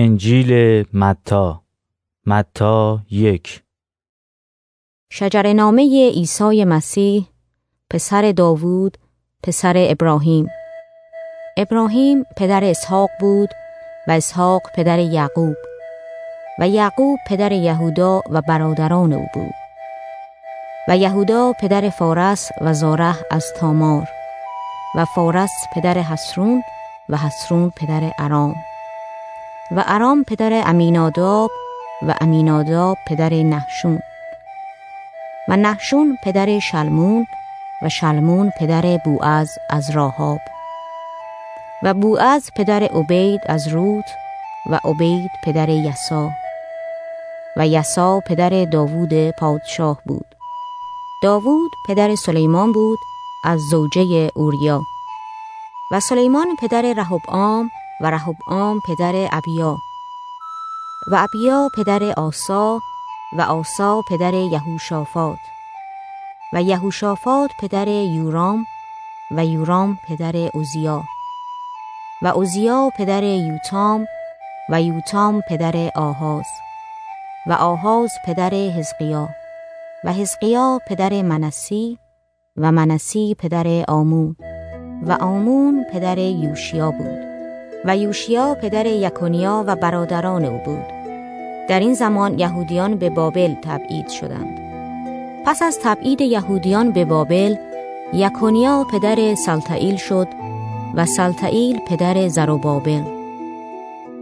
انجیل متا. متا یک. شجرنامه عیسی مسیح پسر داوود پسر ابراهیم. ابراهیم پدر اسحاق بود و اسحاق پدر یعقوب و یعقوب پدر یهودا و برادران او بود. و یهودا پدر فارس و زاره از تامار و فارس پدر حسرون و حسرون پدر ارام. و ارام پدر امیناداب و امیناداب پدر نحشون. و نحشون پدر شلمون و شلمون پدر بوعز از راهاب. و بوعز پدر عبید از روت و عبید پدر یسا. و یسا پدر داوود پادشاه بود. داوود پدر سلیمان بود از زوجه اوریا. و سلیمان پدر رهبعام و رهبعام پدر ابیا. و ابیا پدر آسا و آسا پدر یهوشافات. و یهوشافات پدر یورام و یورام پدر اوزیا و اوزیا پدر یوتام و یوتام پدر آهاز و آهاز پدر حزقیا. و حزقیا پدر منسی و منسی پدر آمون. و آمون پدر یوشیا بود. و یوشیا پدر یکونیا و برادران او بود. در این زمان یهودیان به بابل تبعید شدند. پس از تبعید یهودیان به بابل یکونیا پدر سلطائیل شد و سلطائیل پدر زروبابل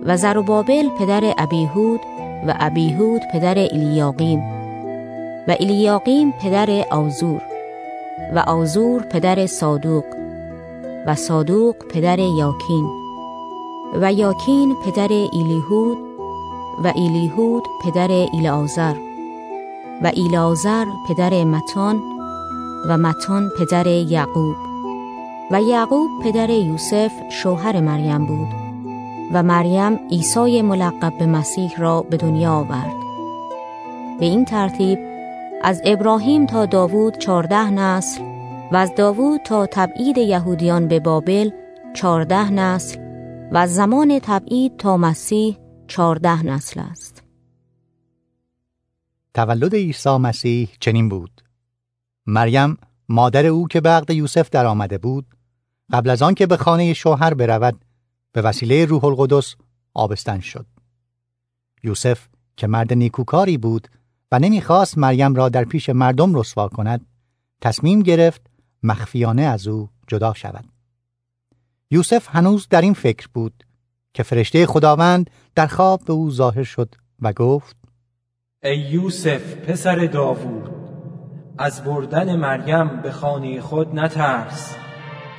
و زروبابل پدر ابیهود و ابیهود پدر الیاقیم. و الیاقیم پدر آزور و آزور پدر صادوق و صادوق پدر یاکین و یاکین پدر ایلیهود و ایلیهود پدر ایلازر و ایلازر پدر متان و متان پدر یعقوب و یعقوب پدر یوسف شوهر مریم بود و مریم عیسی ملقب به مسیح را به دنیا آورد. به این ترتیب از ابراهیم تا داوود چارده نسل و از داوود تا تبعید یهودیان به بابل چارده نسل و زمان تبعید تا مسیح چارده نسل است. تولد عیسی مسیح چنین بود. مریم مادر او که به عقد یوسف در آمده بود قبل از آن که به خانه شوهر برود به وسیله روح القدس آبستن شد. یوسف که مرد نیکوکاری بود و نمی‌خواست مریم را در پیش مردم رسوا کند تصمیم گرفت مخفیانه از او جدا شود. یوسف هنوز در این فکر بود که فرشته خداوند در خواب به او ظاهر شد و گفت ای یوسف پسر داوود از بردن مریم به خانه خود نترس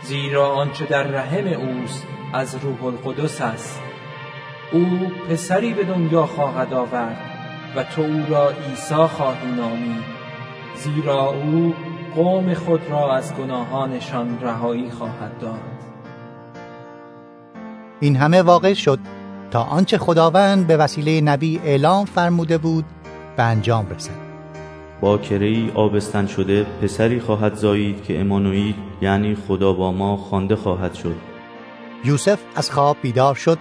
زیرا آنچه در رحم اوست از روح القدس است. او پسری به دنیا خواهد آورد و تو او را عیسی خواهی نامید زیرا او قوم خود را از گناهانشان رهایی خواهد داد. این همه واقع شد تا آنچه خداوند به وسیله نبی اعلام فرموده بود به انجام رسد. با ای آبستن شده پسری خواهد زایید که امانوئیل یعنی خدا با ما خوانده خواهد شد. یوسف از خواب بیدار شد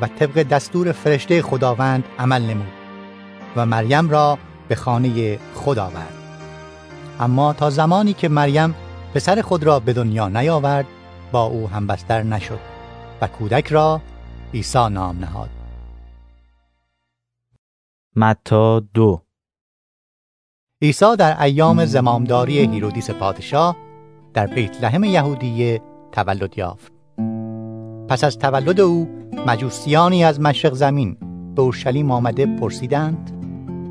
و طبق دستور فرشته خداوند عمل نمود و مریم را به خانه خود آورد. اما تا زمانی که مریم پسر خود را به دنیا نیاورد با او همبستر نشد. و کودک را عیسی نام نهاد. متی دو. عیسی در ایام زمامداری هیرودیس پادشاه در بیت لحم یهودیه تولد یافت. پس از تولد او مجوسیانی از مشرق زمین به اورشلیم آمده پرسیدند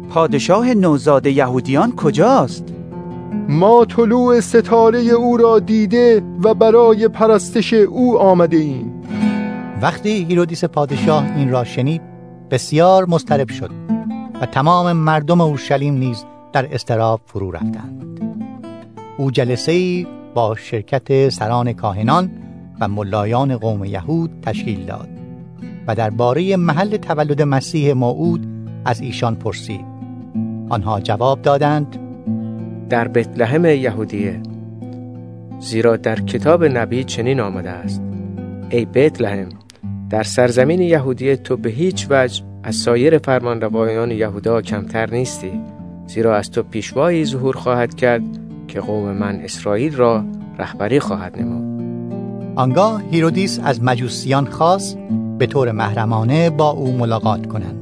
پادشاه نوزاد یهودیان کجاست؟ ما طلوع ستاره او را دیده و برای پرستش او آمده ایم. وقتی هیرودیس پادشاه این را شنید بسیار مضطرب شد و تمام مردم اورشلیم نیز در استراب فرو رفتند. او جلسه ای با شرکت سران کاهنان و ملایان قوم یهود تشکیل داد و درباره محل تولد مسیح موعود از ایشان پرسید. آنها جواب دادند در بتلهم یهودیه زیرا در کتاب نبی چنین آمده است ای بتلهم در سرزمین یهودیه تو به هیچ وجه از سایر فرمانروایان یهودا کمتر نیستی زیرا از تو پیشوایی ظهور خواهد کرد که قوم من اسرائیل را رهبری خواهد نمود. آنگاه هیرودیس از مجوسیان خواست به طور محرمانه با او ملاقات کنند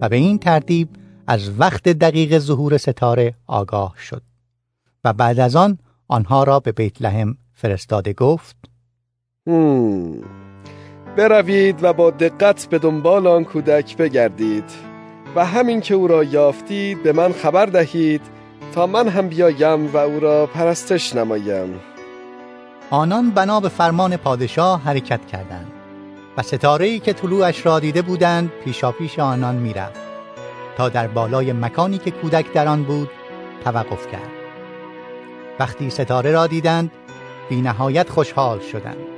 و به این ترتیب از وقت دقیق ظهور ستاره آگاه شد و بعد از آن آنها را به بیت لحم فرستاده گفت بروید و با دقت به دنبال آن کودک بگردید و همین که او را یافتید به من خبر دهید تا من هم بیایم و او را پرستش نمایم. آنان بنا به فرمان پادشاه حرکت کردند و ستاره‌ای که طلوعش را دیده بودند پیشاپیش آنان می‌رفت تا در بالای مکانی که کودک در آن بود توقف کرد. وقتی ستاره را دیدند بی نهایت خوشحال شدند.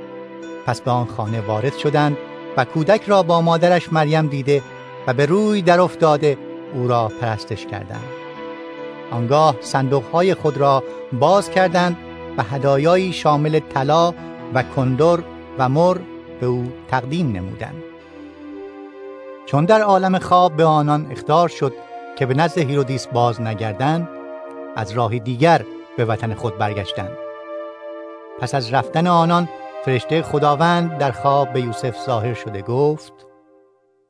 پس به آن خانه وارد شدند و کودک را با مادرش مریم دیده و به روی در افتاده او را پرستش کردند. آنگاه صندوقهای خود را باز کردند و هدایایی شامل طلا و کندر و مر به او تقدیم نمودند. چون در عالم خواب به آنان اخطار شد که به نزد هیرودیس باز نگردند از راه دیگر به وطن خود برگشتند. پس از رفتن آنان فرشته خداوند در خواب به یوسف ظاهر شده گفت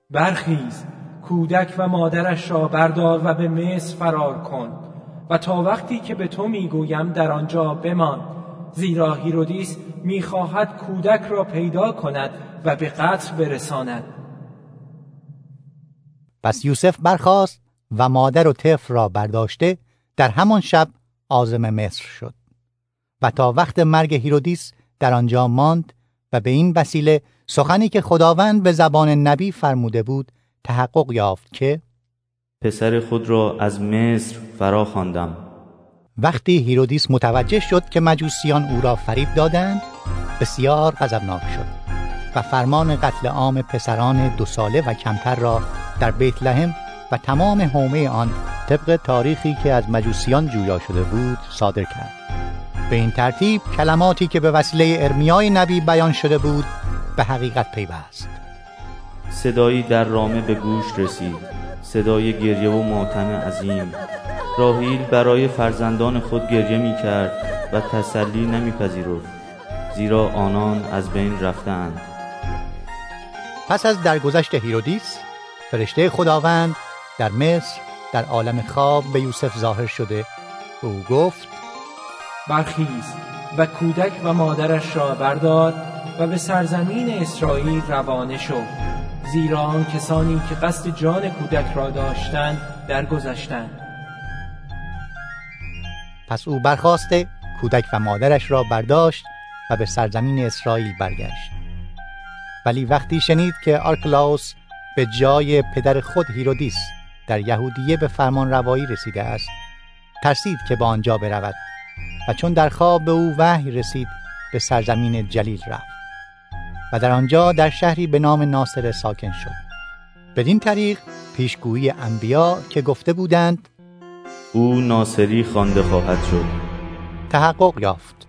برخیز کودک و مادرش را بردار و به مصر فرار کن و تا وقتی که به تو می‌گویم در آنجا بمان. زیرا هیرودیس می‌خواهد کودک را پیدا کند و به قتل برساند. پس یوسف برخاست و مادر و طفل را برداشته در همان شب عازم مصر شد. و تا وقت مرگ هیرودیس در آنجا ماند و به این وسیله سخنی که خداوند به زبان نبی فرموده بود تحقق یافت که پسر خود را از مصر فرا خواندم. وقتی هیرودیس متوجه شد که مجوسیان او را فریب دادند بسیار غضبناک شد و فرمان قتل عام پسران دو ساله و کمتر را در بیت لحم و تمام حومه آن طبق تاریخی که از مجوسیان جویا شده بود صادر کرد. به این ترتیب کلماتی که به وسیله ارمیای نبی بیان شده بود به حقیقت پیوست. صدایی در رامه به گوش رسید. صدای گریه و ماتم عظیم. راهیل برای فرزندان خود گریه می کرد و تسلی نمیپذیرفت زیرا آنان از بین رفتند. پس از درگذشت هیرودیس فرشته خداوند در مصر در عالم خواب به یوسف ظاهر شده. و او گفت برخیز و کودک و مادرش را برداد و به سرزمین اسرائیل روانه شو. زیرا آن کسانی که قصد جان کودک را داشتند درگذشتند. پس او برخاسته کودک و مادرش را برداشت و به سرزمین اسرائیل برگشت. ولی وقتی شنید که آرکلاوس به جای پدر خود هیرودیس در یهودیه به فرمان روایی رسیده است ترسید که به آنجا برود. و چون در خواب به او وحی رسید به سرزمین جلیل رفت. و در آنجا در شهری به نام ناصره ساکن شد. بدین طریق پیشگویی انبیا که گفته بودند او ناصری خوانده خواهد شد. تحقق یافت.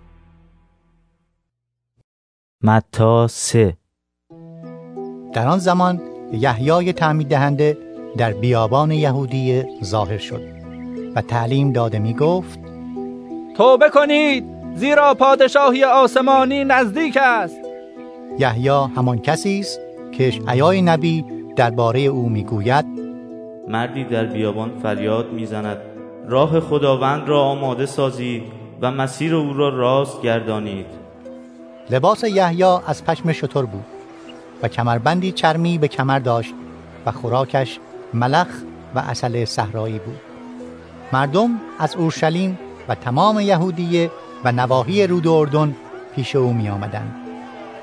متا سه. در آن زمان یحیای تعمید دهنده در بیابان یهودی ظاهر شد و تعلیم داده می گفت توبه کنید. زیرا پادشاهی آسمانی نزدیک است. یحیی همان کسی است که اشعیای نبی درباره او می‌گوید مردی در بیابان فریاد می‌زند. راه خداوند را آماده سازید و مسیر او را راست گردانید. لباس یحیی از پشم شتر بود و کمربندی چرمی به کمر داشت و خوراکش ملخ و اصل صحرایی بود. مردم از اورشلیم و تمام یهودیه و نواحی رود اردن پیش او می آمدند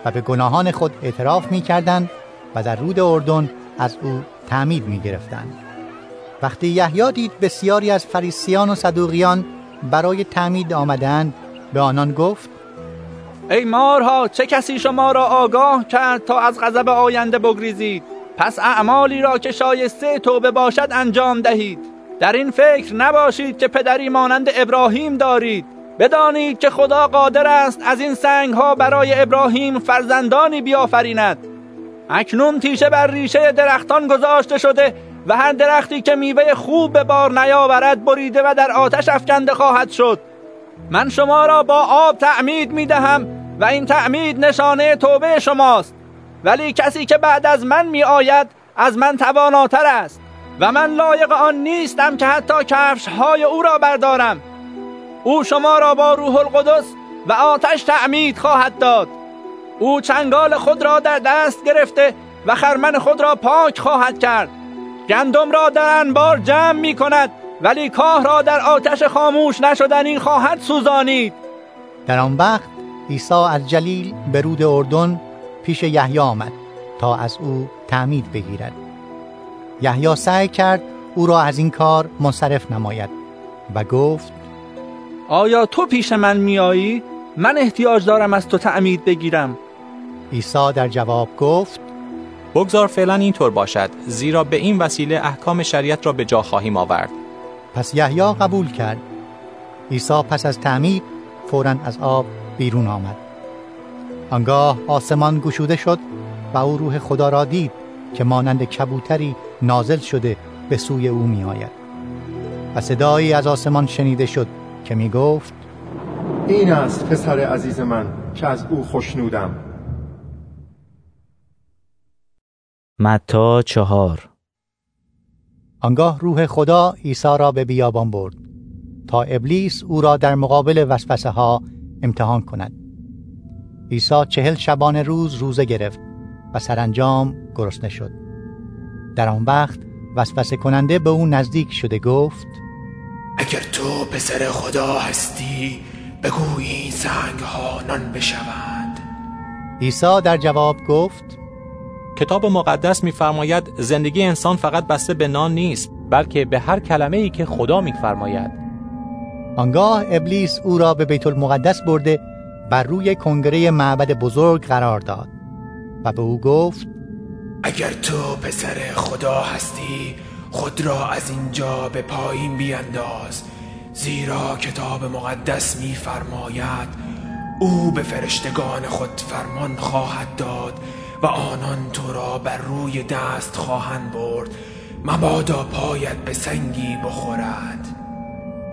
و به گناهان خود اعتراف می کردند و در رود اردن از او تعمید می گرفتند. وقتی یحیی دید بسیاری از فریسیان و صدوقیان برای تعمید آمدند به آنان گفت ای مارها چه کسی شما را آگاه کرد تا از غضب آینده بگریزید پس اعمالی را که شایسته توبه باشد انجام دهید در این فکر نباشید که پدری مانند ابراهیم دارید. بدانید که خدا قادر است از این سنگ ها برای ابراهیم فرزندانی بیافریند. اکنون تیشه بر ریشه درختان گذاشته شده و هر درختی که میوه خوب به بار نیاورد بریده و در آتش افکنده خواهد شد. من شما را با آب تعمید می دهم و این تعمید نشانه توبه شماست. ولی کسی که بعد از من می آید از من تواناتر است. و من لایق آن نیستم که حتی کفش های او را بردارم. او شما را با روح القدس و آتش تعمید خواهد داد. او چنگال خود را در دست گرفته و خرمن خود را پاک خواهد کرد. گندم را در انبار جمع می کند ولی کاه را در آتش خاموش نشدنی خواهد سوزانید. در آن وقت عیسی از جلیل به رود اردن پیش یحیی آمد تا از او تعمید بگیرد. یحیی سعی کرد او را از این کار منصرف نماید و گفت آیا تو پیش من میایی؟ من احتیاج دارم از تو تعمید بگیرم. عیسی در جواب گفت بگذار فعلا اینطور باشد زیرا به این وسیله احکام شریعت را به جا خواهیم آورد. پس یحیی قبول کرد. عیسی پس از تعمید فورا از آب بیرون آمد. آنگاه آسمان گشوده شد و او روح خدا را دید که مانند کبوتری نازل شده به سوی او می آید و صدایی از آسمان شنیده شد که می گفت این است پسر عزیز من که از او خوشنودم متا چهار. آنگاه روح خدا عیسی را به بیابان برد تا ابلیس او را در مقابل وسوسه ها امتحان کند. عیسی چهل شبانه روز روزه گرفت و سرانجام گرسنه شد. در آن وقت وسوسه کننده به او نزدیک شده گفت اگر تو پسر خدا هستی بگو این سنگ ها نان بشوند. عیسی در جواب گفت کتاب مقدس می‌فرماید زندگی انسان فقط بسته به نان نیست بلکه به هر کلمه ای که خدا می‌فرماید. آنگاه ابلیس او را به بیت المقدس برده بر روی کنگره معبد بزرگ قرار داد و به او گفت اگر تو پسر خدا هستی خود را از اینجا به پایین بیانداز زیرا کتاب مقدس می‌فرماید او به فرشتگان خود فرمان خواهد داد و آنان تو را بر روی دست خواهند برد. مبادا پایت به سنگی بخورد.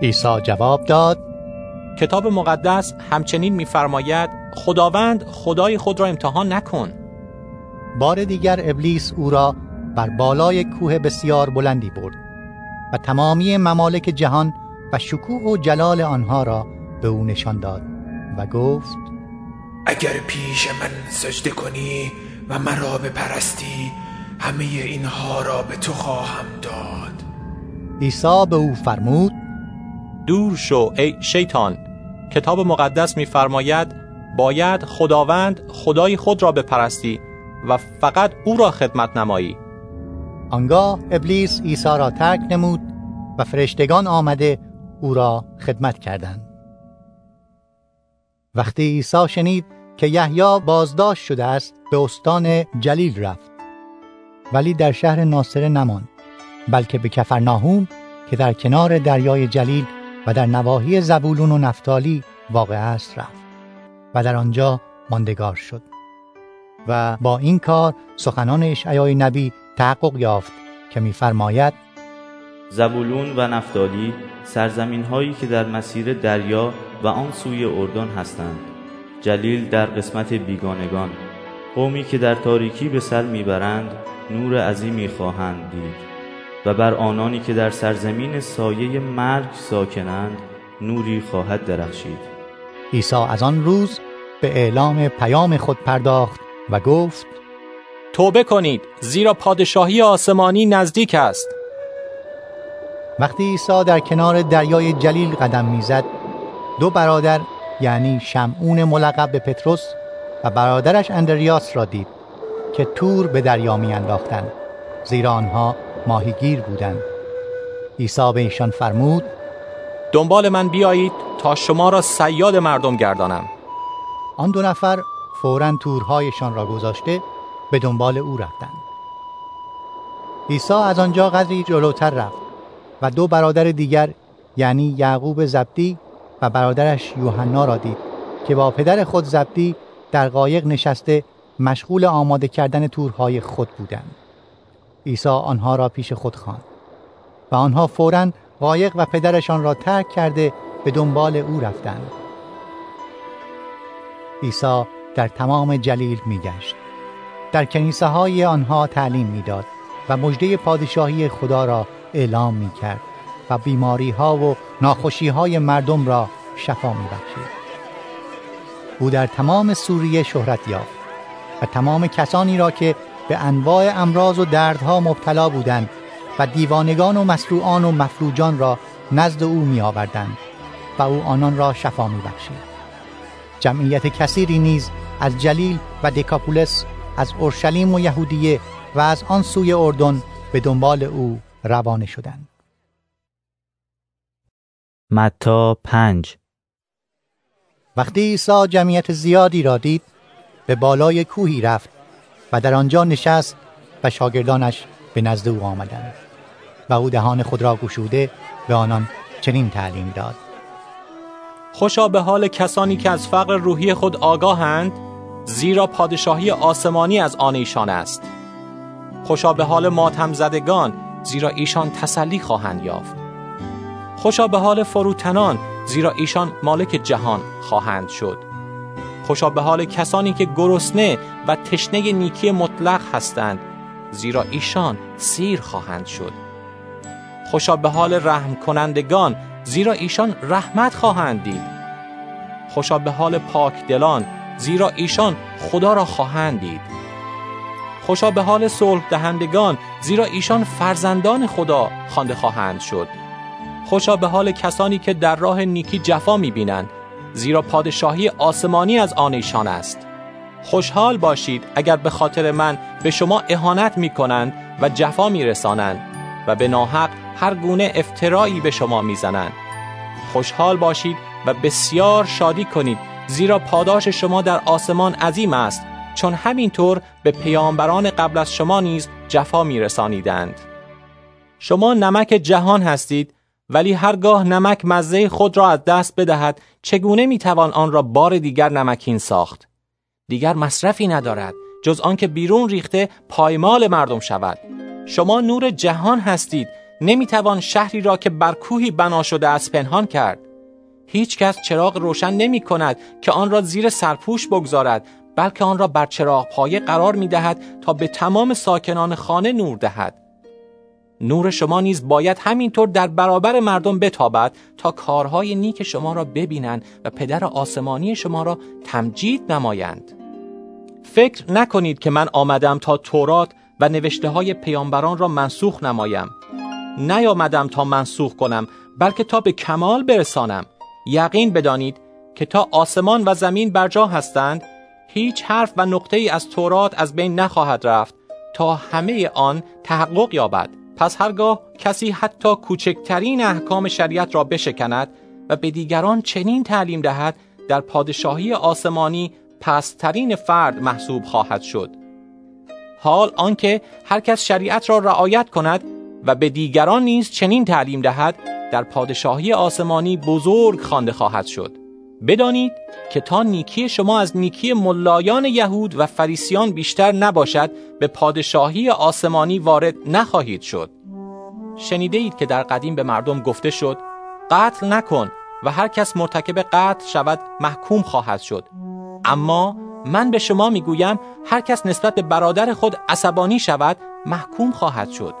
عیسی جواب داد کتاب مقدس همچنین می‌فرماید خداوند خدای خود را امتحان نکن. بار دیگر ابلیس او را بر بالای کوه بسیار بلندی برد و تمامی ممالک جهان و شکوه و جلال آنها را به او نشان داد و گفت اگر پیش من سجده کنی و مرا بپرستی همه اینها را به تو خواهم داد. عیسی به او فرمود دور شو ای شیطان. کتاب مقدس می‌فرماید باید خداوند خدای خود را بپرستی و فقط او را خدمت نمایی. آنگاه ابلیس عیسی را ترک نمود و فرشتگان آمده او را خدمت کردند. وقتی عیسی شنید که یحیی بازداشت شده است به استان جلیل رفت. ولی در شهر ناصره نماند بلکه به کفرناهوم که در کنار دریای جلیل و در نواحی زبولون و نفتالی واقع است رفت و در آنجا ماندگار شد. و با این کار سخنان اشعیای نبی تحقق یافت که می‌فرماید زبولون و نفتالی سرزمین هایی که در مسیر دریا و آن سوی اردن هستند. جلیل در قسمت بیگانگان قومی که در تاریکی به سر می‌برند نور عظیمی خواهند دید و بر آنانی که در سرزمین سایه مرگ ساکنند نوری خواهد درخشید. عیسی از آن روز به اعلام پیام خود پرداخت و گفت توبه کنید زیرا پادشاهی آسمانی نزدیک است. وقتی عیسی در کنار دریای جلیل قدم می‌زد دو برادر یعنی شمعون ملقب به پتروس و برادرش اندریاس را دید که تور به دریا میانداختند زیرا آنها ماهیگیر بودند. عیسی به ایشان فرمود دنبال من بیایید تا شما را سیاد مردم گردانم. آن دو نفر فورا تورهایشان را گذاشته به دنبال او رفتند. عیسی از آنجا قدری جلوتر رفت و دو برادر دیگر یعنی یعقوب زبدی و برادرش یوحنا را دید که با پدر خود زبدی در قایق نشسته مشغول آماده کردن تورهای خود بودند. عیسی آنها را پیش خود خواند و آنها فورا قایق و پدرشان را ترک کرده به دنبال او رفتند. عیسی در تمام جلیل میگشت در کنیسه های آنها تعلیم می‌داد و مژده پادشاهی خدا را اعلام می کرد و بیماری ها و ناخوشی های مردم را شفا می بخشید. او در تمام سوریه شهرت یافت و تمام کسانی را که به انواع امراض و دردها مبتلا بودند و دیوانگان و مسروعان و مفلوجان را نزد او می آوردند و او آنان را شفا می بخشید. جمعیت کثیری نیز از جلیل و دکاپولس از اورشلیم و یهودیه و از آن سوی اردن به دنبال او روانه شدند. متا پنج وقتی عیسی جمعیت زیادی را دید به بالای کوهی رفت و در آنجا نشست و شاگردانش به نزد او آمدند و او دهان خود را گشوده به آنان چنین تعلیم داد خوشا به حال کسانی که از فقر روحی خود آگاهند زیرا پادشاهی آسمانی از آن ایشان است. خوشا به حال ماتم زدگان زیرا ایشان تسلی خواهند یافت. خوشا به حال فروتنان زیرا ایشان مالک جهان خواهند شد. خوشا به حال کسانی که گرسنه و تشنه نیکی مطلق هستند زیرا ایشان سیر خواهند شد. خوشا به حال رحم کنندگان زیرا ایشان رحمت خواهند دید. خوشا به حال پاک دلان زیرا ایشان خدا را خواهند دید. خوشا به حال صلح دهندگان زیرا ایشان فرزندان خدا خوانده خواهند شد. خوشا به حال کسانی که در راه نیکی جفا می‌بینند زیرا پادشاهی آسمانی از آن ایشان است. خوشحال باشید اگر به خاطر من به شما اهانت می کنند و جفا می رسانند و به ناحق هر گونه افترایی به شما می زنند. خوشحال باشید و بسیار شادی کنید زیرا پاداش شما در آسمان عظیم است چون همینطور به پیامبران قبل از شما نیز جفا می رسانیدند. شما نمک جهان هستید ولی هرگاه نمک مزه خود را از دست بدهد چگونه می‌توان آن را بار دیگر نمکین ساخت؟ دیگر مصرفی ندارد جز آنکه بیرون ریخته پایمال مردم شود. شما نور جهان هستید نمی‌توان شهری را که بر کوهی بنا شده از پنهان کرد. هیچ کس چراغ روشن نمی کند که آن را زیر سرپوش بگذارد بلکه آن را بر چراغ پایه قرار می دهد تا به تمام ساکنان خانه نور دهد. نور شما نیز باید همینطور در برابر مردم بتابد تا کارهای نیک شما را ببینند و پدر آسمانی شما را تمجید نمایند. فکر نکنید که من آمدم تا تورات و نوشته های پیامبران را منسوخ نمایم. نیامدم تا منسوخ کنم بلکه تا به کمال برسانم. یقین بدانید که تا آسمان و زمین بر جا هستند هیچ حرف و نقطه ای از تورات از بین نخواهد رفت تا همه آن تحقق یابد. پس هرگاه کسی حتی کوچکترین احکام شریعت را بشکند و به دیگران چنین تعلیم دهد در پادشاهی آسمانی پسترین فرد محسوب خواهد شد. حال آنکه هر کس شریعت را رعایت کند و به دیگران نیز چنین تعلیم دهد در پادشاهی آسمانی بزرگ خوانده خواهد شد. بدانید که تا نیکی شما از نیکی ملایان یهود و فریسیان بیشتر نباشد به پادشاهی آسمانی وارد نخواهید شد. شنیده اید که در قدیم به مردم گفته شد قتل نکن و هر کس مرتکب قتل شود محکوم خواهد شد. اما من به شما می‌گویم هر کس نسبت به برادر خود عصبانی شود محکوم خواهد شد.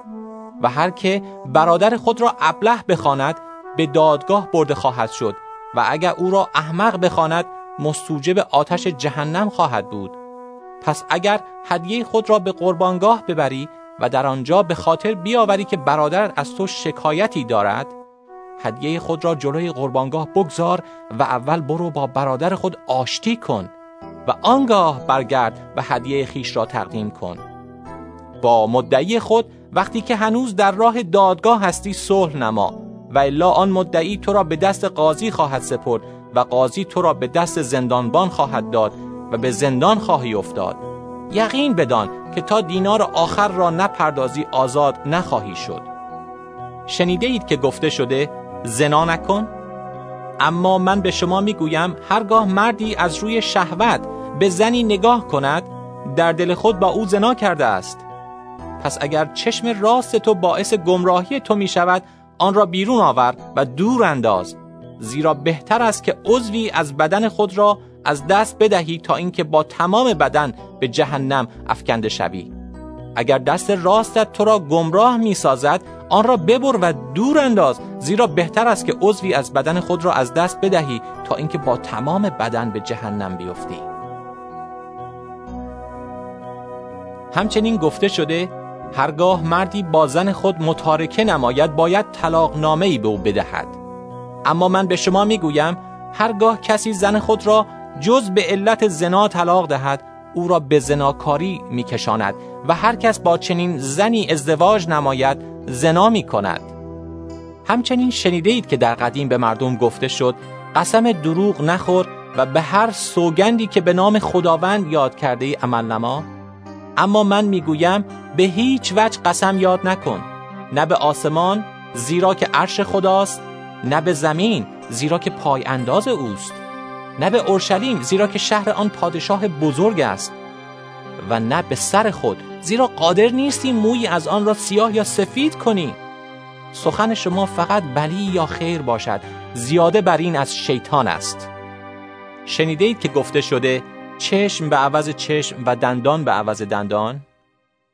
و هر که برادر خود را ابله بخواند به دادگاه برده خواهد شد و اگر او را احمق بخواند مستوجب آتش جهنم خواهد بود. پس اگر هدیه خود را به قربانگاه ببری و در آنجا به خاطر بیاوری که برادرت از تو شکایتی دارد هدیه خود را جلوی قربانگاه بگذار و اول برو با برادر خود آشتی کن و آنگاه برگرد و هدیه خیش را تقدیم کن. با مدعی خود وقتی که هنوز در راه دادگاه هستی صلح نما و الا آن مدعی تو را به دست قاضی خواهد سپرد و قاضی تو را به دست زندانبان خواهد داد و به زندان خواهی افتاد. یقین بدان که تا دینار آخر را نپردازی آزاد نخواهی شد. شنیده اید که گفته شده زنا نکن. اما من به شما می‌گویم هرگاه مردی از روی شهوت به زنی نگاه کند در دل خود با او زنا کرده است. پس اگر چشم راست تو باعث گمراهی تو می شود آن را بیرون آور و دور انداز. زیرا بهتر است که عضوی از بدن خود را از دست بدهی تا اینکه با تمام بدن به جهنم افکنده شوی. اگر دست راستت تو را گمراه می سازد آن را ببر و دور انداز. زیرا بهتر است که عضوی از بدن خود را از دست بدهی تا اینکه با تمام بدن به جهنم بیفتی. همچنین گفته شده هرگاه مردی با زن خود متارکه نماید باید طلاق نامه ای به او بدهد. اما من به شما می‌گویم هرگاه کسی زن خود را جز به علت زنا طلاق دهد او را به زناکاری میکشاند و هر کس با چنین زنی ازدواج نماید زنا می کند همچنین شنیده اید که در قدیم به مردم گفته شد قسم دروغ نخور و به هر سوگندی که به نام خداوند یاد کرده ای عمل نما اما من می‌گویم به هیچ وجه قسم یاد نکن. نه به آسمان زیرا که عرش خداست نه به زمین زیرا که پای انداز اوست نه به اورشلیم زیرا که شهر آن پادشاه بزرگ است و نه به سر خود زیرا قادر نیستی موی از آن را سیاه یا سفید کنی. سخن شما فقط بلی یا خیر باشد زیاده بر این از شیطان است. شنیده اید که گفته شده چشم به عوض چشم و دندان به عوض دندان.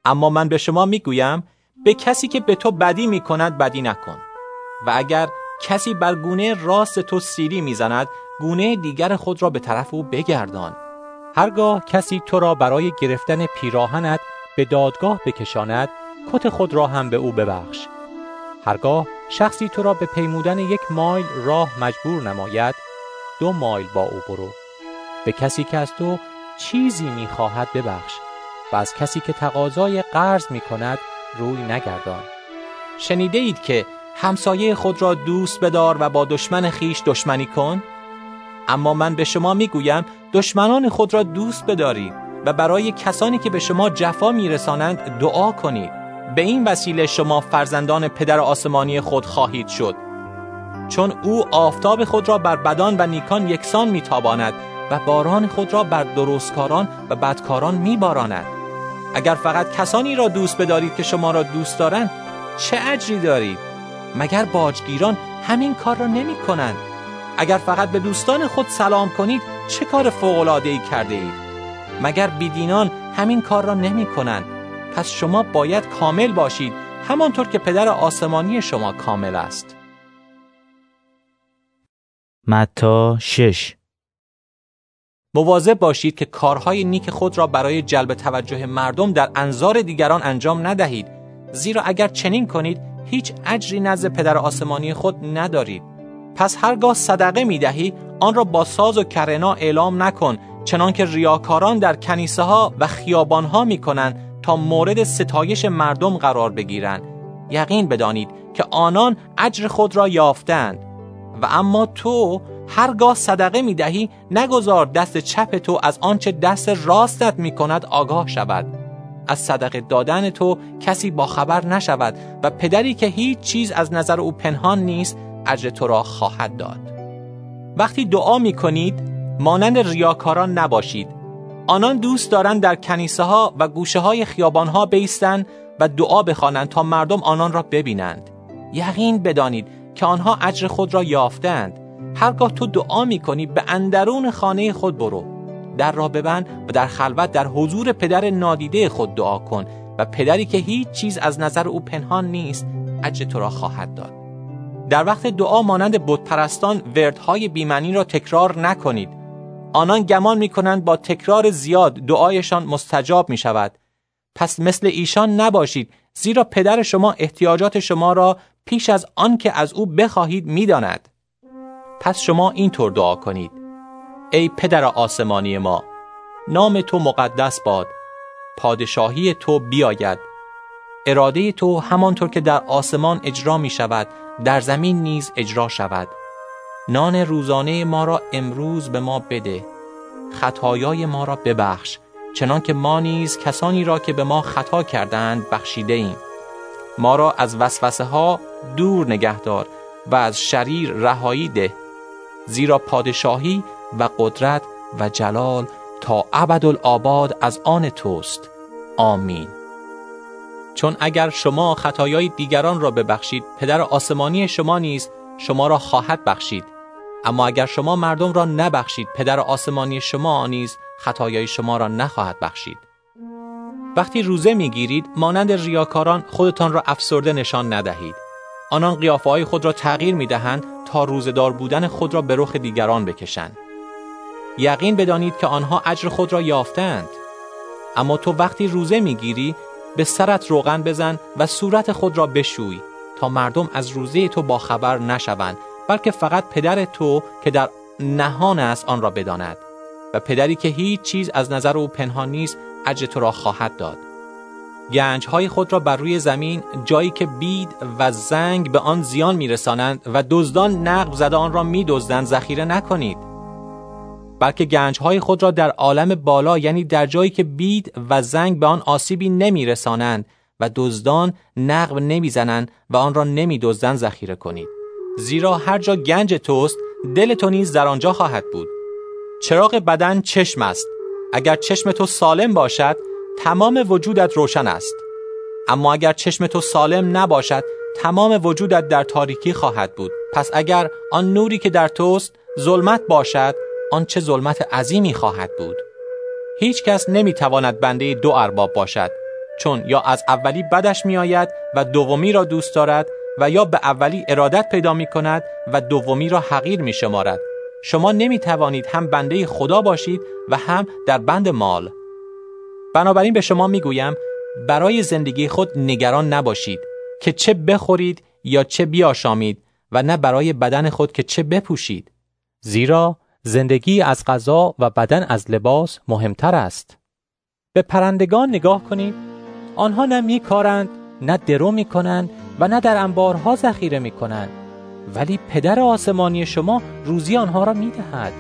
اما من به شما می‌گویم به کسی که به تو بدی می کند بدی نکن. و اگر کسی بر گونه راست تو سیری می‌زند گونه دیگر خود را به طرف او بگردان. هرگاه کسی تو را برای گرفتن پیراهنت به دادگاه بکشاند کت خود را هم به او ببخش. هرگاه شخصی تو را به پیمودن یک مایل راه مجبور نماید دو مایل با او برو. به کسی که از تو چیزی می‌خواهد ببخش و از کسی که تقاضای قرض می کند روی نگردان. شنیده اید که همسایه خود را دوست بدار و با دشمن خیش دشمنی کن؟ اما من به شما می‌گویم دشمنان خود را دوست بدارید و برای کسانی که به شما جفا میرسانند دعا کنید به این وسیله شما فرزندان پدر آسمانی خود خواهید شد. چون او آفتاب خود را بر بدان و نیکان یکسان میتاباند و باران خود را بر درستکاران و بدکاران میباراند. اگر فقط کسانی را دوست بدارید که شما را دوست دارند چه اجری دارید؟ مگر باجگیران همین کار را نمی کنند اگر فقط به دوستان خود سلام کنید چه کار فوق‌العاده‌ای کرده اید مگر بیدینان همین کار را نمی کنند پس شما باید کامل باشید همانطور که پدر آسمانی شما کامل است. متا شش مواظب باشید که کارهای نیک خود را برای جلب توجه مردم در انظار دیگران انجام ندهید. زیرا اگر چنین کنید هیچ اجری نزد پدر آسمانی خود ندارید. پس هرگاه صدقه می دهی آن را با ساز و کرنا اعلام نکن چنانکه ریاکاران در کنیسه ها و خیابان ها می کنند تا مورد ستایش مردم قرار بگیرند. یقین بدانید که آنان اجر خود را یافتند. و اما تو هرگاه صدقه می دهی نگذار دست چپ تو از آنچه دست راستت می کند آگاه شود. از صدقه دادن تو کسی با خبر نشود و پدری که هیچ چیز از نظر او پنهان نیست اجر تو را خواهد داد. وقتی دعا می کنید مانند ریاکاران نباشید. آنان دوست دارند در کنیسه ها و گوشه های خیابان ها بیستند و دعا بخوانند تا مردم آنان را ببینند. یقین بدانید که آنها اجر خود را یافتند. هرگاه تو دعا می کنی به اندرون خانه خود برو. در را ببند و در خلوت در حضور پدر نادیده خود دعا کن و پدری که هیچ چیز از نظر او پنهان نیست اجر تو را خواهد داد. در وقت دعا مانند بتپرستان وردهای بیمنی را تکرار نکنید. آنان گمان می کنند با تکرار زیاد دعایشان مستجاب می شود پس مثل ایشان نباشید زیرا پدر شما احتیاجات شما را پیش از آن که از او بخواهید می‌داند. پس شما اینطور دعا کنید. ای پدر آسمانی ما نام تو مقدس باد. پادشاهی تو بیاید. اراده تو همانطور که در آسمان اجرا می شود در زمین نیز اجرا شود. نان روزانه ما را امروز به ما بده. خطایای ما را ببخش. چنانکه ما نیز کسانی را که به ما خطا کردند بخشیده ایم. ما را از وسوسه ها دور نگهدار و از شریر رهایی ده. زیرا پادشاهی و قدرت و جلال تا ابدالآباد از آن توست. آمین. چون اگر شما خطایای دیگران را ببخشید پدر آسمانی شما نیز شما را خواهد بخشید. اما اگر شما مردم را نبخشید پدر آسمانی شما نیز خطایای شما را نخواهد بخشید. وقتی روزه می‌گیرید مانند ریاکاران خودتان را افسرده نشان ندهید. آنان قیافه های خود را تغییر می دهند تا روزدار بودن خود را به رخ دیگران بکشند. یقین بدانید که آنها اجر خود را یافتند. اما تو وقتی روزه می‌گیری به سرت روغن بزن و صورت خود را بشوی تا مردم از روزه تو با خبر نشوند بلکه فقط پدر تو که در نهان است آن را بداند و پدری که هیچ چیز از نظر او پنهان نیست اجر تو را خواهد داد. گنج های خود را بر روی زمین جایی که بید و زنگ به آن زیان میرسانند و دزدان نقب زده آن را میدزدند. ذخیره نکنید. بلکه گنج های خود را در عالم بالا یعنی در جایی که بید و زنگ به آن آسیبی نمیرسانند و دزدان نقب نمی‌زنند و آن را نمیدزدند ذخیره کنید. زیرا هر جا گنج توست دل تو نیز در آنجا خواهد بود. چراغ بدن چشم است. اگر چشم تو سالم باشد تمام وجودت روشن است اما اگر چشم تو سالم نباشد تمام وجودت در تاریکی خواهد بود پس اگر آن نوری که در توست ظلمت باشد آن چه ظلمت عظیمی خواهد بود هیچ کس نمی‌تواند بنده دو ارباب باشد چون یا از اولی بدش میآید و دومی را دوست دارد و یا به اولی ارادت پیدا می کند و دومی را حقیر می شمارد. شما نمی توانید هم بنده خدا باشید و هم در بند مال. بنابراین به شما می گویم برای زندگی خود نگران نباشید که چه بخورید یا چه بیاشامید و نه برای بدن خود که چه بپوشید. زیرا زندگی از غذا و بدن از لباس مهمتر است. به پرندگان نگاه کنید. آنها نه می کارند، نه درو می کنند و نه در انبارها ذخیره می کنند. ولی پدر آسمانی شما روزی آنها را می دهد.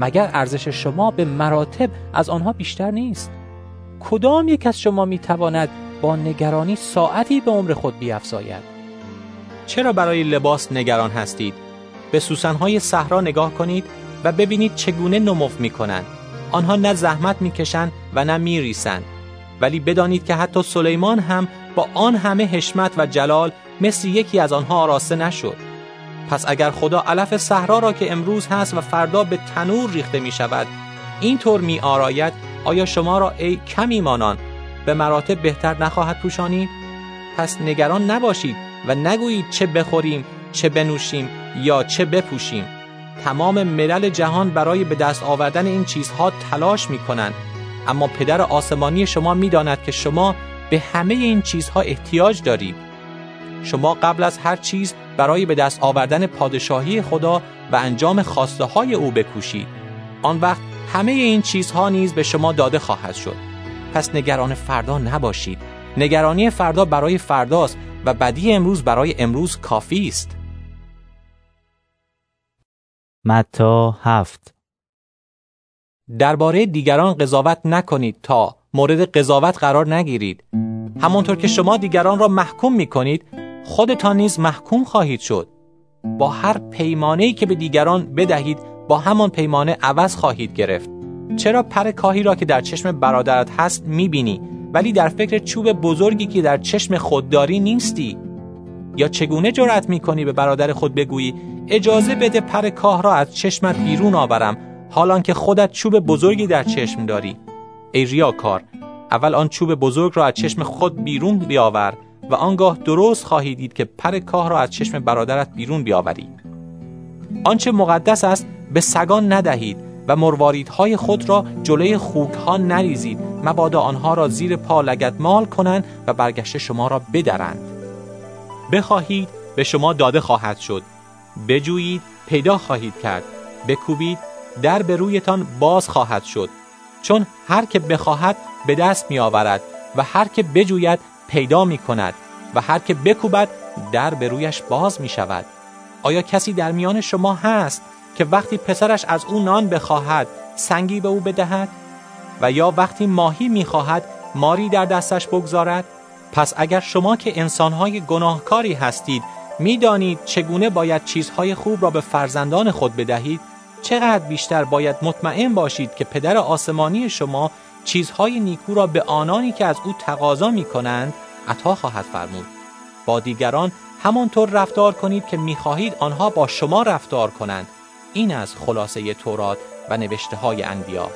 مگر ارزش شما به مراتب از آنها بیشتر نیست؟ کدام یک از شما می تواند با نگرانی ساعتی به عمر خود بیافزاید؟ چرا برای لباس نگران هستید؟ به سوسنهای صحرا نگاه کنید و ببینید چگونه نموف می کنند. آنها نه زحمت می کشند و نه می ریسند. ولی بدانید که حتی سلیمان هم با آن همه حشمت و جلال مثل یکی از آنها آراسته نشد. پس اگر خدا علف صحرا را که امروز هست و فردا به تنور ریخته می شود اینطور می آراید آیا شما را ای کمی مانان به مراتب بهتر نخواهد پوشانید؟ پس نگران نباشید و نگویید چه بخوریم چه بنوشیم یا چه بپوشیم. تمام ملل جهان برای به دست آوردن این چیزها تلاش می کنند اما پدر آسمانی شما می داند که شما به همه این چیزها احتیاج دارید. شما قبل از هر چیز برای به دست آوردن پادشاهی خدا و انجام خواسته های او بکوشید آن وقت همه این چیزها نیز به شما داده خواهد شد. پس نگران فردا نباشید. نگرانی فردا برای فرداست و بدی امروز برای امروز کافی است. متا هفت. درباره دیگران قضاوت نکنید تا مورد قضاوت قرار نگیرید. همانطور که شما دیگران را محکوم می کنید خودتان نیز محکوم خواهید شد. با هر پیمانه‌ای که به دیگران بدهید با همان پیمانه عوض خواهید گرفت. چرا پر کاهی را که در چشم برادرت هست می‌بینی ولی در فکر چوب بزرگی که در چشم خودداری نیستی؟ یا چگونه جرأت می‌کنی به برادر خود بگویی اجازه بده پر کاه را از چشمت بیرون آورم حالان که خودت چوب بزرگی در چشم داری ای ریاکار اول آن چوب بزرگ را از چشم خود بیرون بیاور و آنگاه درست خواهی دید که پر کاه را از چشم برادرت بیرون بیاوری. آنچه مقدس است به سگان ندهید و مرواریدهای خود را جلوی خوکها نریزید. مبادا آنها را زیر پا لگت مال کنند و برگشته شما را بدرند. بخواهید به شما داده خواهد شد. بجویید پیدا خواهید کرد. بکوبید در به رویتان باز خواهد شد. چون هر که بخواهد به دست می آورد و هر که بجوید پیدا می کند و هر که بکوبد در به رویش باز می شود آیا کسی در میان شما هست؟ که وقتی پسرش از او نان بخواهد سنگی به او بدهد و یا وقتی ماهی می‌خواهد ماری در دستش بگذارد پس اگر شما که انسانهای گناهکاری هستید می‌دانید چگونه باید چیزهای خوب را به فرزندان خود بدهید چقدر بیشتر باید مطمئن باشید که پدر آسمانی شما چیزهای نیکو را به آنانی که از او تقاضا می کنند عطا خواهد فرمود. با دیگران همانطور رفتار کنید که می‌خواهید آنها با شما رفتار کنند. این از خلاصه تورات و نوشته های انبیا.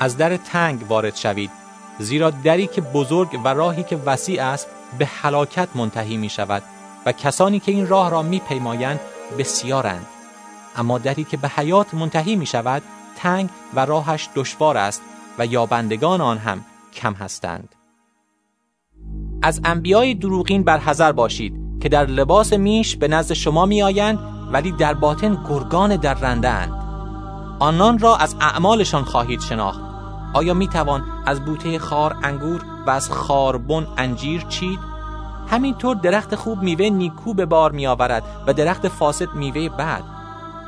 از در تنگ وارد شوید زیرا دری که بزرگ و راهی که وسیع است به هلاکت منتهی می شود و کسانی که این راه را می پیمایند بسیارند اما دری که به حیات منتهی می شود تنگ و راهش دشوار است و یابندگان آن هم کم هستند از انبیای دروغین برحذر باشید که در لباس میش به نزد شما می آیند ولی در باطن گرگان در رنده اند. آنان را از اعمالشان خواهید شناخت آیا می توان از بوته خار انگور و از خاربن انجیر چید؟ همینطور درخت خوب میوه نیکو به بار می آورد و درخت فاسد میوه بد.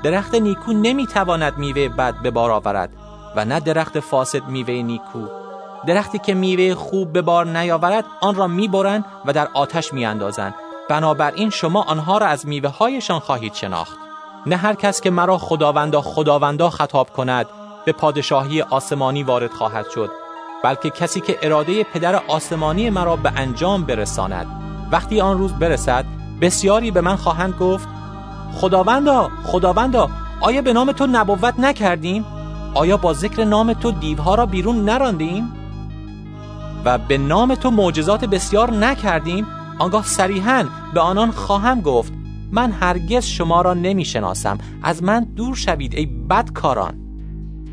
درخت نیکو نمی تواند میوه بد به بار آورد و نه درخت فاسد میوه نیکو. درختی که میوه خوب به بار نیاورد آن را می‌برند و در آتش میاندازند بنابراین شما آنها را از میوه هایشان خواهید شناخت. نه هر کس که مرا خداوندا خداوندا خطاب کند به پادشاهی آسمانی وارد خواهد شد بلکه کسی که اراده پدر آسمانی مرا به انجام برساند. وقتی آن روز برسد بسیاری به من خواهند گفت خداوندا خداوندا آیا به نام تو نبوت نکردیم؟ آیا با ذکر نام تو دیوها را بیرون نراندیم؟ و به نام تو معجزات بسیار نکردیم؟ آنگاه صریحا به آنان خواهم گفت من هرگز شما را نمی شناسم از من دور شوید ای بدکاران.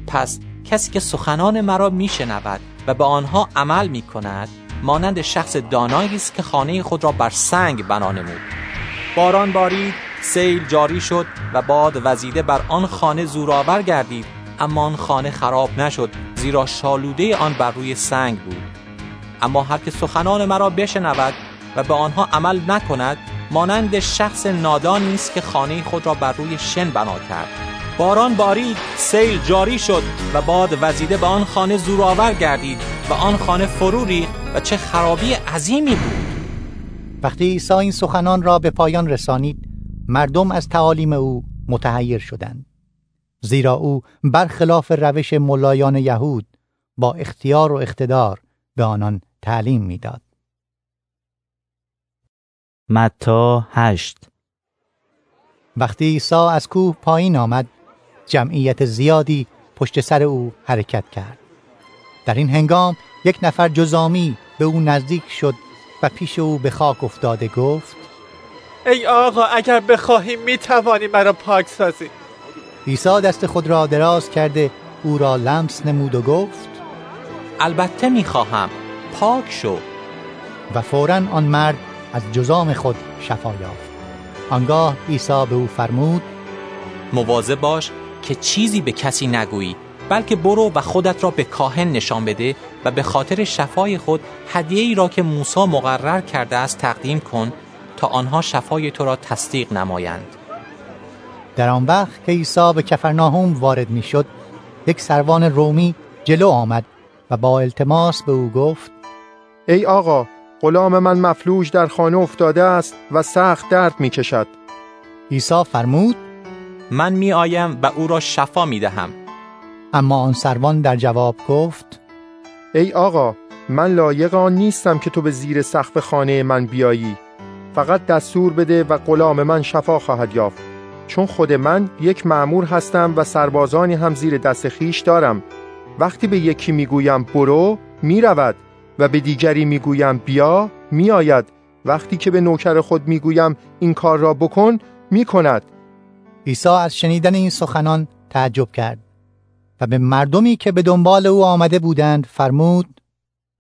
پس کسی که سخنان مرا میشنود و به آنها عمل می کند مانند شخص دانایی است که خانه خود را بر سنگ بنا نمود. باران بارید سیل جاری شد و باد وزیده بر آن خانه زورآور گردید. اما آن خانه خراب نشد زیرا شالوده آن بر روی سنگ بود. اما هر که سخنان مرا بشنود و به آنها عمل نکند مانند شخص نادانی است که خانه خود را بر روی شن بنا کرد. باران بارید سیل جاری شد و باد وزیده به آن خانه زورآور گردید و آن خانه فرو و چه خرابی عظیمی بود. وقتی عیسی این سخنان را به پایان رسانید مردم از تعالیم او متحیر شدند. زیرا او برخلاف روش ملایان یهود با اختیار و اقتدار به آنان تعلیم می‌داد. متا هشت. وقتی عیسی از کوه پایین آمد جمعیت زیادی پشت سر او حرکت کرد. در این هنگام یک نفر جزامی به او نزدیک شد و پیش او به خاک افتاده گفت ای آقا اگر بخواهی می توانی مرا پاک سازی. عیسی دست خود را دراز کرده او را لمس نمود و گفت البته می خواهم پاک شو. و فورا آن مرد از جزام خود شفا یافت. آنگاه عیسی به او فرمود مواظب باش که چیزی به کسی نگویی بلکه برو و خودت را به کاهن نشان بده و به خاطر شفای خود هدیه ای را که موسی مقرر کرده است تقدیم کن تا آنها شفای تو را تصدیق نمایند. در آن وقت که عیسی به کفرناهم وارد می‌شد یک سروان رومی جلو آمد و با التماس به او گفت ای آقا غلام من مفلوج در خانه افتاده است و سخت درد می کشد عیسی فرمود من می آیم و او را شفا می دهم اما آن سروان در جواب گفت ای آقا من لایق آن نیستم که تو به زیر سقف خانه من بیایی. فقط دستور بده و غلام من شفا خواهد یافت. چون خود من یک معمور هستم و سربازانی هم زیر دست خیش دارم. وقتی به یکی می‌گویم برو می‌رود. و به دیگری می‌گویم بیا میآید. وقتی که به نوکر خود می‌گویم این کار را بکن می‌کند. عیسی از شنیدن این سخنان تعجب کرد و به مردمی که به دنبال او آمده بودند فرمود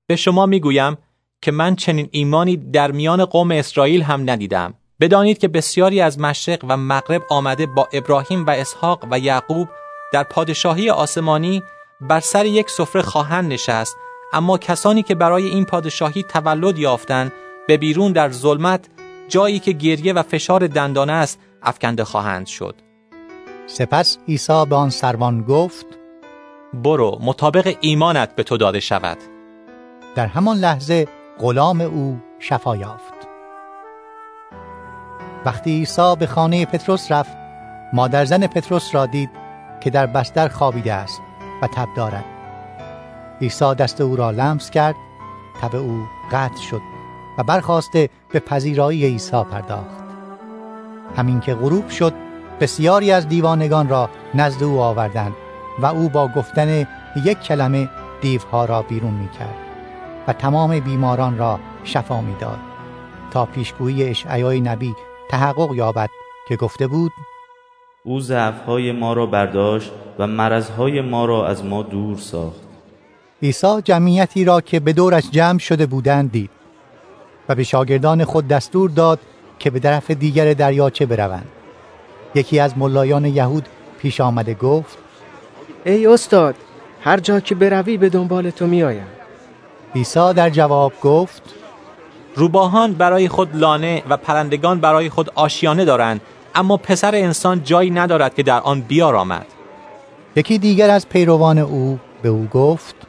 به شما می‌گویم که من چنین ایمانی در میان قوم اسرائیل هم ندیدم. بدانید که بسیاری از مشرق و مغرب آمده با ابراهیم و اسحاق و یعقوب در پادشاهی آسمانی بر سر یک سفره خواهند نشست اما کسانی که برای این پادشاهی تولد یافتند به بیرون در ظلمت جایی که گریه و فشار دندانه است افکنده خواهند شد. سپس عیسی به آن سروان گفت برو مطابق ایمانت به تو داده شود. در همان لحظه غلام او شفا یافت. وقتی عیسی به خانه پتروس رفت مادر زن پتروس را دید که در بستر خوابیده است و تب دارد. عیسی دست او را لمس کرد تب او قطع شد و برخواسته به پذیرایی عیسی پرداخت. همین که غروب شد بسیاری از دیوانگان را نزد او آوردند و او با گفتن یک کلمه دیوها را بیرون می کرد و تمام بیماران را شفا می داد تا پیشگویی اشعیای نبی تحقق یابد که گفته بود او ضعفهای ما را برداشت و مرضهای ما را از ما دور ساخت. عیسی جمعیتی را که به دورش جمع شده بودند دید و به شاگردان خود دستور داد که به طرف دیگر دریاچه بروند. یکی از ملایان یهود پیش آمده گفت ای استاد هر جا که بروی به دنبال تو میآیم. عیسی در جواب گفت روباهان برای خود لانه و پرندگان برای خود آشیانه دارند اما پسر انسان جایی ندارد که در آن بیار آمد یکی دیگر از پیروان او به او گفت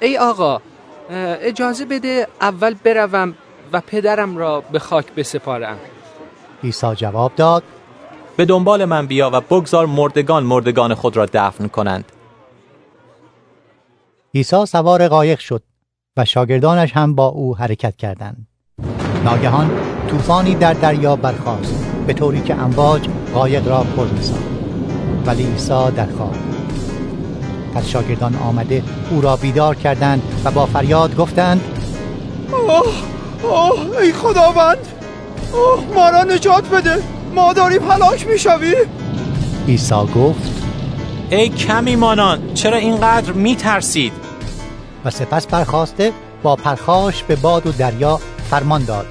ای آقا اجازه بده اول بروم و پدرم را به خاک بسپارم. عیسی جواب داد به دنبال من بیا و بگذار مردگان مردگان خود را دفن کنند. عیسی سوار قایق شد و شاگردانش هم با او حرکت کردند. ناگهان طوفانی در دریا برخاست به طوری که امواج قایق را پر می‌ساخت ولی عیسی در خواب. پس شاگردان آمده او را بیدار کردند و با فریاد گفتند اوه اوه ای خداوند! اوه ما را نجات بده! ما داریم هلاک می‌شویم! عیسی گفت ای کمی مانان چرا اینقدر میترسید؟ و سپس برخواسته با پرخاش به باد و دریا فرمان داد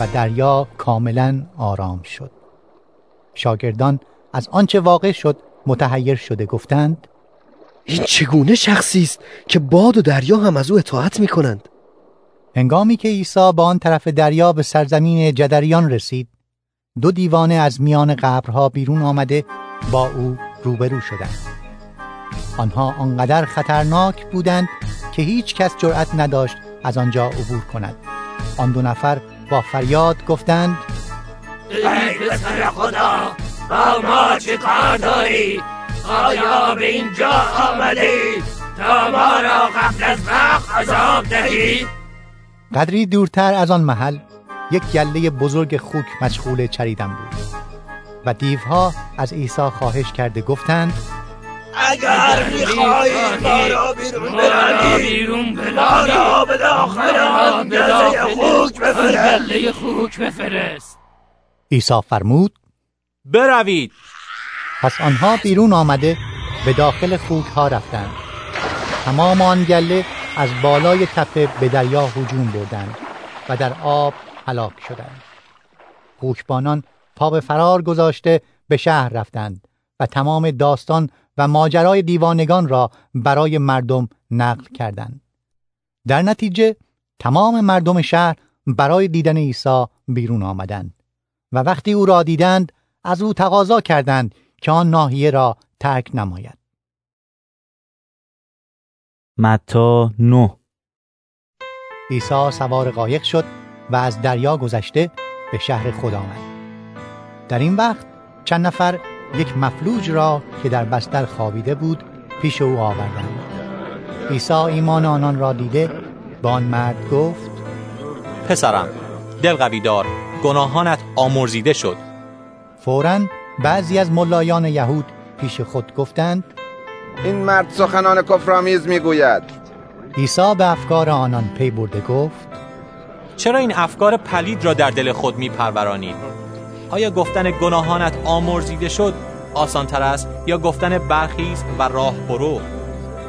و دریا کاملا آرام شد. شاگردان از آنچه واقع شد متحیر شده گفتند این چگونه شخصی است که باد و دریا هم از او اطاعت می کنند هنگامی که عیسی با آن طرف دریا به سرزمین جدریان رسید دو دیوانه از میان قبرها بیرون آمده با او روبرو شدند. آنها آنقدر خطرناک بودند که هیچ کس جرأت نداشت از آنجا عبور کند. آن دو نفر با فریاد گفتند ای پسر خدا با ما چه کار داری؟ آیا به اینجا آمدی؟ تا ما را قبل از وقت عذاب دهی. قدری دورتر از آن محل یک گله بزرگ خوک مشغول چریدن بود. و دیوها از عیسی خواهش کرده گفتند اگر می‌خواهی ما را بیرون ببری بیرون ما را به داخل آن گله خوک بفرست. گله خوک بفرست. عیسی فرمود بروید. پس آنها بیرون آمده به داخل خوک ها رفتند. تمام آن گله از بالای تپه به دریا هجوم بردند و در آب هلاک شدند. خوکبانان پا به فرار گذاشته به شهر رفتند و تمام داستان و ماجرای دیوانگان را برای مردم نقل کردند. در نتیجه تمام مردم شهر برای دیدن عیسی بیرون آمدند و وقتی او را دیدند از او تقاضا کردند که آن ناحیه را ترک نماید. متا 9 عیسی سوار قایق شد و از دریا گذشته به شهر خود آمد. در این وقت چند نفر یک مفلوج را که در بستر خوابیده بود پیش او آوردند. عیسی ایمان آنان را دیده به آن مرد گفت پسرم دل قوی دار گناهانت آمرزیده شد. فورا بعضی از ملایان یهود پیش خود گفتند این مرد سخنان کفرآمیز می‌گوید. عیسی به افکار آنان پی برده گفت چرا این افکار پلید را در دل خود میپرورانید؟ آیا گفتن گناهانت آمرزیده شد آسان تر است یا گفتن برخیز و راه برو؟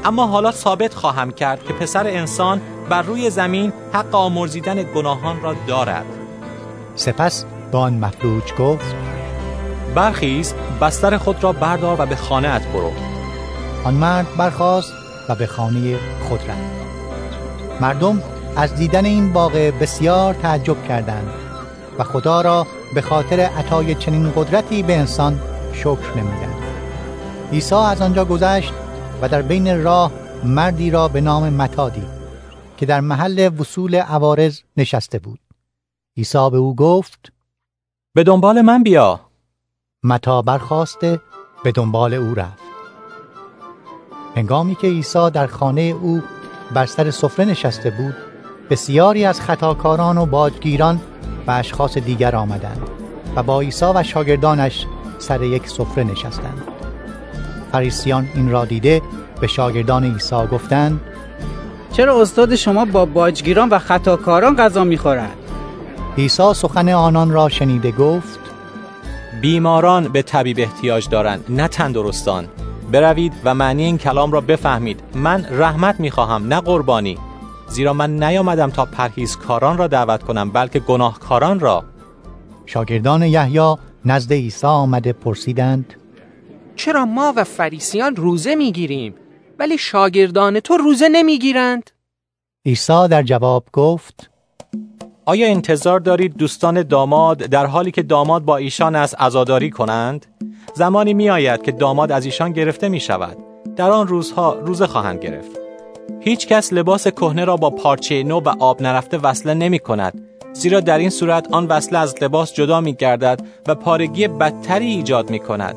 اما حالا ثابت خواهم کرد که پسر انسان بر روی زمین حق آمرزیدن گناهان را دارد. سپس با آن مفلوج گفت برخیز بستر خود را بردار و به خانه برو. آن مرد برخاست و به خانه خود رفت. مردم از دیدن این واقع بسیار تعجب کردند و خدا را به خاطر عطای چنین قدرتی به انسان شکر نمودند. عیسی از آنجا گذشت و در بین راه مردی را به نام متا دید که در محل وصول عوارض نشسته بود. عیسی به او گفت به دنبال من بیا. متا برخواسته به دنبال او رفت هنگامی که عیسی در خانه او بر سر سفره نشسته بود بسیاری از خطاکاران و باجگیران و اشخاص دیگر آمدند و با عیسی و شاگردانش سر یک سفره نشستند فریسیان این را دیده به شاگردان عیسی گفتند چرا استاد شما با باجگیران و خطاکاران غذا می‌خورد؟ عیسی سخن آنان را شنیده گفت بیماران به طبیب احتیاج دارند نه تندرستان. بروید و معنی این کلام را بفهمید. من رحمت می‌خواهم نه قربانی. زیرا من نیامدم تا پرهیزکاران را دعوت کنم بلکه گناهکاران را. شاگردان یحیی نزد عیسی آمده پرسیدند چرا ما و فریسیان روزه می‌گیریم ولی شاگردان تو روزه نمی‌گیرند؟ عیسی در جواب گفت آیا انتظار دارید دوستان داماد در حالی که داماد با ایشان است عزاداری کنند؟ زمانی می آید که داماد از ایشان گرفته می شود در آن روزها روزه خواهند گرفت. هیچ کس لباس کهنه را با پارچه نو و آب نرفته وصله نمی کند. زیرا در این صورت آن وصله از لباس جدا می گردد و پارگی بدتری ایجاد می کند.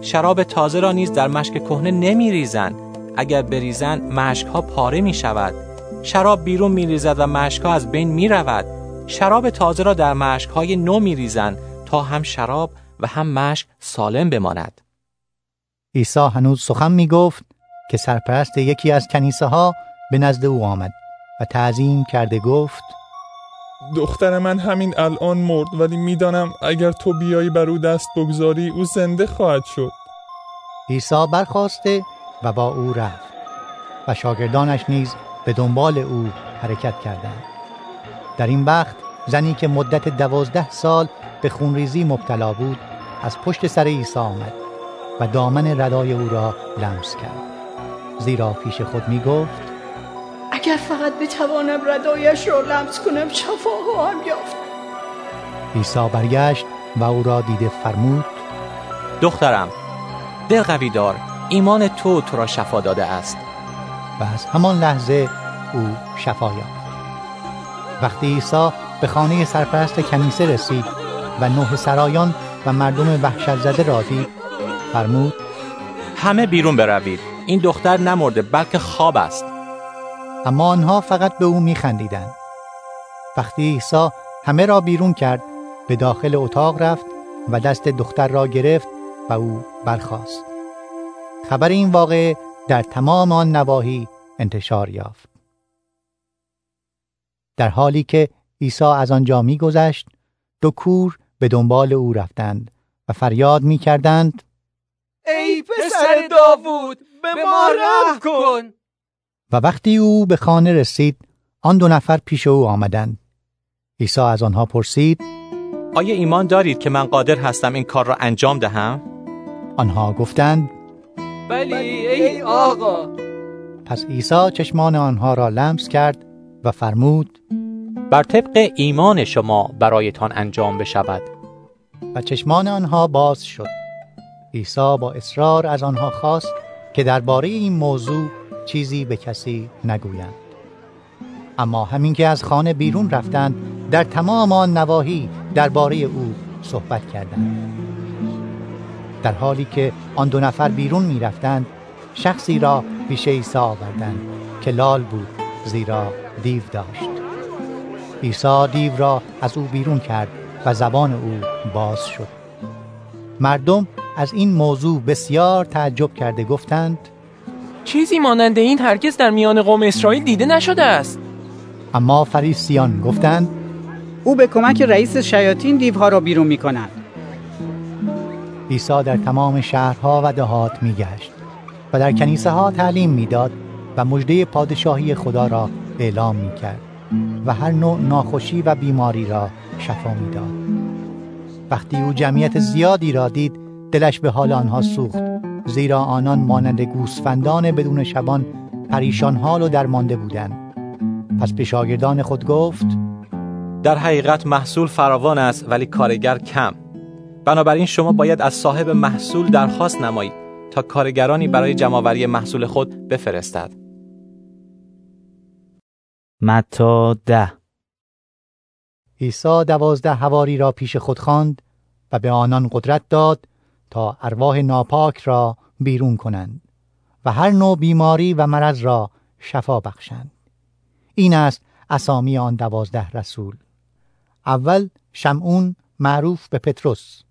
شراب تازه را نیز در مشک کهنه نمی ریزند. اگر بریزند مشک ها پاره می شود. شراب بیرون می ریزد و مشک ها از بین می رود. شراب تازه را در مشک های نو می ریزند تا هم شراب و هم مشک سالم بماند. عیسی هنوز سخن می گفت که سرپرست یکی از کنیسه ها به نزد او آمد و تعظیم کرده گفت دختر من همین الان مرد ولی می‌دانم اگر تو بیایی بر او دست بگذاری او زنده خواهد شد. عیسی برخواسته و با او رفت و شاگردانش نیز به دنبال او حرکت کردند. در این وقت زنی که مدت دوازده سال به خونریزی مبتلا بود از پشت سر عیسی آمد و دامن ردای او را لمس کرد. زیرا پیش خود می گفت اگر فقط بتوانم ردایش را لمس کنم شفا هم یافت. عیسی برگشت و او را دیده فرمود دخترم دل قوی دار ایمان تو تو را شفا داده است. و از همان لحظه او شفا یافت. وقتی عیسی به خانه سرپرست کنیسه رسید و نه سرایان و مردم وحشت زده را دید فرمود همه بیرون بروید. این دختر نمرده بلکه خواب است. اما آنها فقط به او میخندیدند. وقتی عیسی همه را بیرون کرد به داخل اتاق رفت و دست دختر را گرفت و او برخاست. خبر این واقعه در تمام آن نواحی انتشار یافت. در حالی که عیسی از آنجا میگذشت دو کور به دنبال او رفتند و فریاد می‌کردند ای پسر داوود به ما رحم کن. و وقتی او به خانه رسید آن دو نفر پیش او آمدند. عیسی از آنها پرسید آیا ایمان دارید که من قادر هستم این کار را انجام دهم؟ آنها گفتند بلی ای آقا. پس عیسی چشمان آنها را لمس کرد و فرمود بر طبق ایمان شما برایتان انجام بشود. و چشمان آنها باز شد. عیسی با اصرار از آنها خواست که درباره این موضوع چیزی به کسی نگویند. اما همین که از خانه بیرون رفتند در تمام آن نواحی درباره او صحبت کردند. در حالی که آن دو نفر بیرون می رفتند شخصی را پیش عیسی آوردند که لال بود زیرا دیو داشت. عیسی دیو را از او بیرون کرد و زبان او باز شد. مردم از این موضوع بسیار تعجب کرده گفتند چیزی مانند این هرگز در میان قوم اسرائیل دیده نشده است. اما فریسیان گفتند او به کمک رئیس شیاطین دیوها را بیرون می کند. عیسی در تمام شهرها و دهات میگشت و در کنیسه ها تعلیم می‌داد و مژده پادشاهی خدا را اعلام می کرد و هر نوع ناخوشی و بیماری را شفا می‌داد. وقتی او جمعیت زیادی را دید دلش به حال آنها سوخت زیرا آنان مانند گوسفندان بدون شبان پریشان حال و درمانده بودند. پس به شاگردان خود گفت در حقیقت محصول فراوان است ولی کارگر کم. بنابراین شما باید از صاحب محصول درخواست نمایید تا کارگرانی برای جمعآوری محصول خود بفرستد. متا ده. عیسی دوازده هواری را پیش خود خواند و به آنان قدرت داد تا ارواح ناپاک را بیرون کنند و هر نوع بیماری و مرض را شفا بخشند. این است اسامی آن دوازده رسول. اول شمعون معروف به پتروس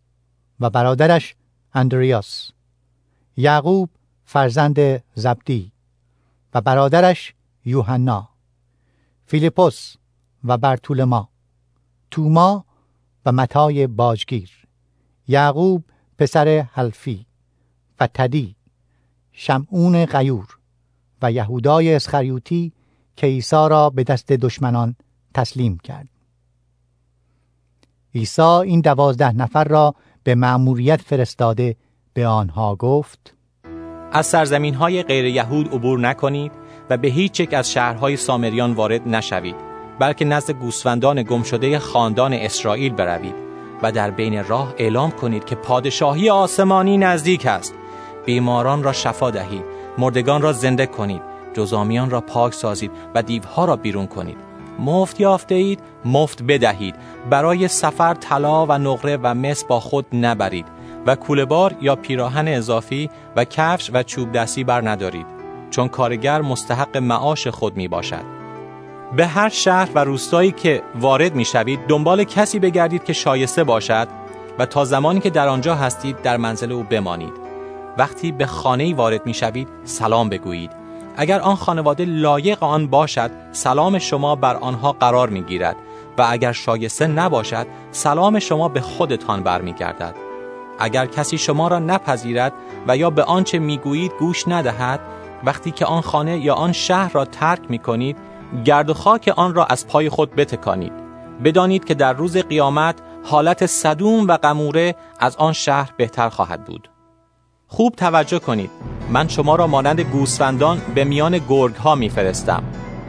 و برادرش اندریاس. یعقوب فرزند زبدی و برادرش یوحنا. فیلیپوس و برتولما توما و متای باجگیر یعقوب پسر حلفی و تدی شمعون غیور و یهودای اسخریوتی که عیسی را به دست دشمنان تسلیم کرد. عیسی این دوازده نفر را به مأموریت فرستاده به آنها گفت از سرزمین های غیر یهود عبور نکنید و به هیچ یک از شهرهای سامریان وارد نشوید بلکه نزد گوسفندان گمشده خاندان اسرائیل بروید و در بین راه اعلام کنید که پادشاهی آسمانی نزدیک است. بیماران را شفا دهید مردگان را زنده کنید جزامیان را پاک سازید و دیوها را بیرون کنید. مفت یافته اید مفت بدهید. برای سفر طلا و نقره و مس با خود نبرید و کولهبار یا پیراهن اضافی و کفش و چوب دستی بر ندارید. چون کارگر مستحق معاش خود می باشد به هر شهر و روستایی که وارد می شوید دنبال کسی بگردید که شایسته باشد و تا زمانی که در آنجا هستید در منزل او بمانید. وقتی به خانه وارد می شوید سلام بگویید. اگر آن خانواده لایق آن باشد سلام شما بر آنها قرار می گیرد و اگر شایسته نباشد سلام شما به خودتان برمیگردد. اگر کسی شما را نپذیرد و یا به آنچه می‌گویید گوش ندهد وقتی که آن خانه یا آن شهر را ترک می کنید گرد و خاک آن را از پای خود بتکانید. بدانید که در روز قیامت حالت صدوم و قموره از آن شهر بهتر خواهد بود. خوب توجه کنید. من شما را مانند گوسفندان به میان گرگ ها میفرستم.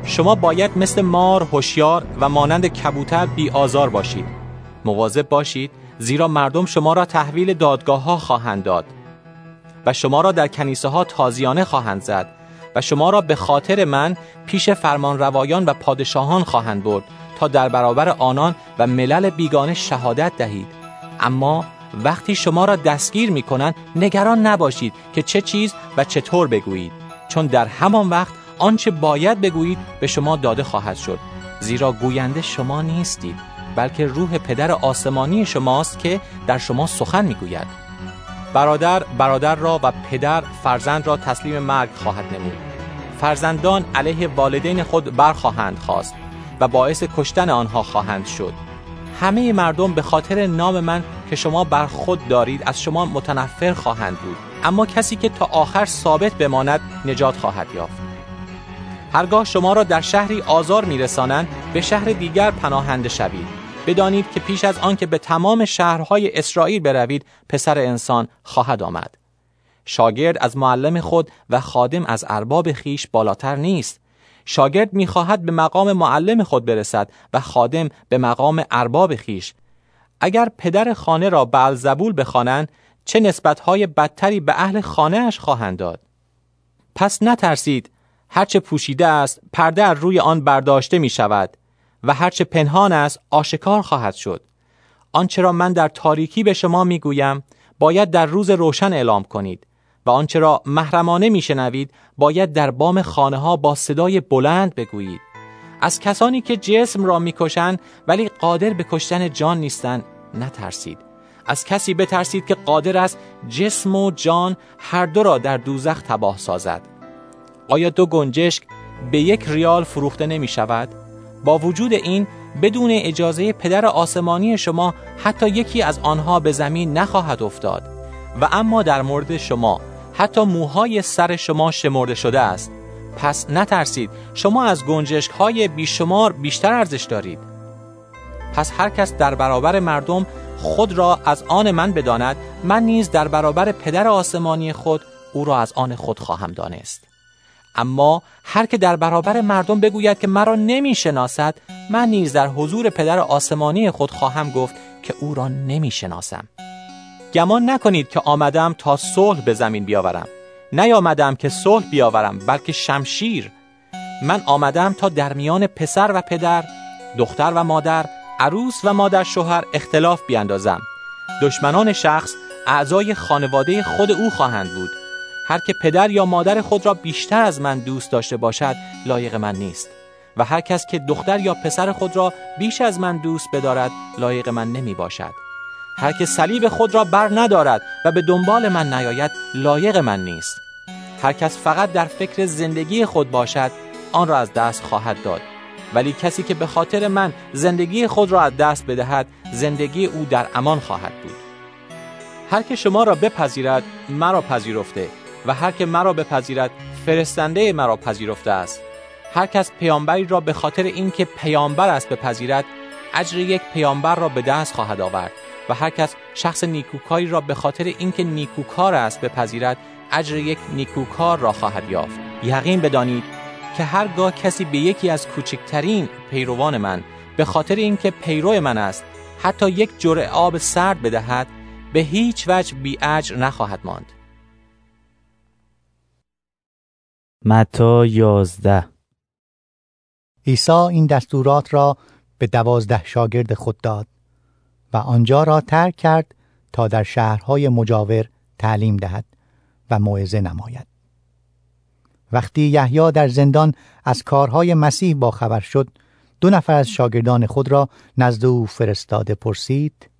شما باید مثل مار هوشیار و مانند کبوتر بی آزار باشید. مواظب باشید زیرا مردم شما را تحویل دادگاه ها خواهند داد. و شما را در کنیسه ها تازیانه خواهند زد و شما را به خاطر من پیش فرمان روایان و پادشاهان خواهند برد تا در برابر آنان و ملل بیگانه شهادت دهید. اما وقتی شما را دستگیر می کنند نگران نباشید که چه چیز و چطور بگویید. چون در همان وقت آنچه باید بگویید به شما داده خواهد شد. زیرا گوینده شما نیستید بلکه روح پدر آسمانی شماست که در شما سخن می‌گوید. برادر برادر را و پدر فرزند را تسلیم مرگ خواهد نمود. فرزندان علیه والدین خود برخواهند خواست و باعث کشتن آنها خواهند شد. همه مردم به خاطر نام من که شما بر خود دارید از شما متنفر خواهند بود. اما کسی که تا آخر ثابت بماند نجات خواهد یافت. هرگاه شما را در شهری آزار میرسانند به شهر دیگر پناهنده شوید. بدانید که پیش از آنکه به تمام شهرهای اسرائیل بروید پسر انسان خواهد آمد. شاگرد از معلم خود و خادم از ارباب خیش بالاتر نیست. شاگرد می‌خواهد به مقام معلم خود برسد و خادم به مقام ارباب خیش. اگر پدر خانه را بعلزبول بخوانند چه نسبتهای بدتری به اهل خانه اش خواهند داد؟ پس نترسید. هرچه پوشیده است پرده از روی آن برداشته می شود و هرچه پنهان است آشکار خواهد شد. آنچه را من در تاریکی به شما می گویم باید در روز روشن اعلام کنید و آنچه را محرمانه میشنوید باید در بام خانه ها با صدای بلند بگویید. از کسانی که جسم را می‌کشند ولی قادر به کشتن جان نیستند نترسید. از کسی بترسید که قادر است جسم و جان هر دو را در دوزخ تباه سازد. آیا دو گنجشک به یک ریال فروخته نمی شود؟ با وجود این بدون اجازه پدر آسمانی شما حتی یکی از آنها به زمین نخواهد افتاد. و اما در مورد شما حتی موهای سر شما شمرده شده است. پس نترسید شما از گنجشک های بیشمار بیشتر ارزش دارید. پس هر کس در برابر مردم خود را از آن من بداند من نیز در برابر پدر آسمانی خود او را از آن خود خواهم دانست. اما هر که در برابر مردم بگوید که مرا نمی‌شناسد من نیز در حضور پدر آسمانی خود خواهم گفت که او را نمی‌شناسم. گمان نکنید که آمدم تا صلح به زمین بیاورم. نیامدم که صلح بیاورم بلکه شمشیر. من آمدم تا در میان پسر و پدر دختر و مادر عروس و مادر شوهر اختلاف بیاندازم. دشمنان شخص اعضای خانواده خود او خواهند بود. هر که پدر یا مادر خود را بیشتر از من دوست داشته باشد لایق من نیست. و هر کس که دختر یا پسر خود را بیش از من دوست بدارد لایق من نمی باشد. هر که صلیب خود را بر ندارد و به دنبال من نیاید لایق من نیست. هر کس فقط در فکر زندگی خود باشد آن را از دست خواهد داد. ولی کسی که به خاطر من زندگی خود را از دست بدهد زندگی او در امان خواهد بود. هر که شما را بپذیرد مرا پذیرفته. و هر که مرا بپذیرد فرستنده مرا پذیرفته است. هر کس پیامبری را به خاطر اینکه پیامبر است بپذیرد اجر یک پیامبر را به دست خواهد آورد. و هر کس شخص نیکوکاری را به خاطر اینکه نیکوکار است بپذیرد اجر یک نیکوکار را خواهد یافت. یقین بدانید که هرگاه کسی به یکی از کوچکترین پیروان من به خاطر اینکه پیرو من است حتی یک جرعه آب سرد بدهد به هیچ وجه بی اجر نخواهد ماند. متا یازده. عیسی این دستورات را به دوازده شاگرد خود داد و آنجا را ترک کرد تا در شهرهای مجاور تعلیم دهد و موعظه نماید. وقتی یحیی در زندان از کارهای مسیح با خبر شد دو نفر از شاگردان خود را نزد او فرستاده پرسید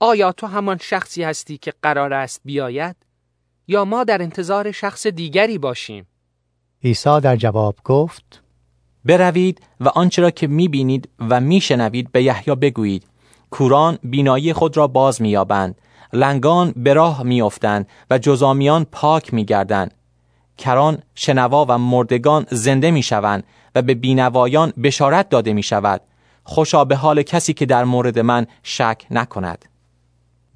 آیا تو همان شخصی هستی که قرار است بیاید یا ما در انتظار شخص دیگری باشیم؟ عیسی در جواب گفت بروید و آنچه را که می‌بینید و میشنوید به یحیی بگویید. کوران بینایی خود را باز مییابند. لنگان به راه میافتند و جزامیان پاک میگردند. کران شنوا و مردگان زنده می‌شوند و به بینوایان بشارت داده می شود خوشا به حال کسی که در مورد من شک نکند.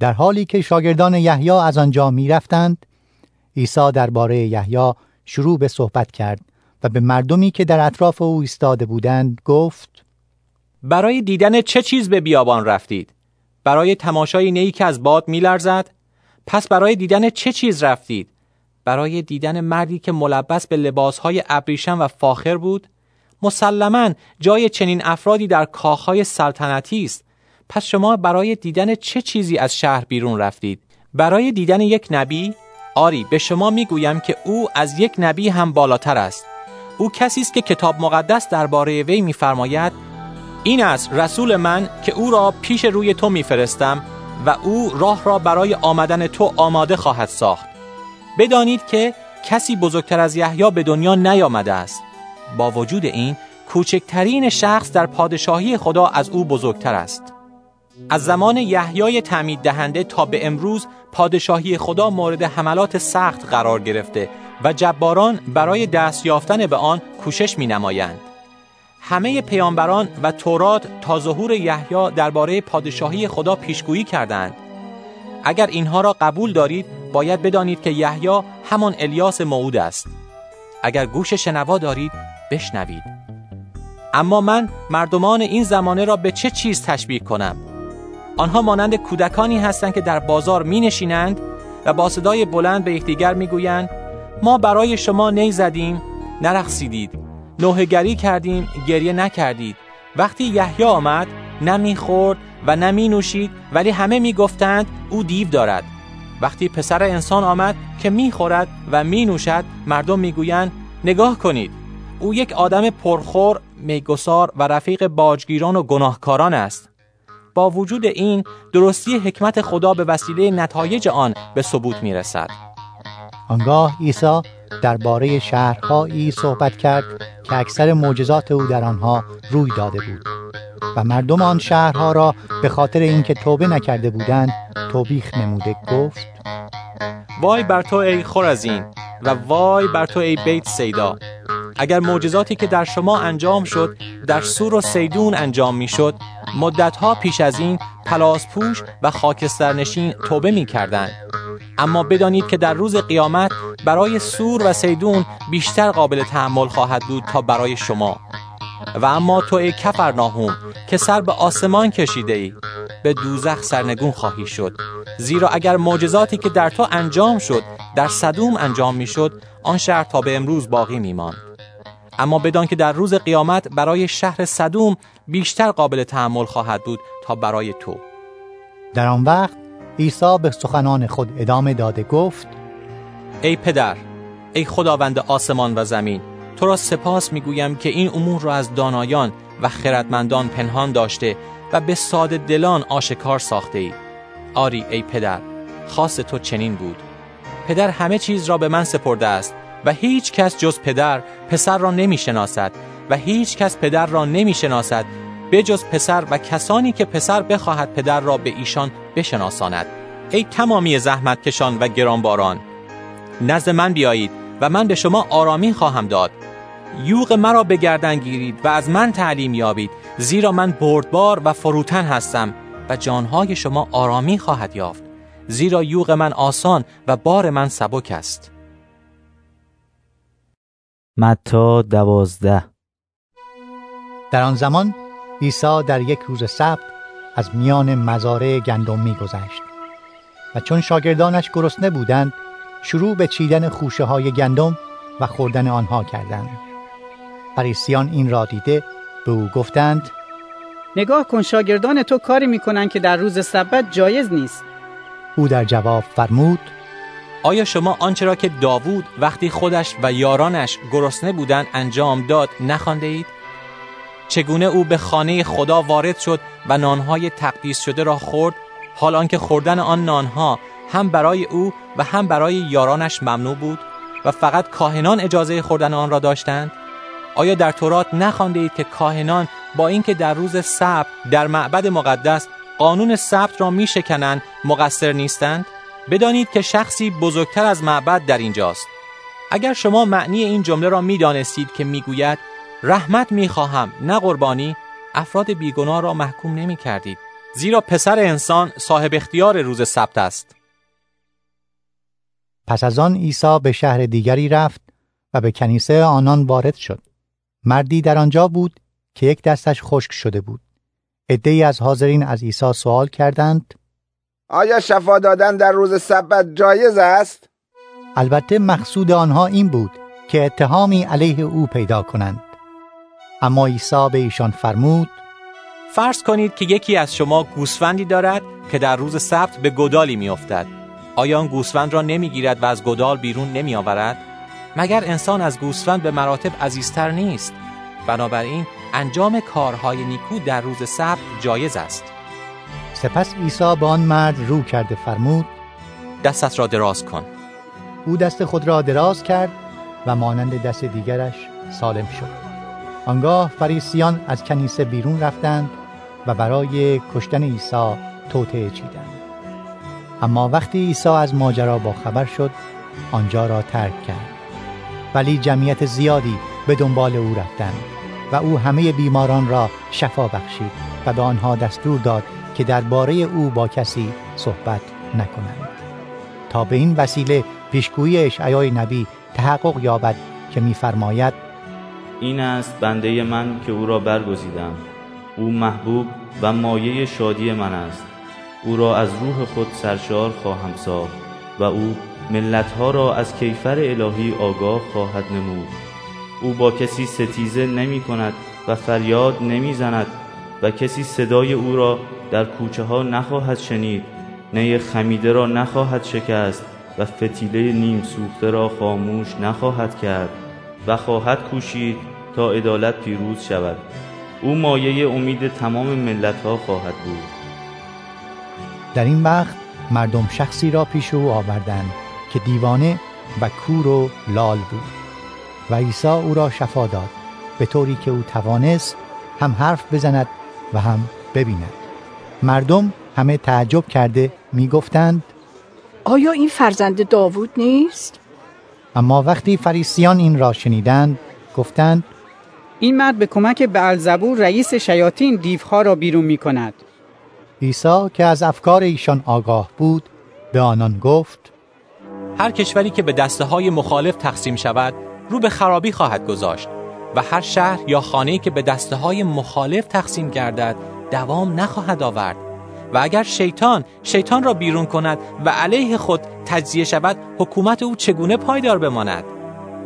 در حالی که شاگردان یحیی از آنجا می رفتند عیسی درباره یحیی شروع به صحبت کرد و به مردمی که در اطراف او ایستاده بودند گفت برای دیدن چه چیز به بیابان رفتید؟ برای تماشای نیی که از باد میلرزد؟ پس برای دیدن چه چیز رفتید؟ برای دیدن مردی که ملبس به لباسهای ابریشم و فاخر بود؟ مسلما جای چنین افرادی در کاخهای سلطنتی است. پس شما برای دیدن چه چیزی از شهر بیرون رفتید؟ برای دیدن یک نبی؟ آری به شما می‌گویم که او از یک نبی هم بالاتر است. او کسی است که کتاب مقدس درباره وی میفرماید این است رسول من که او را پیش روی تو میفرستم و او راه را برای آمدن تو آماده خواهد ساخت. بدانید که کسی بزرگتر از یحیی به دنیا نیامده است. با وجود این کوچکترین شخص در پادشاهی خدا از او بزرگتر است. از زمان یحیای تعمید دهنده تا به امروز پادشاهی خدا مورد حملات سخت قرار گرفته و جباران برای دست یافتن به آن کوشش می نمایند. همه پیامبران و تورات تا ظهور یحیی درباره پادشاهی خدا پیشگویی کردند. اگر اینها را قبول دارید باید بدانید که یحیی همان الیاس موعود است. اگر گوش شنوا دارید بشنوید. اما من مردمان این زمانه را به چه چیز تشبیه کنم؟ آنها مانند کودکانی هستند که در بازار می نشینند و با صدای بلند به یکدیگر می گویند ما برای شما نی زدیم نرقصیدید نوهگری کردیم گریه نکردید. وقتی یحیی آمد نمی خورد و نمی نوشید ولی همه می گفتند او دیو دارد. وقتی پسر انسان آمد که می خورد و می نوشد مردم می گویند نگاه کنید او یک آدم پرخور میگسار و رفیق باجگیران و گناهکاران است. با وجود این درستی حکمت خدا به وسیله نتایج آن به ثبوت می رسد. آنگاه عیسی درباره شهرهایی صحبت کرد که اکثر معجزات او در آنها روی داده بود و مردم آن شهرها را به خاطر اینکه توبه نکرده بودند توبیخ نموده گفت وای بر تو ای خورزین و وای بر تو ای بیت سیدا اگر معجزاتی که در شما انجام شد در سور و سیدون انجام می شد مدتها پیش از این پوش و خاکسترنشین توبه می کردن. اما بدانید که در روز قیامت برای سور و سیدون بیشتر قابل تحمل خواهد بود تا برای شما. و اما تو ای کفرناهوم که سر به آسمان کشیده ای به دوزخ سرنگون خواهی شد. زیرا اگر معجزاتی که در تو انجام شد در صدوم انجام می شد آن شهر تا به امروز باقی می اما بدان که در روز قیامت برای شهر صدوم بیشتر قابل تحمل خواهد بود تا برای تو. در آن وقت عیسی به سخنان خود ادامه داده گفت ای پدر ای خداوند آسمان و زمین تو را سپاس می‌گویم که این امور را از دانایان و خردمندان پنهان داشته و به ساده دلان آشکار ساخته ای. آری ای پدر خاص تو چنین بود. پدر همه چیز را به من سپرده است. و هیچ کس جز پدر پسر را نمی شناسد و هیچ کس پدر را نمی شناسد بجز پسر و کسانی که پسر بخواهد پدر را به ایشان بشناساند. ای تمامی زحمت کشان و گرانباران نزد من بیایید و من به شما آرامی خواهم داد. یوغ مرا به گردن گیرید و از من تعلیم یابید زیرا من بردبار و فروتن هستم و جانهای شما آرامی خواهد یافت. زیرا یوغ من آسان و بار من سبک است. متا دوازده. در آن زمان عیسی در یک روز سبت از میان مزارع گندم میگذشت و چون شاگردانش گرسنه بودند شروع به چیدن خوشه های گندم و خوردن آنها کردند. فریسیان این را دیده به او گفتند نگاه کن شاگردان تو کاری می‌کنن که در روز سبت جایز نیست. او در جواب فرمود آیا شما آنچه را که داوود وقتی خودش و یارانش گرسنه بودند انجام داد نخوانده اید؟ چگونه او به خانه خدا وارد شد و نانهای تقدیس شده را خورد؟ حال آنکه خوردن آن نانها هم برای او و هم برای یارانش ممنوع بود و فقط کاهنان اجازه خوردن آن را داشتند؟ آیا در تورات نخوانده اید که کاهنان با اینکه در روز سبت در معبد مقدس قانون سبت را میشکنند مقصر نیستند؟ بدانید که شخصی بزرگتر از معبد در اینجاست. اگر شما معنی این جمله را می‌دانستید که می‌گوید رحمت می‌خواهم نه قربانی افراد بیگناه را محکوم نمی کردید زیرا پسر انسان صاحب اختیار روز سبت است. پس از آن عیسی به شهر دیگری رفت و به کنیسه آنان وارد شد. مردی در آنجا بود که یک دستش خشک شده بود. عدهای از حاضرین از عیسی سوال کردند آیا شفا دادن در روز سبت جایز است؟ البته مقصود آنها این بود که اتهامی علیه او پیدا کنند. اما عیسی به ایشان فرمود فرض کنید که یکی از شما گوسفندی دارد که در روز سبت به گدالی میافتد. آیا آن گوسفند را نمی‌گیرد و از گدال بیرون نمیآورد؟ مگر انسان از گوسفند به مراتب عزیزتر نیست؟ بنابراین انجام کارهای نیکو در روز سبت جایز است. سپس عیسی به آن مرد رو کرده فرمود دستت را دراز کن. او دست خود را دراز کرد و مانند دست دیگرش سالم شد. آنگاه فریسیان از کنیسه بیرون رفتند و برای کشتن عیسی توطعه چیدند. اما وقتی عیسی از ماجرا با خبر شد آنجا را ترک کرد. ولی جمعیت زیادی به دنبال او رفتند و او همه بیماران را شفا بخشید و به آنها دستور داد که درباره او با کسی صحبت نکنند. تا به این وسیله پیشگویی اشعیای نبی تحقق یابد که می‌فرماید این است بنده من که او را برگزیدم. او محبوب و مایه شادی من است. او را از روح خود سرشار خواهم ساخت و او ملتها را از کیفر الهی آگاه خواهد نمود. او با کسی ستیزه نمی کند و فریاد نمی زند و کسی صدای او را در کوچه ها نخواهد شنید. نی خمیده را نخواهد شکست و فتیله نیم سوخته را خاموش نخواهد کرد و خواهد کوشید تا عدالت پیروز شود. او مایه امید تمام ملت ها خواهد بود. در این وقت مردم شخصی را پیش او آوردند که دیوانه و کور و لال بود و عیسی او را شفا داد به طوری که او توانست هم حرف بزند و هم ببیند. مردم همه تعجب کرده می‌گفتند آیا این فرزند داوود نیست؟ اما وقتی فریسیان این را شنیدند گفتند این مرد به کمک بعلزبور رئیس شیاطین دیوها را بیرون می کند عیسی که از افکار ایشان آگاه بود به آنان گفت هر کشوری که به دسته های مخالف تقسیم شود رو به خرابی خواهد گذاشت و هر شهر یا خانه‌ای که به دسته های مخالف تقسیم گردد دوام نخواهد آورد. و اگر شیطان شیطان را بیرون کند و علیه خود تجزیه شود حکومت او چگونه پایدار بماند؟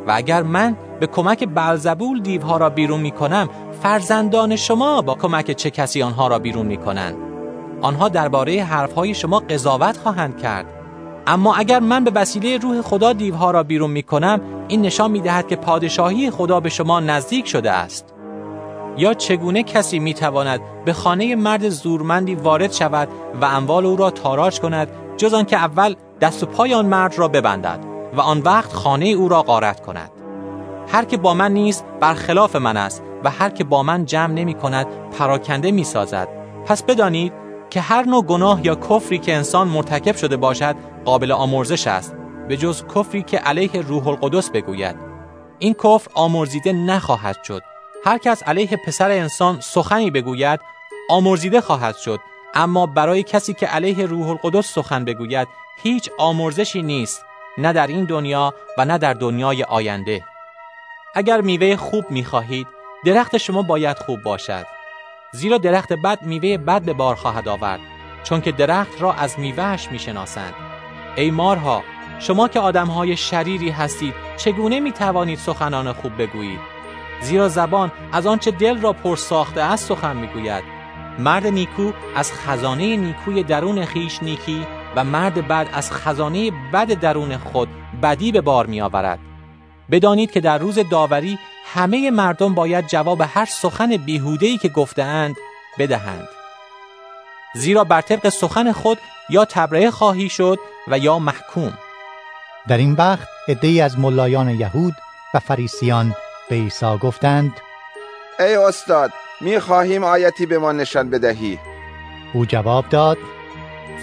و اگر من به کمک بلزبول دیوها را بیرون می کنم فرزندان شما با کمک چه کسی آنها را بیرون می کنند؟ آنها درباره حرفهای شما قضاوت خواهند کرد. اما اگر من به وسیله روح خدا دیوها را بیرون می کنم این نشان می دهد که پادشاهی خدا به شما نزدیک شده است. یا چگونه کسی می تواند به خانه مرد زورمندی وارد شود و اموال او را تاراج کند جز آنکه اول دست و پای آن مرد را ببندد و آن وقت خانه او را غارت کند. هر که با من نیست برخلاف من است و هر که با من جمع نمی کند پراکنده می سازد. پس بدانید که هر نوع گناه یا کفری که انسان مرتکب شده باشد قابل آمرزش است به جز کفری که علیه روح القدس بگوید. این کفر آمرزیده نخواهد شد. هر کس علیه پسر انسان سخنی بگوید آمرزیده خواهد شد. اما برای کسی که علیه روح القدس سخن بگوید هیچ آمرزشی نیست نه در این دنیا و نه در دنیای آینده. اگر میوه خوب می‌خواهید درخت شما باید خوب باشد. زیرا درخت بد میوه بد به بار خواهد آورد چون که درخت را از میوهش می‌شناسند. ای مارها شما که آدمهای شریری هستید چگونه می‌توانید سخنان خوب بگویید؟ زیرا زبان از آنچه دل را پر ساخته است سخن می‌گوید. مرد نیکو از خزانه نیکوی درون خیش نیکی و مرد بد از خزانه بد درون خود بدی به بار میآورد. بدانید که در روز داوری همه مردم باید جواب هر سخن بیهوده‌ای که گفتهاند بدهند. زیرا بر طبق سخن خود یا تبرئه خواهی شد و یا محکوم. در این وقت عدهای از ملایان یهود و فریسیان به عیسی گفتند ای استاد می خواهیم آیتی به ما نشان بدهی. او جواب داد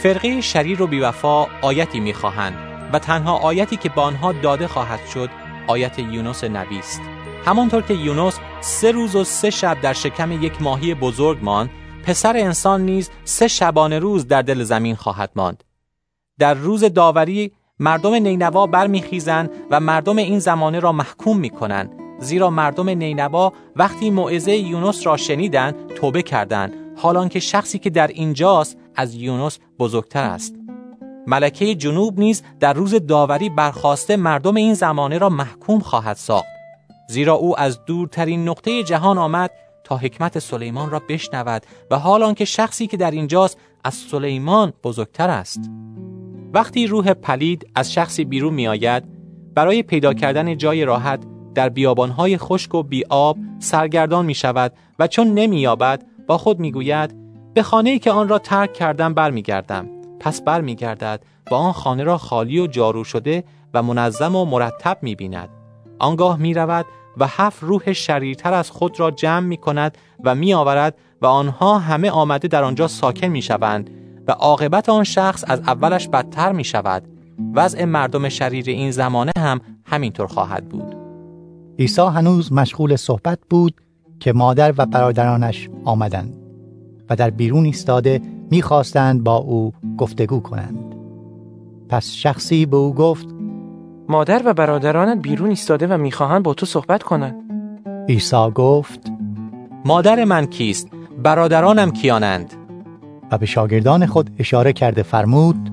فرقه شریر و بیوفا آیتی می‌خواهند و تنها آیتی که به آنها داده خواهد شد آیت یونس نبی است. همانطور که یونس سه روز و سه شب در شکم یک ماهی بزرگ ماند پسر انسان نیز سه شبانه روز در دل زمین خواهد ماند. در روز داوری مردم نینوا برمیخیزند و مردم این زمانه را محکوم می‌کنند. زیرا مردم نینوا وقتی موعظه یونس را شنیدند توبه کردند حالان که شخصی که در اینجاست از یونس بزرگتر است. ملکه جنوب نیز در روز داوری برخواسته مردم این زمانه را محکوم خواهد ساخت. زیرا او از دورترین نقطه جهان آمد تا حکمت سلیمان را بشنود و حال که شخصی که در اینجاست از سلیمان بزرگتر است. وقتی روح پلید از شخصی بیرون می آید برای پیدا کردن جای راحت در بیابانهای خشک و بیاب سرگردان می شود و چون نمی یابد با خود می گوید به خانه که آن را ترک کردم برمیگردم. پس برمیگردد و آن خانه را خالی و جارو شده و منظم و مرتب می بیند آنگاه می رود و هفت روح شریرتر از خود را جمع می کند و می آورد و آنها همه آمده در آنجا ساکن می شوند و عاقبت آن شخص از اولش بدتر می شود وضع مردم شریر این زمانه هم همینطور خواهد بود. عیسی هنوز مشغول صحبت بود که مادر و برادرانش آمدند و در بیرون ایستاده می‌خواستند با او گفتگو کنند. پس شخصی به او گفت مادر و برادرانت بیرون ایستاده و می‌خواهند با تو صحبت کنند. عیسی گفت مادر من کیست؟ برادرانم کیانند؟ و به شاگردان خود اشاره کرده فرمود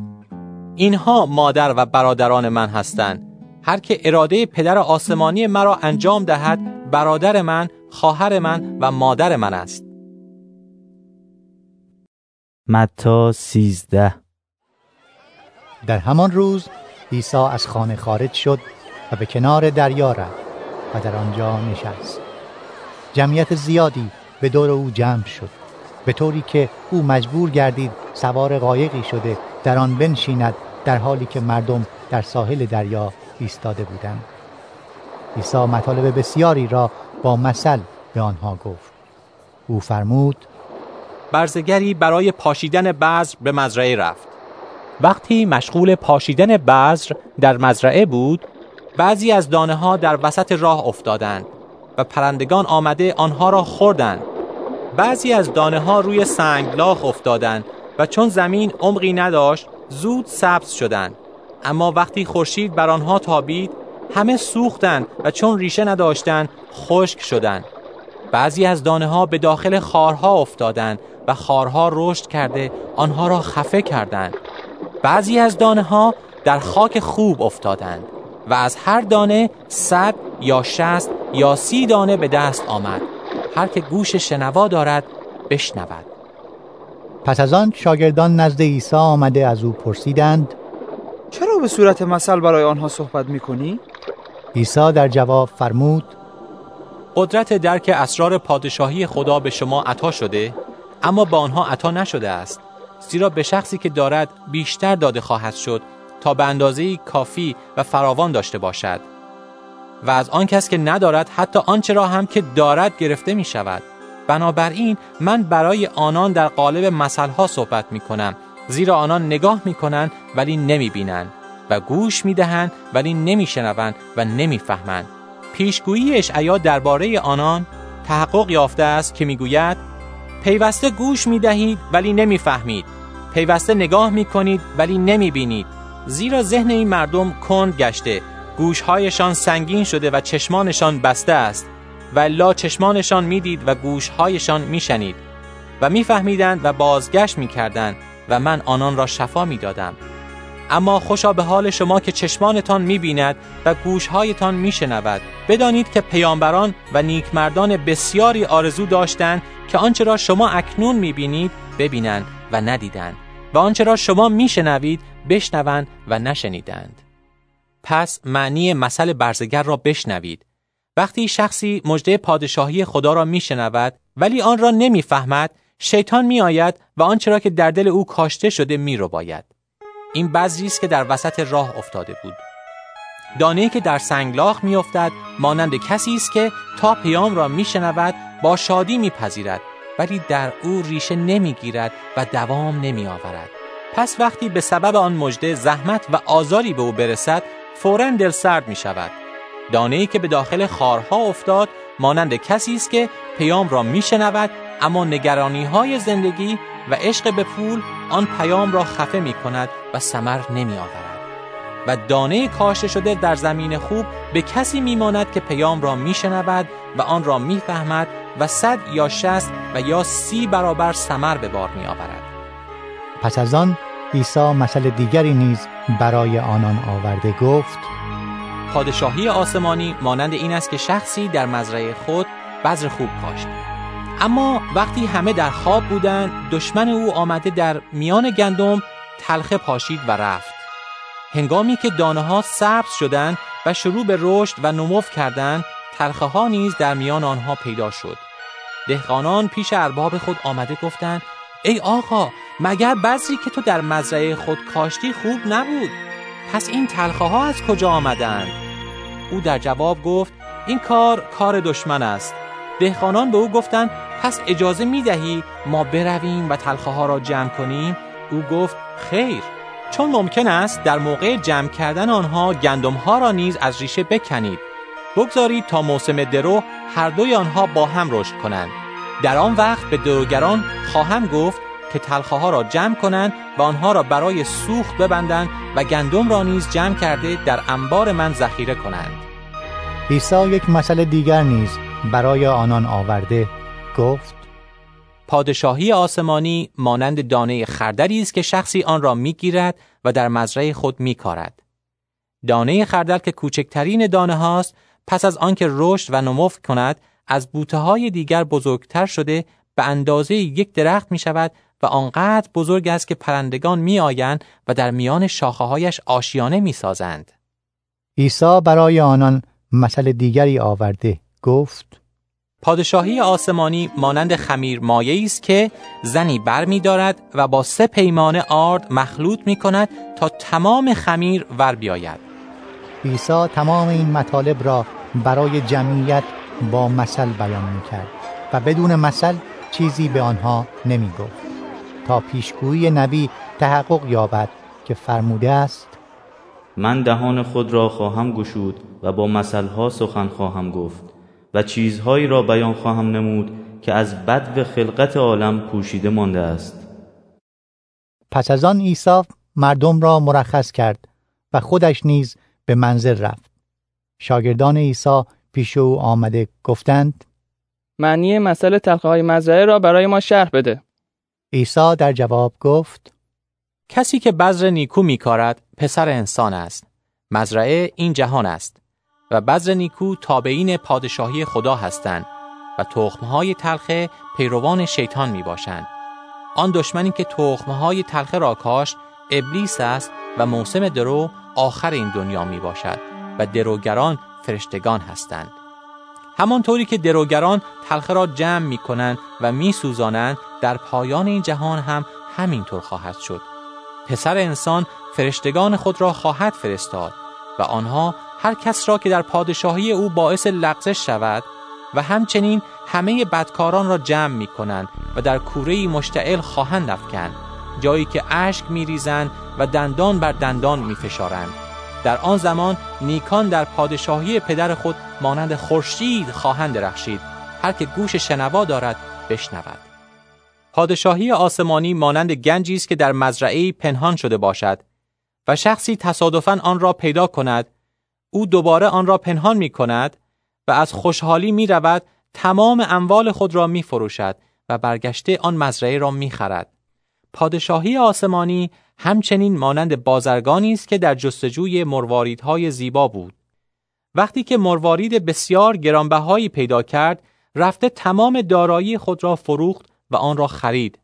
اینها مادر و برادران من هستند. هر که اراده پدر آسمانی مرا انجام دهد برادر من خواهر من و مادر من است. متا سیزده. در همان روز عیسی از خانه خارج شد و به کنار دریا رفت و در آنجا نشست. جمعیت زیادی به دور او جمع شد. به طوری که او مجبور گردید سوار قایقی شده در آن بنشیند در حالی که مردم در ساحل دریا ایستاده بودند عیسی مطالب بسیاری را با مثل به آنها گفت. او فرمود برزگری برای پاشیدن بذر به مزرعه رفت. وقتی مشغول پاشیدن بذر در مزرعه بود بعضی از دانه ها در وسط راه افتادند و پرندگان آمده آنها را خوردند. بعضی از دانه ها روی سنگلاخ افتادند و چون زمین عمقی نداشت زود سبز شدند. اما وقتی خورشید بر آنها تابید همه سوختند و چون ریشه نداشتند خشک شدند. بعضی از دانه ها به داخل خارها افتادند و خارها رشد کرده آنها را خفه کردند. بعضی از دانه ها در خاک خوب افتادند و از هر دانه صد یا شست یا سی دانه به دست آمد. هر که گوش شنوا دارد بشنود. پس از آن شاگردان نزد عیسی آمده از او پرسیدند چرا به صورت مثل برای آنها صحبت می‌کنی؟ عیسی در جواب فرمود قدرت درک اسرار پادشاهی خدا به شما عطا شده اما به آنها عطا نشده است زیرا به شخصی که دارد بیشتر داده خواهد شد تا به اندازه کافی و فراوان داشته باشد و از آن کس که ندارد حتی آنچه را هم که دارد گرفته می شود بنابراین من برای آنان در قالب مسئله صحبت می کنم زیرا آنان نگاه می کنند ولی نمی بینند و گوش می دهند ولی نمی شنوند و نمی فهمند پیشگویی اشعیا درباره آنان تحقق یافته است که می‌گوید پیوسته گوش می دهید ولی نمی فهمید پیوسته نگاه می کنید ولی نمی بینید زیرا ذهن این مردم کند گشته. گوشهایشان سنگین شده و چشمانشان بسته است. و لا چشمانشان می‌دید و گوشهایشان میشنید. و میفهمیدند و بازگشت می‌کردند. و من آنان را شفا می‌دادم. اما خوشا به حال شما که چشمانتان می‌بیند و گوشهایتان میشنود. بدانید که پیامبران و نیکمردان بسیاری آرزو داشتند که آنچه را شما اکنون می‌بینید ببینند و ندیدند و آنچه را شما میشنوید بشنوند و نشنیدند. پس معنی مثل برزگر را بشنوید. وقتی شخصی مژده پادشاهی خدا را میشنود ولی آن را نمی‌فهمد شیطان میآید و آنچه را که در دل او کاشته شده میرو باید این بذری است که در وسط راه افتاده بود. دانه که در سنگلاخ میافتد مانند کسی است که تا پیام را میشنود با شادی میپذیرد ولی در او ریشه نمی‌گیرد و دوام نمیآورد. پس وقتی به سبب آن مژده زحمت و آزاری به او برسد فورا دل سرد می شود دانه که به داخل خارها افتاد مانند کسی است که پیام را میشنود اما نگرانی های زندگی و عشق به پول آن پیام را خفه می کند و سمر نمی آورد. و دانه کاشته شده در زمین خوب به کسی میماند که پیام را میشنود و آن را می‌فهمد و صد یا شست و یا سی برابر سمر به بار می آورد. پس از آن عیسی مثل دیگری نیز برای آنان آورده گفت پادشاهی آسمانی مانند این است که شخصی در مزرعه خود بذر خوب کاشت اما وقتی همه در خواب بودند دشمن او آمده در میان گندم تلخه پاشید و رفت. هنگامی که دانه ها سبز شدند و شروع به رشد و نموف کردند تلخه ها نیز در میان آنها پیدا شد. دهقانان پیش ارباب خود آمده گفتند ای آقا مگر بذری که تو در مزرعه خود کاشتی خوب نبود؟ پس این تلخه ها از کجا آمدند؟ او در جواب گفت این کار کار دشمن است. دهقانان به او گفتند پس اجازه می دهی ما برویم و تلخه ها را جمع کنیم؟ او گفت خیر. چون ممکن است در موقع جمع کردن آنها گندم ها را نیز از ریشه بکنید. بگذارید تا موسم درو هر دوی آنها با هم رشد کنند. در آن وقت به دروگران خواهم گفت که تلخه ها را جمع کنند و آنها را برای سوخت ببندند و گندم را نیز جمع کرده در انبار من ذخیره کنند. عیسی یک مسئله دیگر نیز برای آنان آورده گفت پادشاهی آسمانی مانند دانه خردلی است که شخصی آن را می‌گیرد و در مزرعه خود میکارد دانه خردل که کوچکترین دانه هاست پس از آنکه رشد و نمو کند از بوته های دیگر بزرگتر شده به اندازه یک درخت می شود و آنقدر بزرگ است که پرندگان می آیند و در میان شاخه هایش آشیانه می سازند. عیسی برای آنان مثل دیگری آورده گفت پادشاهی آسمانی مانند خمیر مایه است که زنی بر می دارد و با سه پیمانه آرد مخلوط می کند تا تمام خمیر ور بیاید. عیسی تمام این مطالب را برای جمعیت با مثل بیان می کرد و بدون مثل چیزی به آنها نمی گفت تا پیشگویی نبی تحقق یابد که فرموده است من دهان خود را خواهم گشود و با مثلها سخن خواهم گفت و چیزهایی را بیان خواهم نمود که از بد و خلقت عالم پوشیده مانده است. پس از آن عیسی مردم را مرخص کرد و خودش نیز به منزل رفت. شاگردان عیسی پیش او آمده گفتند معنی مسئله تلخه های مزرعه را برای ما شرح بده. عیسی در جواب گفت کسی که بذر نیکو میکارد پسر انسان است. مزرعه این جهان است. و بذر نیکو تابعین پادشاهی خدا هستند و تخمهای تلخه پیروان شیطان می باشند. آن دشمنی که تخمهای تلخه را کاشت ابلیس است و موسم درو آخر این دنیا می باشد و دروگران فرشتگان هستند همانطوری که دروگران تلخه را جمع می کنند و می سوزانند در پایان این جهان هم همینطور خواهد شد پسر انسان فرشتگان خود را خواهد فرستاد و آنها هر کس را که در پادشاهی او باعث لغزش شود و همچنین همه بدکاران را جمع می کنند و در کوره مشتعل خواهند افکند جایی که اشک می ریزند و دندان بر دندان می فشارند. در آن زمان نیکان در پادشاهی پدر خود مانند خورشید خواهند درخشید هر که گوش شنوا دارد بشنود پادشاهی آسمانی مانند گنجی است که در مزرعه پنهان شده باشد و شخصی تصادفاً آن را پیدا کند او دوباره آن را پنهان می کند و از خوشحالی می رود تمام اموال خود را می فروشد و برگشته آن مزرعه را می خرد. پادشاهی آسمانی همچنین مانند بازرگانی است که در جستجوی مرواریدهای زیبا بود. وقتی که مروارید بسیار گرانبهایی پیدا کرد، رفته تمام دارایی خود را فروخت و آن را خرید.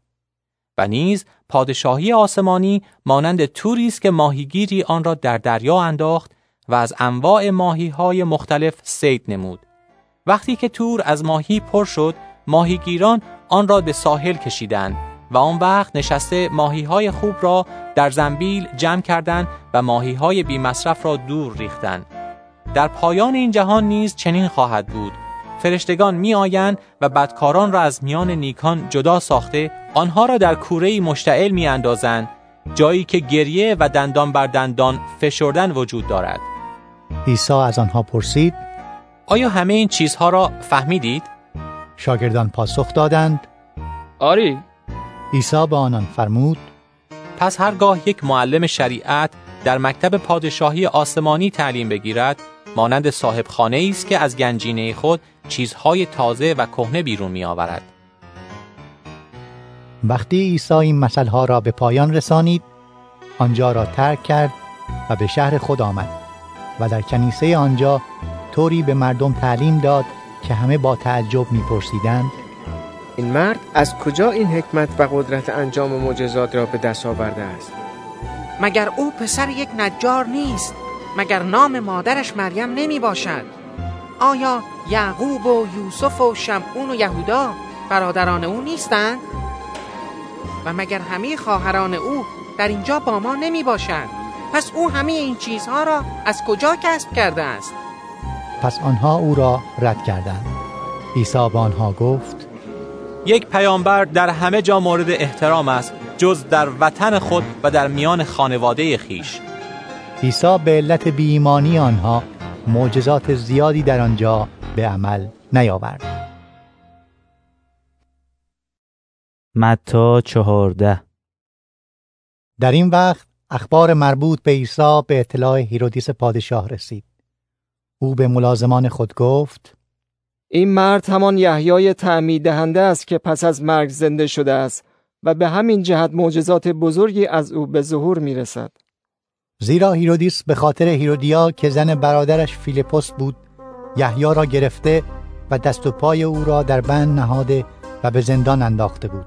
و نیز پادشاهی آسمانی مانند توری است که ماهیگیری آن را در دریا انداخت و از انواع ماهی های مختلف سید نمود. وقتی که تور از ماهی پر شد، ماهیگیران آن را به ساحل کشیدند و آن وقت نشسته ماهی های خوب را در زنبیل جمع کردند و ماهی های بی مصرف را دور ریختند. در پایان این جهان نیز چنین خواهد بود. فرشتگان می آیند و بدکاران را از میان نیکان جدا ساخته آنها را در کوره مشتعل می اندازند جایی که گریه و دندان بر دندان فشردن وجود دارد. عیسی از آنها پرسید آیا همه این چیزها را فهمیدید؟ شاگردان پاسخ دادند آری عیسی به آنان فرمود پس هرگاه یک معلم شریعت در مکتب پادشاهی آسمانی تعلیم بگیرد مانند صاحب خانه است که از گنجینه خود چیزهای تازه و کهنه بیرون می آورد. وقتی عیسی این مسئله را به پایان رسانید آنجا را ترک کرد و به شهر خود آمد و در کنیسه آنجا طوری به مردم تعلیم داد که همه با تعجب میپرسیدند این مرد از کجا این حکمت و قدرت انجام معجزات را به دست آورده است؟ مگر او پسر یک نجار نیست مگر نام مادرش مریم نمی باشد؟ آیا یعقوب و یوسف و شمعون و یهودا برادران او نیستند؟ و مگر همه خواهران او در اینجا با ما نمی باشند؟ پس او همه این چیزها را از کجا کسب کرده است؟ پس آنها او را رد کردند. عیسی به آنها گفت یک پیامبر در همه جا مورد احترام است جز در وطن خود و در میان خانواده خیش. عیسی به علت بیایمانی آنها معجزات زیادی در آنجا به عمل نیاورد. متی چهارده. در این وقت اخبار مربوط به عیسی به اطلاع هیرودیس پادشاه رسید او به ملازمان خود گفت این مرد همان یحیای تعمید دهنده است که پس از مرگ زنده شده است و به همین جهت معجزات بزرگی از او به ظهور می رسد. زیرا هیرودیس به خاطر هیرودیا که زن برادرش فیلیپوس بود یحیی را گرفته و دست و پای او را در بند نهاده و به زندان انداخته بود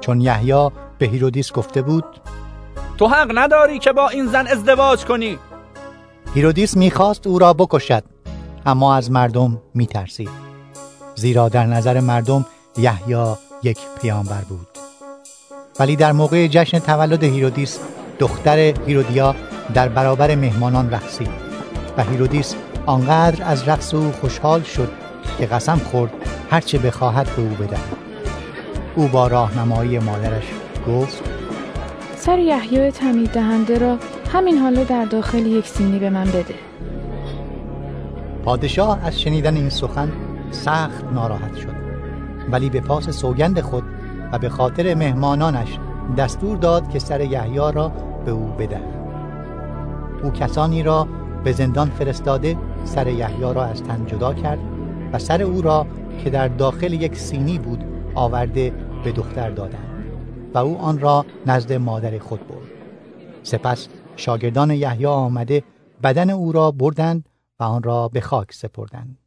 چون یحیی به هیرودیس گفته بود تو حق نداری که با این زن ازدواج کنی. هیرودیس می‌خواست او را بکشد اما از مردم میترسید زیرا در نظر مردم یحیی یک پیامبر بود. ولی در موقع جشن تولد هیرودیس دختر هیرودیا در برابر مهمانان رقصید و هیرودیس آنقدر از رقص او خوشحال شد که قسم خورد هرچه بخواهد به او بدهد. او با راهنمایی مادرش گفت سر یحیای تمید دهنده را همین حالا در داخل یک سینی به من بده. پادشاه از شنیدن این سخن سخت ناراحت شد. ولی به پاس سوگند خود و به خاطر مهمانانش دستور داد که سر یحیی را به او بدهد. او کسانی را به زندان فرستاده سر یحیی را از تن جدا کرد و سر او را که در داخل یک سینی بود آورده به دختر دادند. و او آن را نزد مادر خود برد. سپس شاگردان یحیی آمده بدن او را بردند و آن را به خاک سپردند.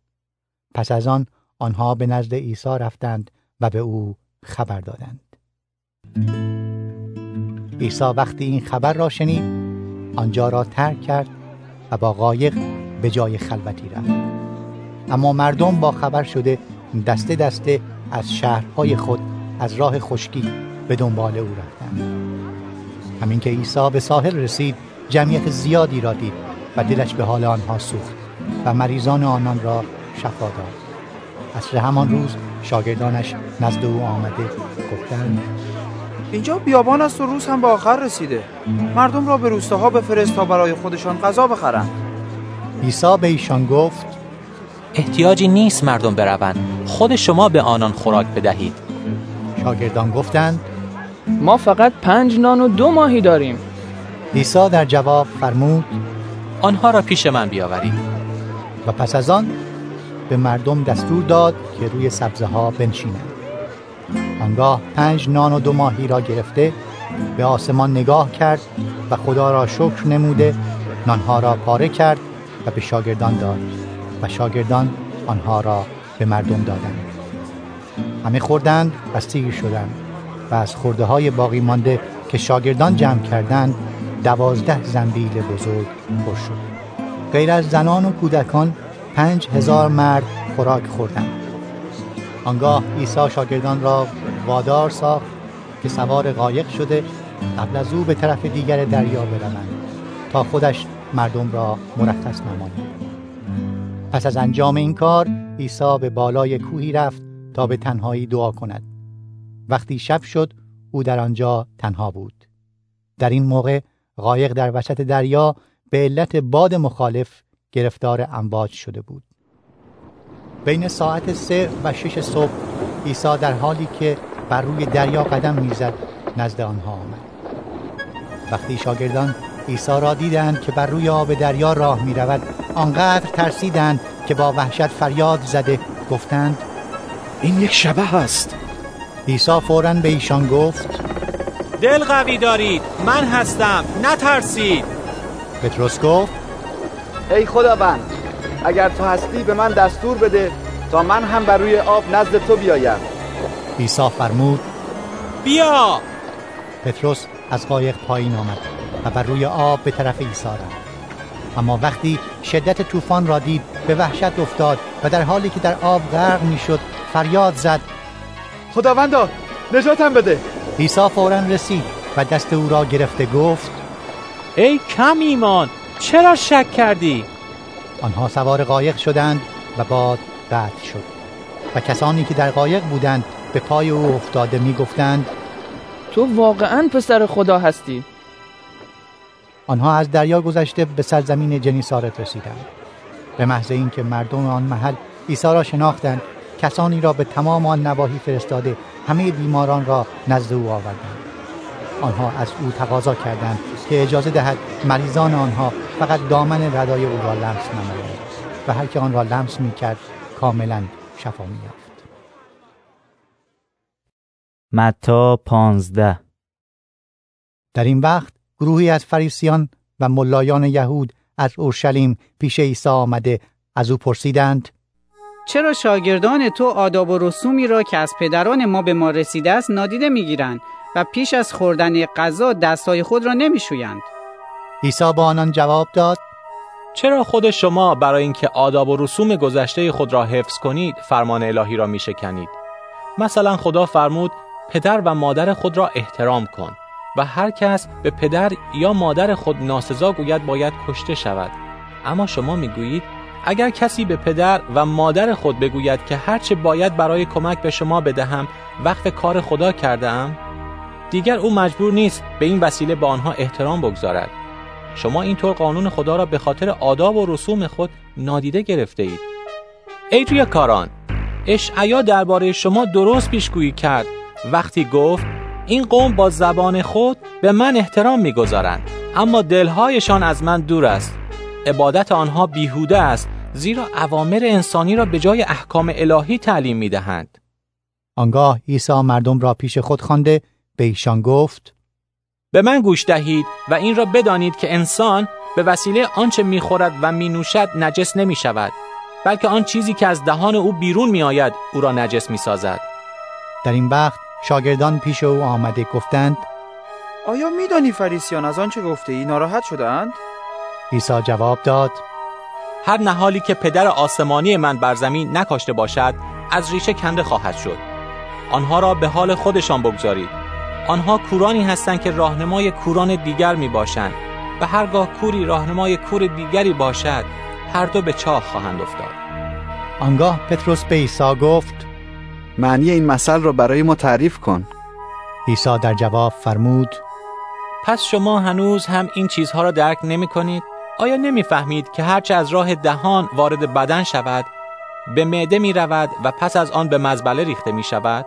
پس از آن آنها به نزد عیسی رفتند و به او خبر دادند. عیسی وقتی این خبر را شنید آنجا را ترک کرد و با قایق به جای خلوتی رفت. اما مردم با خبر شده دسته دسته از شهرهای خود از راه خشکی به دنبال او رفتند همین که عیسی به ساحل رسید جمعیت زیادی را دید و دلش به حال آنها سوخت و مریضان آنان را شفا داد. اصر همان روز شاگردانش نزد او آمده گفتند اینجا بیابان است و روز هم به آخر رسیده. مردم را به روستاها بفرست تا برای خودشان غذا بخرند. عیسی به ایشان گفت احتیاجی نیست مردم بروند. خود شما به آنان خوراک بدهید. شاگردان گفتند ما فقط پنج نان و دو ماهی داریم. عیسی در جواب فرمود آنها را پیش من بیاورید. و پس از آن به مردم دستور داد که روی سبزه ها بنشینند. آنگاه پنج نان و دو ماهی را گرفته به آسمان نگاه کرد و خدا را شکر نموده نانها را پاره کرد و به شاگردان داد و شاگردان آنها را به مردم دادند. همه خوردند و سیر شدند. و از خورده های باقی مانده که شاگردان جمع کردند دوازده زنبیل بزرگ پر شد. غیر از زنان و کودکان پنج هزار مرد خوراک خوردند. آنگاه عیسی شاگردان را وادار ساخت که سوار قایق شده قبل از او به طرف دیگر دریا بروند تا خودش مردم را مرخص نماند. پس از انجام این کار عیسی به بالای کوهی رفت تا به تنهایی دعا کند. وقتی شب شد او در آنجا تنها بود. در این موقع قایق در وسط دریا به علت باد مخالف گرفتار امواج شده بود. بین ساعت سه و شش صبح عیسی در حالی که بر روی دریا قدم می‌زد نزد آنها آمد. وقتی شاگردان عیسی را دیدند که بر روی آب دریا راه می رود آنقدر ترسیدند که با وحشت فریاد زده گفتند این یک شبه است. عیسی فورا به ایشان گفت دل قوی دارید من هستم نترسید. پتروس گفت ای خداوند اگر تو هستی به من دستور بده تا من هم بر روی آب نزد تو بیایم. عیسی فرمود بیا. پتروس از قایق پایین آمد و بر روی آب به طرف عیسی رفت. اما وقتی شدت طوفان را دید به وحشت افتاد و در حالی که در آب غرق می‌شد فریاد زد خداوندا نجاتم بده. عیسی فورا رسید و دست او را گرفته گفت ای کم ایمان چرا شک کردی؟ آنها سوار قایق شدند و باد قطع شد. و کسانی که در قایق بودند به پای او افتاده می گفتند تو واقعا پسر خدا هستی. آنها از دریا گذشته به سرزمین جنیسارت رسیدند. به محض اینکه مردم آن محل عیسی را شناختند کسانی را به تمام آن نواحی فرستاده همه بیماران را نزد او آوردند آنها از او تقاضا کردند که اجازه دهد مریضان آنها فقط دامن ردای او را لمس نمایند و هر که آن را لمس می کرد کاملا شفا می یافت. متا پانزده در این وقت گروهی از فریسیان و ملایان یهود از اورشلیم پیش عیسی آمده از او پرسیدند چرا شاگردان تو آداب و رسومی را که از پدران ما به ما رسیده است نادیده می‌گیرند و پیش از خوردن غذا دستای خود را نمیشویند؟ عیسی با آنان جواب داد چرا خود شما برای اینکه آداب و رسوم گذشته خود را حفظ کنید فرمان الهی را میشکنید؟ مثلا خدا فرمود پدر و مادر خود را احترام کن و هر کس به پدر یا مادر خود ناسزا گوید باید کشته شود. اما شما می‌گویید اگر کسی به پدر و مادر خود بگوید که هرچه باید برای کمک به شما بدهم وقف کار خدا کردم دیگر او مجبور نیست به این وسیله با آنها احترام بگذارد. شما اینطور قانون خدا را به خاطر آداب و رسوم خود نادیده گرفته اید ای کاران اشعیا درباره شما درست پیشگویی کرد. وقتی گفت این قوم با زبان خود به من احترام می‌گذارند اما دلهایشان از من دور است. عبادت آنها بیهوده است زیرا اوامر انسانی را به جای احکام الهی تعلیم می‌دهند آنگاه عیسی مردم را پیش خود خوانده به ایشان گفت به من گوش دهید و این را بدانید که انسان به وسیله آنچه می‌خورد و مینوشد نجس نمی شود بلکه آن چیزی که از دهان او بیرون می آید او را نجس می سازد. در این وقت شاگردان پیش او آمده گفتند آیا میدانی فریسیان از آنچه گفته ای ناراحت شدند؟ عیسی جواب داد هر نهالی که پدر آسمانی من بر زمین نکاشته باشد از ریشه کنده خواهد شد. آنها را به حال خودشان بگذارید. آنها کورانی هستند که راهنمای کوران دیگر می باشند و هرگاه کوری راهنمای کور دیگری باشد هر دو به چاه خواهند افتاد. آنگاه پتروس به عیسی گفت معنی این مثل را برای ما تعریف کن. عیسی در جواب فرمود پس شما هنوز هم این چیزها را درک نمی کنید؟ آیا نمی فهمید که هرچه از راه دهان وارد بدن شود به معده می رود و پس از آن به مزبله ریخته می شود؟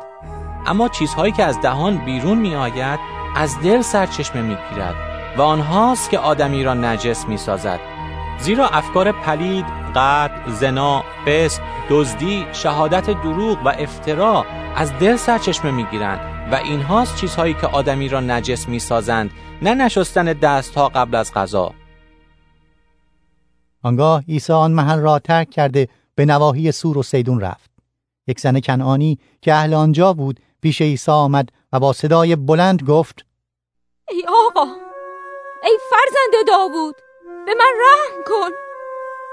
اما چیزهایی که از دهان بیرون می آید از دل سرچشمه می گیرد و آنهاست که آدمی را نجس می سازد زیرا افکار پلید، قتل، زنا، فسق، دزدی، شهادت دروغ و افترا از دل سرچشمه می گیرند و اینهاست چیزهایی که آدمی را نجس می سازند نه نشستن دستها قبل از غذا آنگاه عیسی آن محل را ترک کرده به نواحی سور و سیدون رفت. یک زن کنعانی که اهل آنجا بود پیش عیسی آمد و با صدای بلند گفت ای آقا ای فرزند داوود به من رحم کن.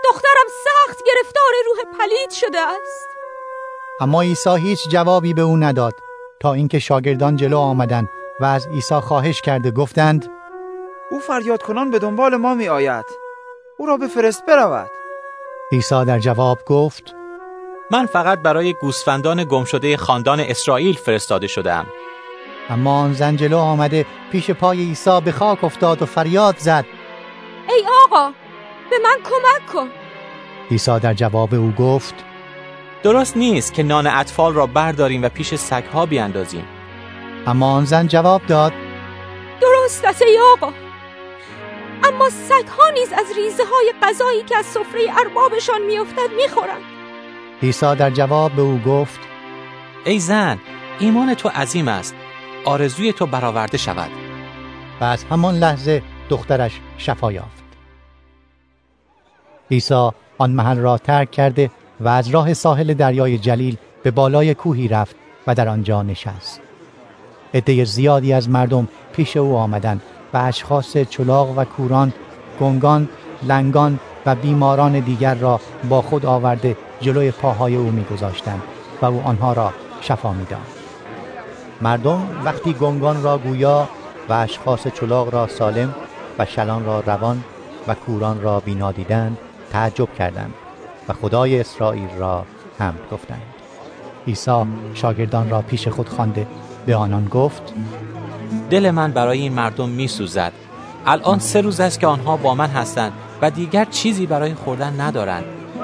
دخترم سخت گرفتار روح پلید شده است. اما عیسی هیچ جوابی به او نداد. تا اینکه شاگردان جلو آمدند و از عیسی خواهش کرده گفتند او فریاد کنان به دنبال ما می آید او را بفرست برود. عیسی در جواب گفت من فقط برای گوسفندان گمشده خاندان اسرائیل فرستاده شدم اما آن زن جلو آمده پیش پای عیسی به خاک افتاد و فریاد زد. ای آقا به من کمک کن. عیسی در جواب او گفت درست نیست که نان اطفال را برداریم و پیش سگها بیاندازیم. اما آن زن جواب داد درست است ای آقا. اما سگها نیز از ریزه های غذایی که از سفره اربابشان میافتد می‌خورند. عیسی در جواب به او گفت ای زن ایمان تو عظیم است. آرزوی تو برآورده شود. و از همان لحظه دخترش شفا یافت. عیسی آن محل را ترک کرده و از راه ساحل دریای جلیل به بالای کوهی رفت و در آنجا نشست. عده زیادی از مردم پیش او آمدند و اشخاص چلاق و کوران گنگان لنگان و بیماران دیگر را با خود آورده جلوی پاهای او میگذاشتند و او آنها را شفا می‌داد. مردم وقتی گنگان را گویا و اشخاص چلاق را سالم و شلان را روان و کوران را بینا دیدند تعجب کردند و خدای اسرائیل را هم گفتند. عیسی شاگردان را پیش خود خوانده به آنان گفت دل من برای این مردم می سوزد الان سه روز است که آنها با من هستند و دیگر چیزی برای خوردن ندارند.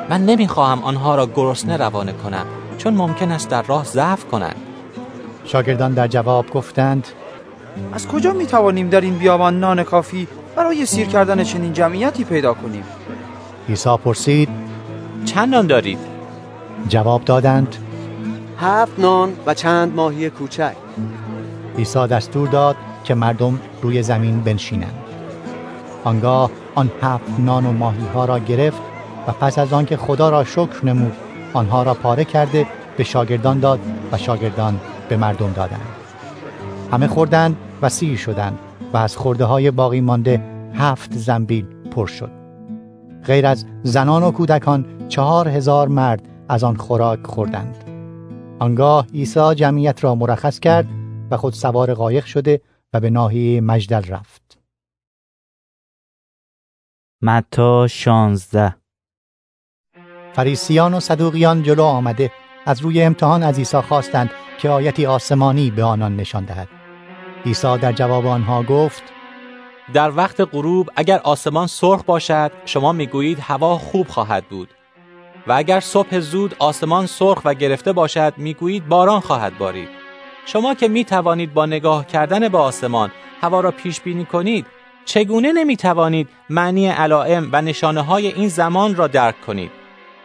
من نمی‌خواهم آنها را گرسنه روانه کنم چون ممکن است در راه ضعف کنند. شاگردان در جواب گفتند از کجا می توانیم در این بیابان نان کافی برای سیر کردن چنین جمعیتی پیدا کنیم؟ عیسی پرسید چند نان دارید؟ جواب دادند هفت نان و چند ماهی کوچک. عیسی دستور داد که مردم روی زمین بنشینند. آنگاه آن هفت نان و ماهی ها را گرفت و پس از آنکه خدا را شکر نمود آنها را پاره کرده به شاگردان داد و شاگردان به مردم دادند. همه خوردند و سیر شدند و از خورده های باقی مانده هفت زنبیل پر شد. غیر از زنان و کودکان چهار هزار مرد از آن خوراک خوردند. آنگاه عیسی جمعیت را مرخص کرد و خود سوار قایق شده و به ناحیه مجدل رفت. متا شانزده. فریسیان و صدوقیان جلو آمده از روی امتحان از عیسی خواستند که آیتی آسمانی به آنان نشان دهد. عیسی در جواب آنها گفت در وقت غروب اگر آسمان سرخ باشد شما می‌گویید هوا خوب خواهد بود. و اگر صبح زود آسمان سرخ و گرفته باشد می‌گویید باران خواهد بارید. شما که می توانید با نگاه کردن به آسمان هوا را پیش بینی کنید چگونه نمی توانید معنی علائم و نشانه های این زمان را درک کنید؟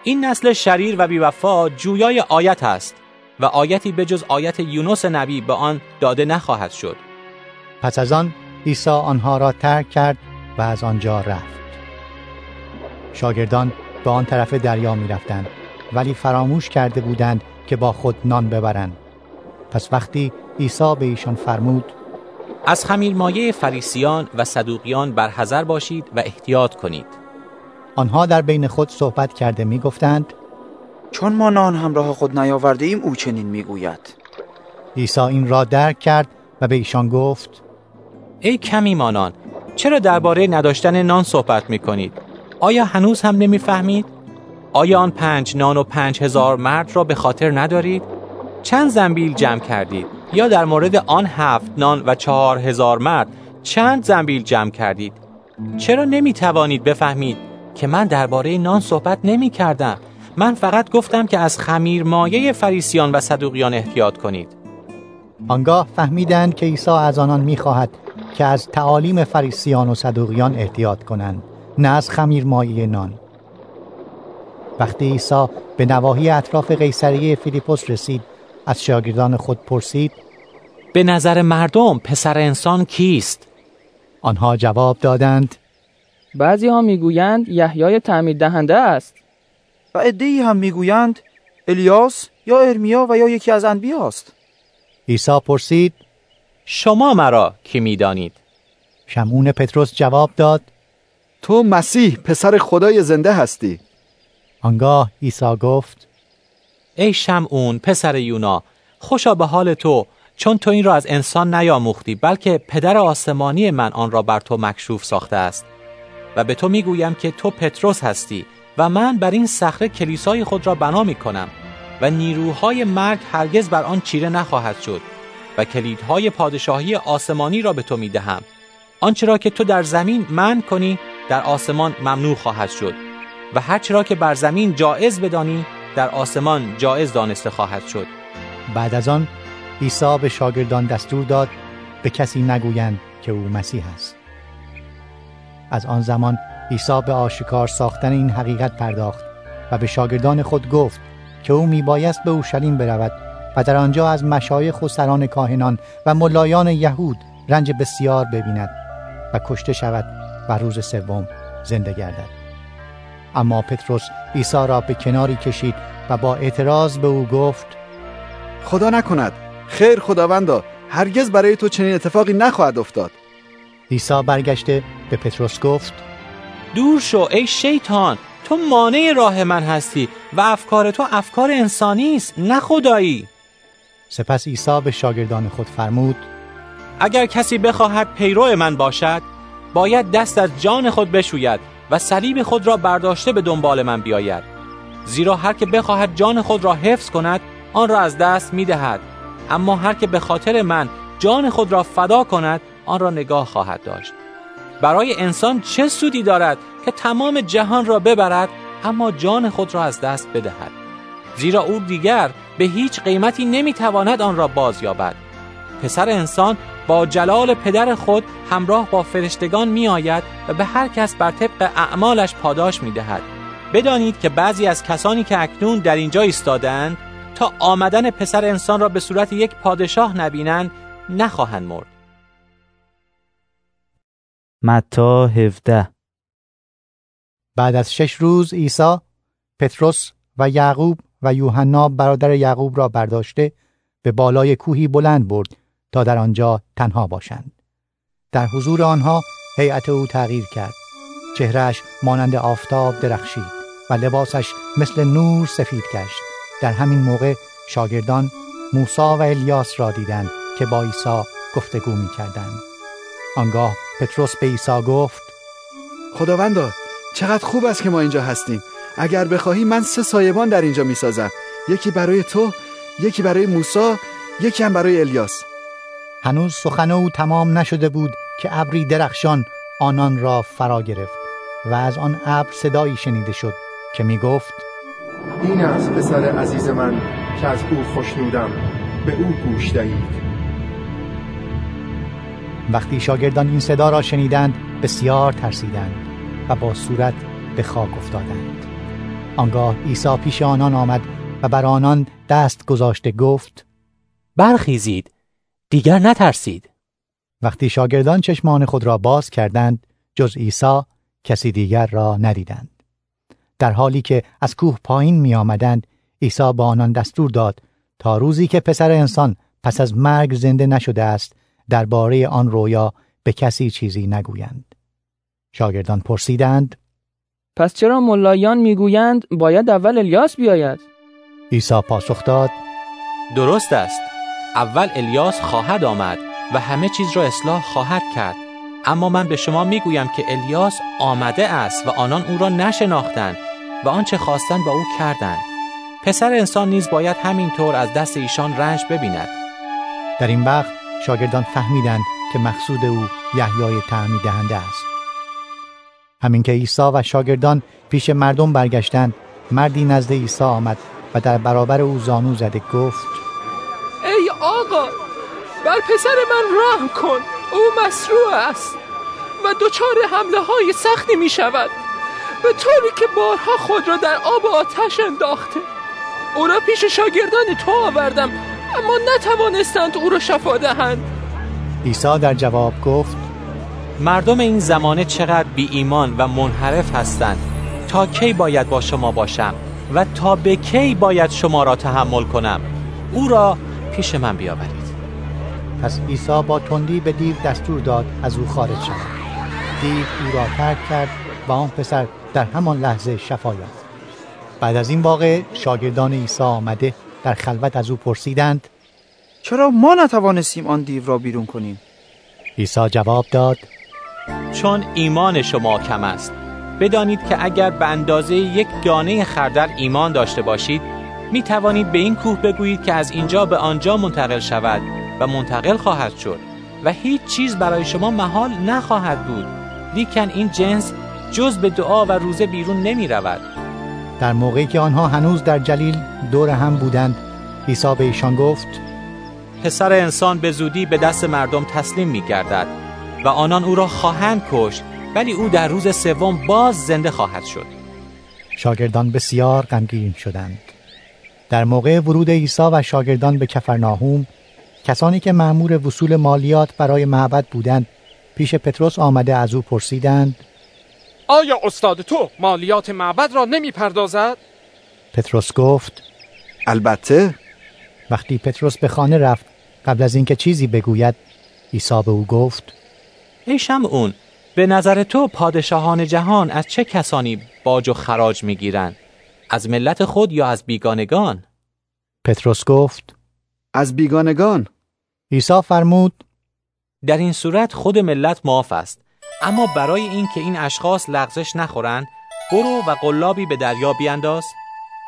این نسل شریر و بیوفا جویای آیت است و آیتی به جز آیت یونس نبی به آن داده نخواهد شد. پس از آن عیسی آنها را ترک کرد و از آنجا رفت. شاگردان به آن طرف دریا می رفتند ولی فراموش کرده بودند که با خود نان ببرند. پس وقتی عیسی به ایشان فرمود از خمیرمایه فریسیان و صدوقیان برحذر باشید و احتیاط کنید آنها در بین خود صحبت کرده می گفتند چون ما نان همراه خود نیاورده ایم او چنین می‌گوید عیسی این را درک کرد و به ایشان گفت ای کمی مانان چرا درباره نداشتن نان صحبت می کنید؟ آیا هنوز هم نمی‌فهمید؟ آیا آن پنج نان و پنج هزار مرد را به خاطر ندارید؟ چند زنبیل جمع کردید؟ یا در مورد آن هفت نان و چهار هزار مرد چند زنبیل جمع کردید؟ چرا نمی توانید بفهمید که من درباره نان صحبت نمی کردم؟ من فقط گفتم که از خمیر مایه فریسیان و صدوقیان احتیاط کنید. آنگاه فهمیدند که عیسی از آنان می‌خواهد که از تعالیم فریسیان و صدوقیان احتیاط کنند نه از خمیر مایه نان وقتی عیسی به نواحی اطراف قیصریه فیلیپوس رسید از شاگردان خود پرسید به نظر مردم پسر انسان کیست؟ آنها جواب دادند بعضی ها می‌گویند یحیای تعمید دهنده است و عدهای هم می‌گویند الیاس یا ارمیا و یا یکی از انبیاست عیسی پرسید شما مرا کی می‌دانید؟ شمعون پتروس جواب داد تو مسیح پسر خدای زنده هستی آنگاه عیسی گفت ای شمعون پسر یونا خوشا به حال تو چون تو این را از انسان نیاموختی بلکه پدر آسمانی من آن را بر تو مکشوف ساخته است. و به تو می‌گویم که تو پتروس هستی و من بر این صخره کلیسای خود را بنا می کنم و نیروهای مرگ هرگز بر آن چیره نخواهد شد و کلیدهای پادشاهی آسمانی را به تو می دهم آنچه را که تو در زمین من کنی در آسمان ممنوع خواهد شد. و هرچه را که بر زمین جایز بدانی در آسمان جایز دانسته خواهد شد. بعد از آن عیسی به شاگردان دستور داد به کسی نگویند که او مسیح است. از آن زمان عیسی به آشکار ساختن این حقیقت پرداخت و به شاگردان خود گفت که او میبایست به اورشلیم برود و در آنجا از مشایخ و سران کاهنان و ملایان یهود رنج بسیار ببیند و کشته شود و روز سوم زنده گردد. اما پتروس عیسی را به کناری کشید و با اعتراض به او گفت خدا نکند. خیر خداوندا هرگز برای تو چنین اتفاقی نخواهد افتاد. عیسی برگشته به پتروس گفت دور شو ای شیطان تو مانع راه من هستی و افکار تو افکار انسانی است نه خدایی. سپس عیسی به شاگردان خود فرمود اگر کسی بخواهد پیرو من باشد باید دست از جان خود بشوید و صلیب خود را برداشته به دنبال من بیاید. زیرا هر که بخواهد جان خود را حفظ کند آن را از دست می دهد اما هر که به خاطر من جان خود را فدا کند آن را نگاه خواهد داشت. برای انسان چه سودی دارد که تمام جهان را ببرد اما جان خود را از دست بدهد. زیرا او دیگر به هیچ قیمتی نمی‌تواند آن را باز یابد پسر انسان با جلال پدر خود همراه با فرشتگان می آید و به هر کس بر طبق اعمالش پاداش می دهد. بدانید که بعضی از کسانی که اکنون در اینجا ایستادند تا آمدن پسر انسان را به صورت یک پادشاه نبینند نخواهند مرد. متا 17 بعد از شش روز عیسی پتروس و یعقوب و یوحنا برادر یعقوب را برداشته به بالای کوهی بلند برد تا در آنجا تنها باشند. در حضور آنها هیئت او تغییر کرد. چهرش مانند آفتاب درخشید و لباسش مثل نور سفید گشت. در همین موقع شاگردان موسا و الیاس را دیدند که با عیسی گفتگو می کردند. آنگاه پتروس به عیسی گفت خداوندا چقدر خوب است که ما اینجا هستیم. اگر بخواهی من سه سایبان در اینجا می سازم یکی برای تو یکی برای موسا یکی هم برای الیاس. هنوز سخن او تمام نشده بود که ابری درخشان آنان را فرا گرفت و از آن ابر صدایی شنیده شد که می گفت این از پسر عزیز من که از او خوشنودم به او گوش دهید. وقتی شاگردان این صدا را شنیدند بسیار ترسیدند و با صورت به خاک افتادند. آنگاه عیسی پیش آنان آمد و بر آنان دست گذاشته گفت برخیزید. دیگر نترسید. وقتی شاگردان چشمان خود را باز کردند جز عیسی کسی دیگر را ندیدند. در حالی که از کوه پایین می آمدند عیسی با آنان دستور داد تا روزی که پسر انسان پس از مرگ زنده نشده است درباره آن رویا به کسی چیزی نگویند. شاگردان پرسیدند پس چرا ملایان می‌گویند باید اول الیاس بیاید؟ عیسی پاسخ داد درست است. اول الیاس خواهد آمد و همه چیز را اصلاح خواهد کرد. اما من به شما می‌گویم که الیاس آمده است و آنان او را نشناختند و آنچه خواستند با او کردند. پسر انسان نیز باید همینطور از دست ایشان رنج ببیند. در این وقت شاگردان فهمیدند که مقصود او یحیای تعمید دهنده است. همین که عیسی و شاگردان پیش مردم برگشتند مردی نزد عیسی آمد و در برابر او زانو زده گفت آقا بر پسر من رحم کن. او مسروع است و دچار حمله های سختی می شود به طوری که بارها خود را در آب و آتش انداخته. او را پیش شاگردان تو آوردم اما نتوانستند او را شفا دهند. عیسی در جواب گفت مردم این زمانه چقدر بی ایمان و منحرف هستند. تا کی باید با شما باشم و تا به کی باید شما را تحمل کنم؟ او را پیش من بیاورید. پس عیسی با تندی به دیو دستور داد از او خارج شود. دیو او را ترک کرد و آن پسر در همان لحظه شفا یافت بعد از این واقع شاگردان عیسی آمده در خلوت از او پرسیدند چرا ما نتوانستیم آن دیو را بیرون کنیم؟ عیسی جواب داد چون ایمان شما کم است. بدانید که اگر به اندازه یک دانه خردل ایمان داشته باشید می توانید به این کوه بگویید که از اینجا به آنجا منتقل شود و منتقل خواهد شد و هیچ چیز برای شما محال نخواهد بود. لیکن این جنس جز به دعا و روزه بیرون نمی رود. در موقعی که آنها هنوز در جلیل دور هم بودند عیسی به ایشان گفت پسر انسان به زودی به دست مردم تسلیم می گردد و آنان او را خواهند کشت ولی او در روز سوم باز زنده خواهد شد. شاگردان بسیار غمگین شدند. در موقع ورود عیسی و شاگردان به کفرناهوم کسانی که مأمور وصول مالیات برای معبد بودند پیش پتروس آمده از او پرسیدند آیا استاد تو مالیات معبد را نمی پردازد؟ پتروس گفت البته وقتی پتروس به خانه رفت قبل از اینکه چیزی بگوید عیسی به او گفت ای اون به نظر تو پادشاهان جهان از چه کسانی باج و خراج می‌گیرند از ملت خود یا از بیگانگان؟ پتروس گفت از بیگانگان. عیسی فرمود در این صورت خود ملت معاف است. اما برای اینکه این اشخاص لغزش نخورند برو و قلابی به دریا بیانداز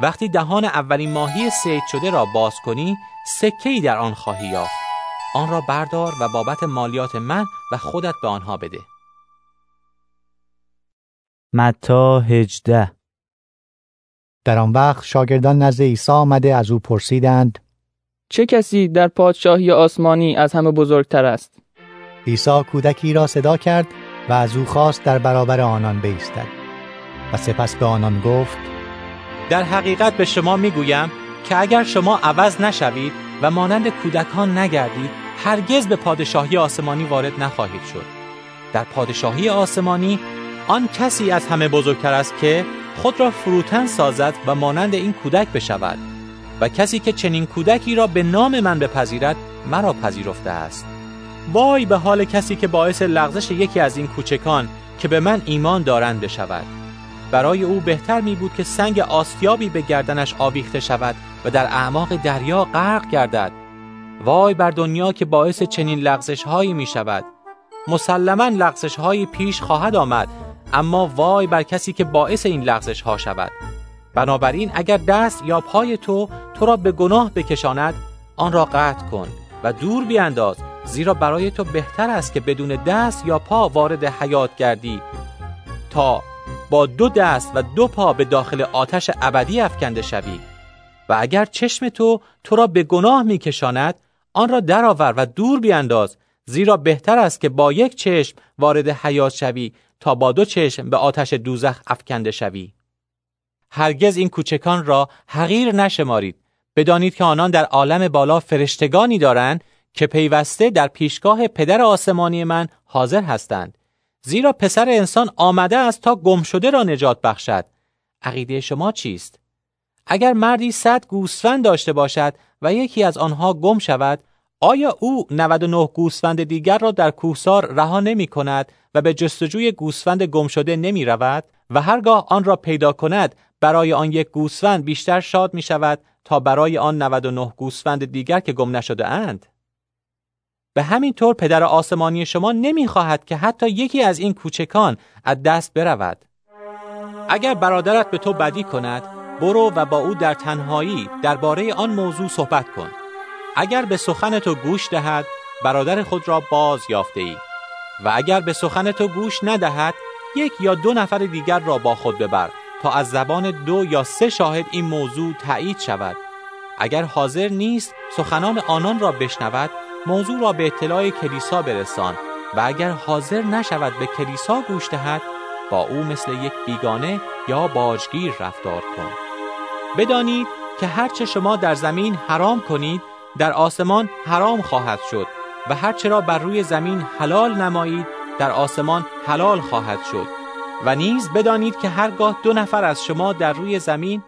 وقتی دهان اولین ماهی سید شده را باز کنی سکه‌ای در آن خواهی یافت. آن را بردار و بابت مالیات من و خودت به آنها بده. متا هجده در آن وقت شاگردان نزد عیسی آمده از او پرسیدند چه کسی در پادشاهی آسمانی از همه بزرگتر است؟ عیسی کودکی را صدا کرد و از او خواست در برابر آنان بایستد و سپس به آنان گفت در حقیقت به شما می‌گویم که اگر شما عوض نشوید و مانند کودکان نگردید هرگز به پادشاهی آسمانی وارد نخواهید شد. در پادشاهی آسمانی آن کسی از همه بزرگتر است که خود را فروتن سازد و مانند این کودک بشود و کسی که چنین کودکی را به نام من بپذیرد مرا پذیرفته است. وای به حال کسی که باعث لغزش یکی از این کوچکان که به من ایمان دارند بشود. برای او بهتر می بود که سنگ آسیابی به گردنش آویخته شود و در اعماق دریا غرق گردد. وای بر دنیا که باعث چنین لغزش هایی می شود. مسلما لغزش های پیش خواهد آمد اما وای بر کسی که باعث این لغزش ها شود. بنابراین اگر دست یا پای تو تو را به گناه بکشاند آن را قطع کن و دور بیانداز زیرا برای تو بهتر است که بدون دست یا پا وارد حیات گردی. تا با دو دست و دو پا به داخل آتش ابدی افکنده شوی. و اگر چشم تو تو را به گناه میکشاند آن را درآور و دور بیانداز زیرا بهتر است که با یک چشم وارد حیات شوی تا با دو چشم به آتش دوزخ افکنده شوی. هرگز این کوچکان را حقیر نشمارید. بدانید که آنان در عالم بالا فرشتگانی دارند که پیوسته در پیشگاه پدر آسمانی من حاضر هستند. زیرا پسر انسان آمده است تا گم شده را نجات بخشد. عقیده شما چیست؟ اگر مردی صد گوسفند داشته باشد و یکی از آنها گم شود آیا او 99 گوسفند دیگر را در کوهسار رها نمی کند و به جستجوی گوسفند گم شده نمی رود و هرگاه آن را پیدا کند برای آن یک گوسفند بیشتر شاد می شود تا برای آن 99 گوسفند دیگر که گم نشده اند؟ به همین طور پدر آسمانی شما نمی‌خواهد که حتی یکی از این کوچکان از دست برود. اگر برادرت به تو بدی کند، برو و با او در تنهایی درباره آن موضوع صحبت کن. اگر به سخن تو گوش دهد، برادر خود را باز یافته ای. و اگر به سخن تو گوش ندهد، یک یا دو نفر دیگر را با خود ببر تا از زبان دو یا سه شاهد این موضوع تایید شود. اگر حاضر نیست سخنان آنان را بشنود موضوع را به اطلاع کلیسا برسان و اگر حاضر نشود به کلیسا گوش دهد با او مثل یک بیگانه یا باجگیر رفتار کن بدانید که هرچه شما در زمین حرام کنید در آسمان حرام خواهد شد و هرچه را بر روی زمین حلال نمایید در آسمان حلال خواهد شد. و نیز بدانید که هرگاه دو نفر از شما در روی زمین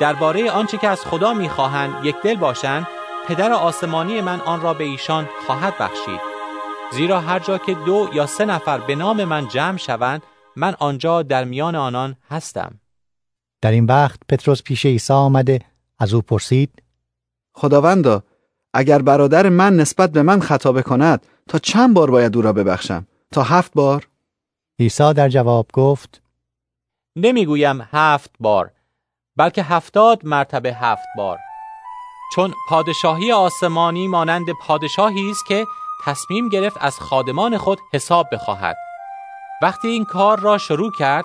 درباره آنچه که از خدا می‌خواهند یک دل باشند پدر آسمانی من آن را به ایشان خواهد بخشید. زیرا هر جا که دو یا سه نفر به نام من جمع شوند من آنجا در میان آنان هستم. در این وقت پتروس پیش عیسی آمده از او پرسید خداوندا اگر برادر من نسبت به من خطا بکند تا چند بار باید او را ببخشم؟ تا هفت بار؟ عیسی در جواب گفت نمی‌گویم هفت بار بلکه هفتاد مرتبه هفت بار. چون پادشاهی آسمانی مانند پادشاهی است که تصمیم گرفت از خادمان خود حساب بخواهد. وقتی این کار را شروع کرد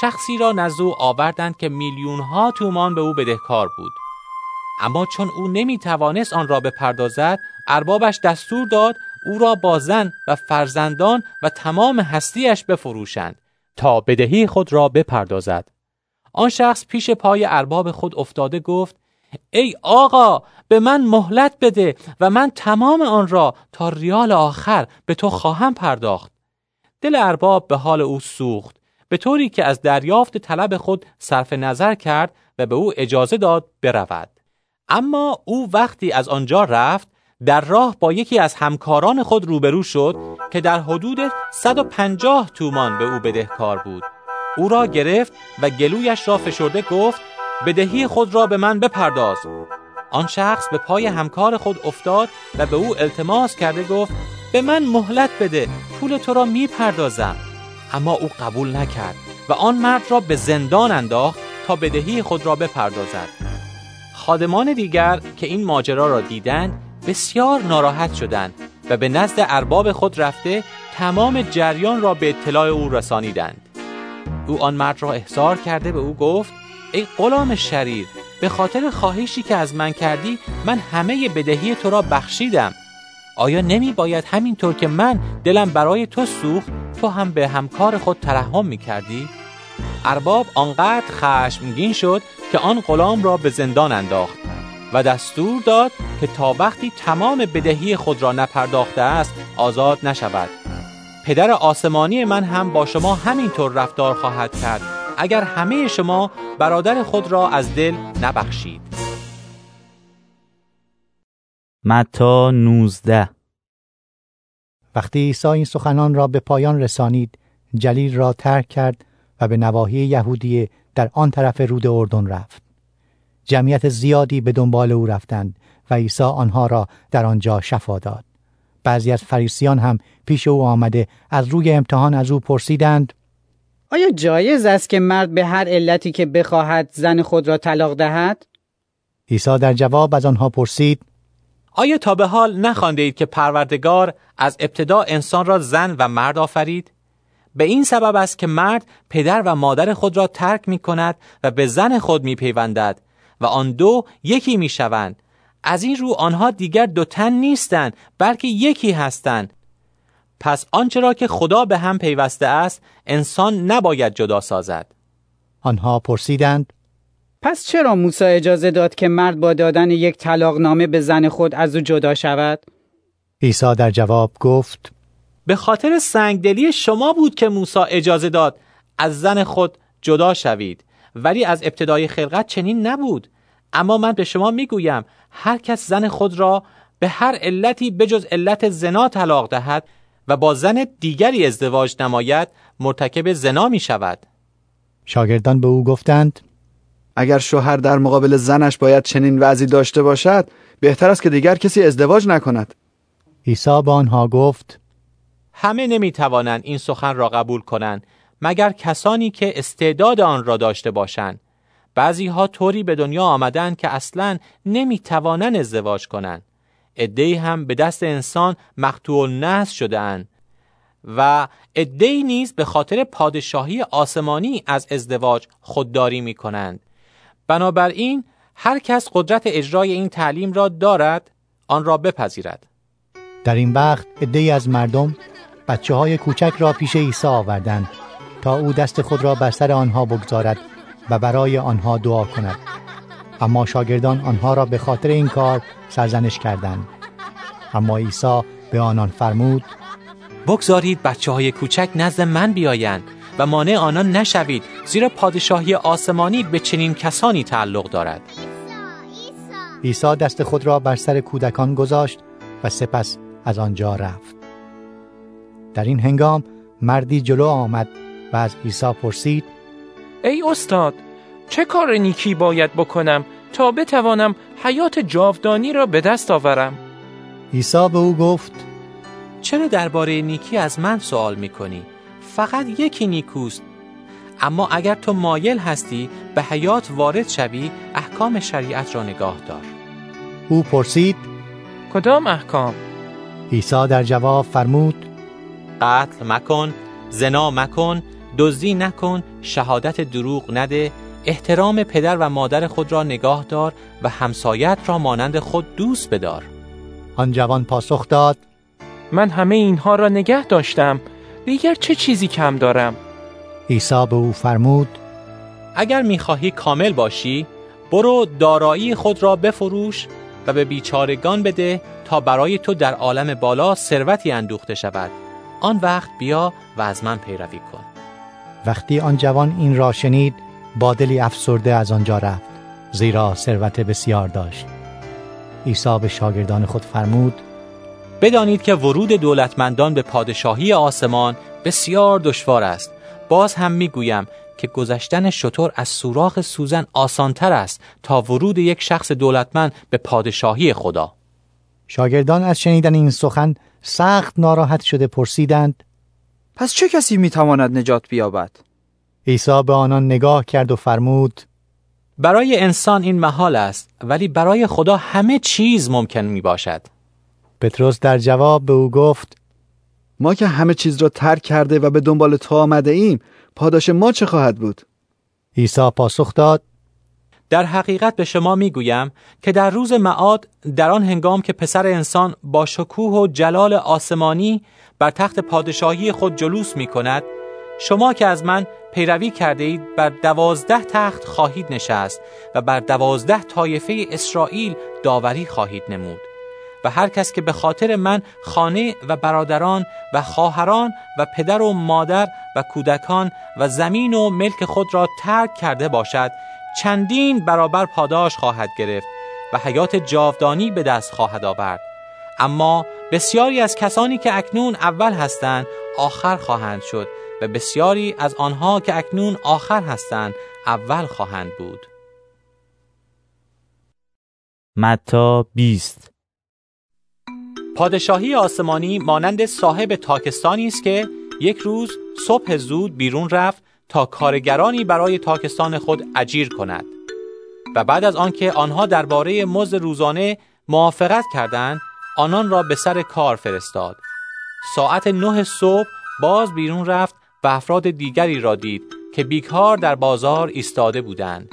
شخصی را نزد او آوردند که میلیون ها تومان به او بدهکار بود. اما چون او نمی توانست آن را بپردازد اربابش دستور داد او را با زن و فرزندان و تمام هستیش بفروشند تا بدهی خود را بپردازد. آن شخص پیش پای ارباب خود افتاده گفت ای آقا به من مهلت بده و من تمام آن را تا ریال آخر به تو خواهم پرداخت. دل ارباب به حال او سوخت به طوری که از دریافت طلب خود صرف نظر کرد و به او اجازه داد برود. اما او وقتی از آنجا رفت در راه با یکی از همکاران خود روبرو شد که در حدود 150 تومان به او بدهکار بود. او را گرفت و گلویش را فشرده گفت بدهی خود را به من بپرداز. آن شخص به پای همکار خود افتاد و به او التماس کرده گفت به من مهلت بده پول تو را می‌پردازم. اما او قبول نکرد و آن مرد را به زندان انداخت تا بدهی خود را بپردازد. خادمان دیگر که این ماجرا را دیدند بسیار ناراحت شدند و به نزد ارباب خود رفته تمام جریان را به اطلاع او رسانیدند او آن مرد را احضار کرده به او گفت ای غلام شریر به خاطر خواهشی که از من کردی من همه بدهی تو را بخشیدم آیا نمی باید همینطور که من دلم برای تو سوخت تو هم به همکار خود ترحم می کردی؟ ارباب آنقدر خشمگین شد که آن غلام را به زندان انداخت و دستور داد که تا وقتی تمام بدهی خود را نپرداخته است آزاد نشود. پدر آسمانی من هم با شما همینطور رفتار خواهد کرد. اگر همه شما برادر خود را از دل نبخشید. متا 19 وقتی عیسی این سخنان را به پایان رسانید جلیل را ترک کرد و به نواحی یهودیه در آن طرف رود اردن رفت جمعیت زیادی به دنبال او رفتند و عیسی آنها را در آنجا شفا داد بعضی از فریسیان هم پیش او آمده از روی امتحان از او پرسیدند آیا جایز است که مرد به هر علتی که بخواهد زن خود را طلاق دهد؟ عیسی در جواب از آنها پرسید آیا تا به حال نخوانده اید که پروردگار از ابتدا انسان را زن و مرد آفرید؟ به این سبب است که مرد پدر و مادر خود را ترک می کند و به زن خود می پیوندد و آن دو یکی می شوند. از این رو آنها دیگر دو تن نیستند بلکه یکی هستند. پس آنچه را که خدا به هم پیوسته است انسان نباید جدا سازد. آنها پرسیدند پس چرا موسی اجازه داد که مرد با دادن یک طلاقنامه به زن خود از او جدا شود؟ عیسی در جواب گفت به خاطر سنگدلی شما بود که موسی اجازه داد از زن خود جدا شوید. ولی از ابتدای خلقت چنین نبود. اما من به شما می‌گویم هر کس زن خود را به هر علتی بجز علت زنا طلاق دهد و با زن دیگری ازدواج نماید مرتکب زنا می شود شاگردان به او گفتند اگر شوهر در مقابل زنش باید چنین وضعی داشته باشد بهتر است که دیگر کسی ازدواج نکند. عیسی به آنها گفت همه نمی توانند این سخن را قبول کنند مگر کسانی که استعداد آن را داشته باشند. بعضی ها طوری به دنیا آمدند که اصلا نمی توانند ازدواج کنند. عدهای هم به دست انسان مقتوع النسل شده اند و عدهای نیز به خاطر پادشاهی آسمانی از ازدواج خودداری می کنند بنابراین هر کس قدرت اجرای این تعلیم را دارد آن را بپذیرد. در این وقت عدهای از مردم بچه های کوچک را پیش عیسی آوردند تا او دست خود را بر سر آنها بگذارد و برای آنها دعا کند. اما شاگردان آنها را به خاطر این کار سرزنش کردند. اما عیسی به آنان فرمود بگذارید بچه های کوچک نزد من بیایند و مانع آنان نشوید زیرا پادشاهی آسمانی به چنین کسانی تعلق دارد. عیسی دست خود را بر سر کودکان گذاشت و سپس از آنجا رفت. در این هنگام مردی جلو آمد و از عیسی پرسید ای استاد چه کار نیکی باید بکنم تا بتوانم حیات جاودانی را به دست آورم عیسی به او گفت چرا درباره نیکی از من سوال می کنی؟ فقط یکی نیکوست اما اگر تو مایل هستی به حیات وارد شوی احکام شریعت را نگاه دار او پرسید کدام احکام؟ عیسی در جواب فرمود قتل مکن زنا مکن دزدی نکن شهادت دروغ نده احترام پدر و مادر خود را نگاه دار و همسایت را مانند خود دوست بدار. آن جوان پاسخ داد من همه اینها را نگه داشتم. دیگر چه چیزی کم دارم؟ عیسی به او فرمود اگر می‌خواهی کامل باشی برو دارایی خود را بفروش و به بیچارگان بده تا برای تو در عالم بالا ثروتی اندوخته شود. آن وقت بیا و از من پیروی کن. وقتی آن جوان این را شنید با دلی افسرده از آنجا رفت زیرا ثروت بسیار داشت. عیسی به شاگردان خود فرمود بدانید که ورود دولتمندان به پادشاهی آسمان بسیار دشوار است. باز هم می‌گویم که گذشتن شطور از سوراخ سوزن آسانتر است تا ورود یک شخص دولتمند به پادشاهی خدا. شاگردان از شنیدن این سخن سخت ناراحت شده پرسیدند پس چه کسی می‌تواند نجات بیابد؟ عیسی به آنان نگاه کرد و فرمود برای انسان این محال است ولی برای خدا همه چیز ممکن می باشد پتروس در جواب به او گفت ما که همه چیز را ترک کرده و به دنبال تو آمده ایم پاداش ما چه خواهد بود؟ عیسی پاسخ داد در حقیقت به شما می گویم که در روز معاد در آن هنگام که پسر انسان با شکوه و جلال آسمانی بر تخت پادشاهی خود جلوس می کند شما که از من پیروی کرده اید بر دوازده تخت خواهید نشست و بر دوازده طایفه اسرائیل داوری خواهید نمود. و هر کس که به خاطر من خانه و برادران و خواهران و پدر و مادر و کودکان و زمین و ملک خود را ترک کرده باشد چندین برابر پاداش خواهد گرفت و حیات جاودانی به دست خواهد آورد. اما بسیاری از کسانی که اکنون اول هستند آخر خواهند شد و بسیاری از آنها که اکنون آخر هستند اول خواهند بود. متا 20 پادشاهی آسمانی مانند صاحب تاکستانی است که یک روز صبح زود بیرون رفت تا کارگرانی برای تاکستان خود اجیر کند و بعد از آنکه آنها درباره مزد روزانه موافقت کردند آنان را به سر کار فرستاد. ساعت نه صبح باز بیرون رفت و افراد دیگری را دید که بیکار در بازار ایستاده بودند.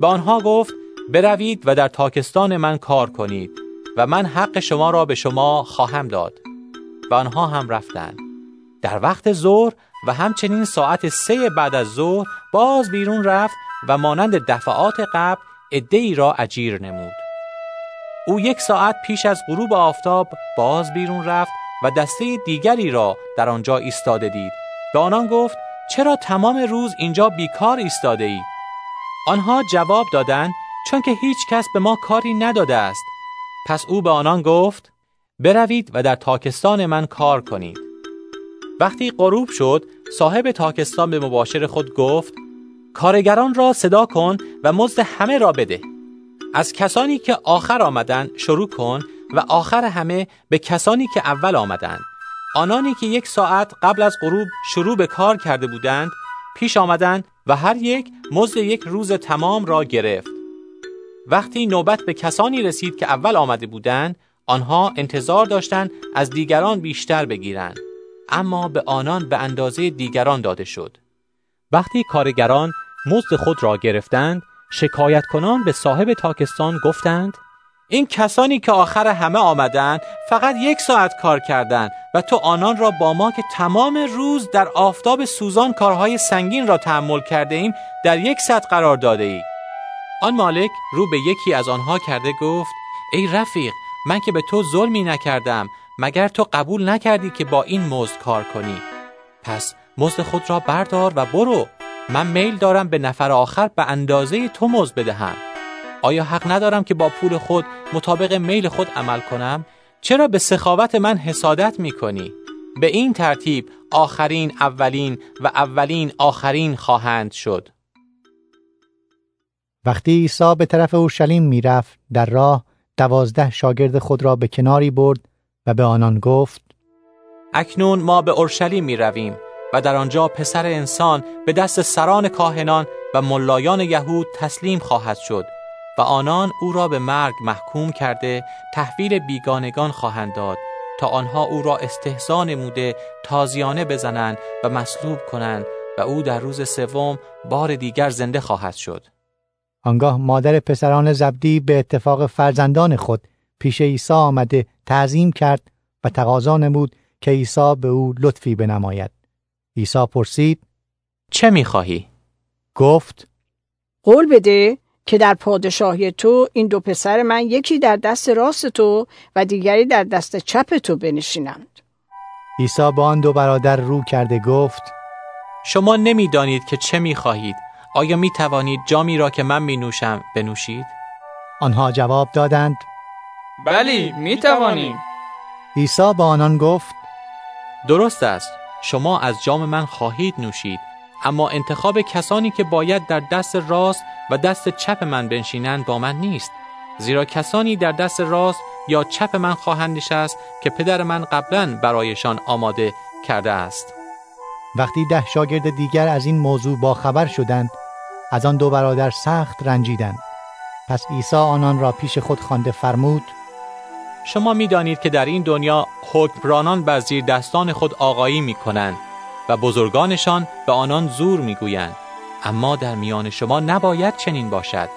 به آنها گفت بروید و در تاکستان من کار کنید و من حق شما را به شما خواهم داد. و آنها هم رفتند. در وقت ظهر و همچنین ساعت سه بعد از ظهر باز بیرون رفت و مانند دفعات قبل ای را اجیر نمود. او یک ساعت پیش از غروب آفتاب باز بیرون رفت و دسته دیگری را در آنجا ایستاده دید. به آنان گفت چرا تمام روز اینجا بیکار ایستاده اید؟ آنها جواب دادند چون که هیچ کس به ما کاری نداده است. پس او به آنان گفت بروید و در تاکستان من کار کنید. وقتی غروب شد صاحب تاکستان به مباشر خود گفت کارگران را صدا کن و مزد همه را بده. از کسانی که آخر آمدند شروع کن و آخر همه به کسانی که اول آمدند آنانی که یک ساعت قبل از غروب شروع به کار کرده بودند پیش آمدند و هر یک مزد یک روز تمام را گرفت. وقتی نوبت به کسانی رسید که اول آمده بودند آنها انتظار داشتند از دیگران بیشتر بگیرند. اما به آنان به اندازه دیگران داده شد وقتی کارگران مزد خود را گرفتند شکایت کنان به صاحب تاکستان گفتند این کسانی که آخر همه آمدند فقط یک ساعت کار کردند و تو آنان را با ما که تمام روز در آفتاب سوزان کارهای سنگین را تحمل کرده ایم در یک ساعت قرار داده ای. آن مالک رو به یکی از آنها کرده گفت ای رفیق من که به تو ظلمی نکردم مگر تو قبول نکردی که با این مزد کار کنی؟ پس مزد خود را بردار و برو. من میل دارم به نفر آخر به اندازه تو مزد بدهم. آیا حق ندارم که با پول خود مطابق میل خود عمل کنم؟ چرا به سخاوت من حسادت می کنی؟ به این ترتیب آخرین اولین و اولین آخرین خواهند شد. وقتی عیسی به طرف اورشلیم می‌رفت در راه دوازده شاگرد خود را به کناری برد و به آنان گفت اکنون ما به اورشلیم می رویم و در آنجا پسر انسان به دست سران کاهنان و ملایان یهود تسلیم خواهد شد و آنان او را به مرگ محکوم کرده تحویل بیگانگان خواهند داد تا آنها او را استهزا نموده تازیانه بزنند و مصلوب کنند و او در روز سوم بار دیگر زنده خواهد شد. آنگاه مادر پسران زبدی به اتفاق فرزندان خود پیش عیسی آمده تعظیم کرد و تقاضا نمود که عیسی به او لطفی بنماید عیسی پرسید چه می‌خواهی؟ گفت قول بده که در پادشاهی تو این دو پسر من یکی در دست راست تو و دیگری در دست چپ تو بنشینند عیسی با آن دو برادر رو کرده گفت شما نمی‌دانید که چه می‌خواهید آیا می توانید جامی را که من می نوشم بنوشید؟ آنها جواب دادند بلی می توانیم عیسی با آنان گفت درست است. شما از جام من خواهید نوشید. اما انتخاب کسانی که باید در دست راست و دست چپ من بنشینند با من نیست. زیرا کسانی در دست راست یا چپ من خواهند نشست که پدر من قبلا برایشان آماده کرده است. وقتی ده شاگرد دیگر از این موضوع با خبر شدند از آن دو برادر سخت رنجیدند. پس عیسی آنان را پیش خود خوانده فرمود شما می‌دانید که در این دنیا حکمرانان بر زیر دستان خود آقایی می کنند و بزرگانشان به آنان زور می‌گویند. اما در میان شما نباید چنین باشد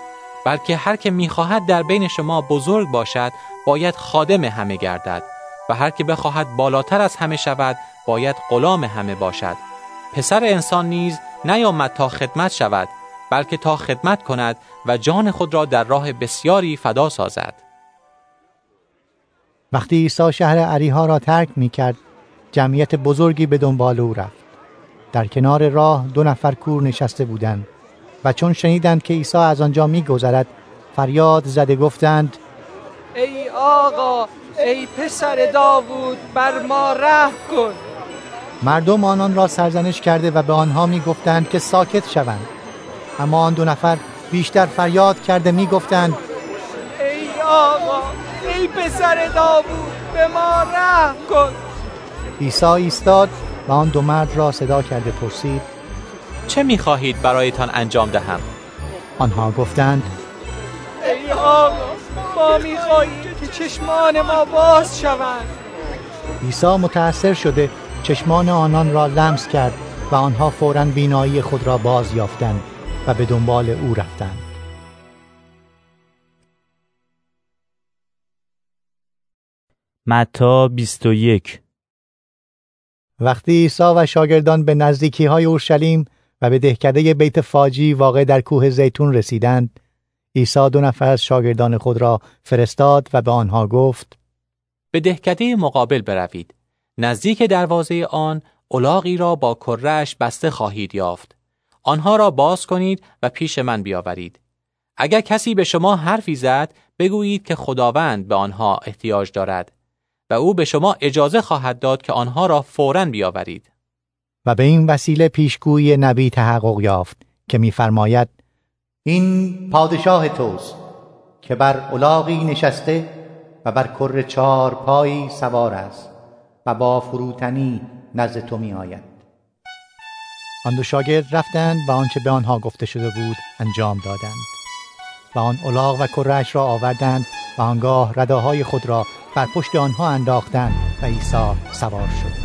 بلکه هر که می‌خواهد در بین شما بزرگ باشد باید خادم همه گردد و هر که بخواهد بالاتر از همه شود باید غلام همه باشد. پسر انسان نیز نیامد تا خدمت شود بلکه تا خدمت کند و جان خود را در راه بسیاری فدا سازد. وقتی عیسی شهر عریها را ترک می کرد جمعیت بزرگی به دنبال او رفت. در کنار راه دو نفر کور نشسته بودند و چون شنیدند که عیسی از آنجا میگذرد فریاد زده گفتند ای آقا ای پسر داوود بر ما رحم کن. مردم آنان را سرزنش کرده و به آنها می‌گفتند که ساکت شوند. اما آن دو نفر بیشتر فریاد کرده می‌گفتند ای آقا ای پسر داوود به ما رحم کن. عیسی ایستاد و آن دو مرد را صدا کرده پرسید چه می‌خواهید برایتان انجام دهم؟ آنها گفتند ای آقا ما می‌خواهیم که چشمان ما باز شوند عیسی متأثر شده چشمان آنان را لمس کرد و آنها فورا بینایی خود را باز یافتند و به دنبال او رفتند. متا 21 وقتی عیسی و شاگردان به نزدیکی های اورشلیم و به دهکده بیت فاجی واقع در کوه زیتون رسیدند عیسی دو نفر از شاگردان خود را فرستاد و به آنها گفت به دهکده مقابل بروید. نزدیک دروازه آن الاغی را با کرهش بسته خواهید یافت. آنها را باز کنید و پیش من بیاورید. اگر کسی به شما حرفی زد بگویید که خداوند به آنها احتیاج دارد. و او به شما اجازه خواهد داد که آنها را فوراً بیاورید و به این وسیله پیشگویی نبی تحقق یافت که می‌فرماید این پادشاه توست که بر الاغی نشسته و بر کر چهار پایی سوار است و با فروتنی نزد تو می آید. آن دو شاگرد رفتند و آنچه به آنها گفته شده بود انجام دادند و آن الاغ و کرش را آوردند و آنگاه رداهای خود را بر پشت آنها انداختند و عیسی سوار شد.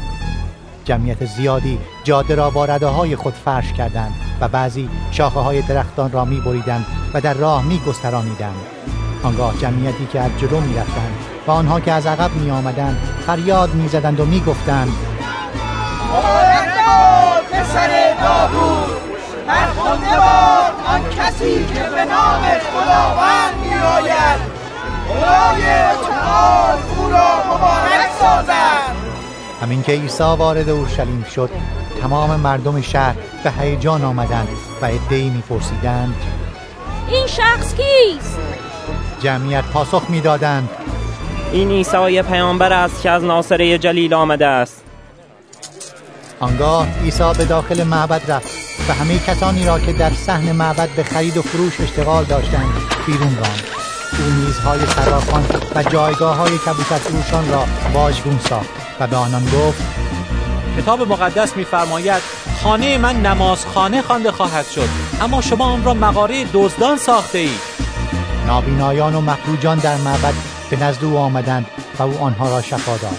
جمعیت زیادی جاده را با رداهای خود فرش کردند و بعضی شاخه های درختان را می بریدند و در راه می گسترانیدند آنگاه جمعیتی که از جلو می رفتند و آنها که از عقب می آمدند فریاد می زدند و می گفتند پسر داوود! فرخنده باد آن کسی که به نام خداوند می آید خدای متعال او را مبارک سازد همین که عیسی وارد اورشلیم شد تمام مردم شهر به هیجان آمدند و عدهای میپرسیدند این شخص کیست؟ جمعیت پاسخ می‌دادند این عیسی پیامبر است که از ناصره جلیل آمده است. آنگاه عیسی به داخل معبد رفت و همه کسانی را که در صحن معبد به خرید و فروش اشتغال داشتند بیرون راند. او میزهای صرافان و جایگاه های کبوتر فروشان را واژگون ساخت و به آنان گفت کتاب مقدس می‌فرماید خانه من نمازخانه خوانده خواهد شد اما شما آن را مغاره دزدان ساخته اید. نابینایان و مخروجان در معبد به نزد او آمدند و او آنها را شفا داد.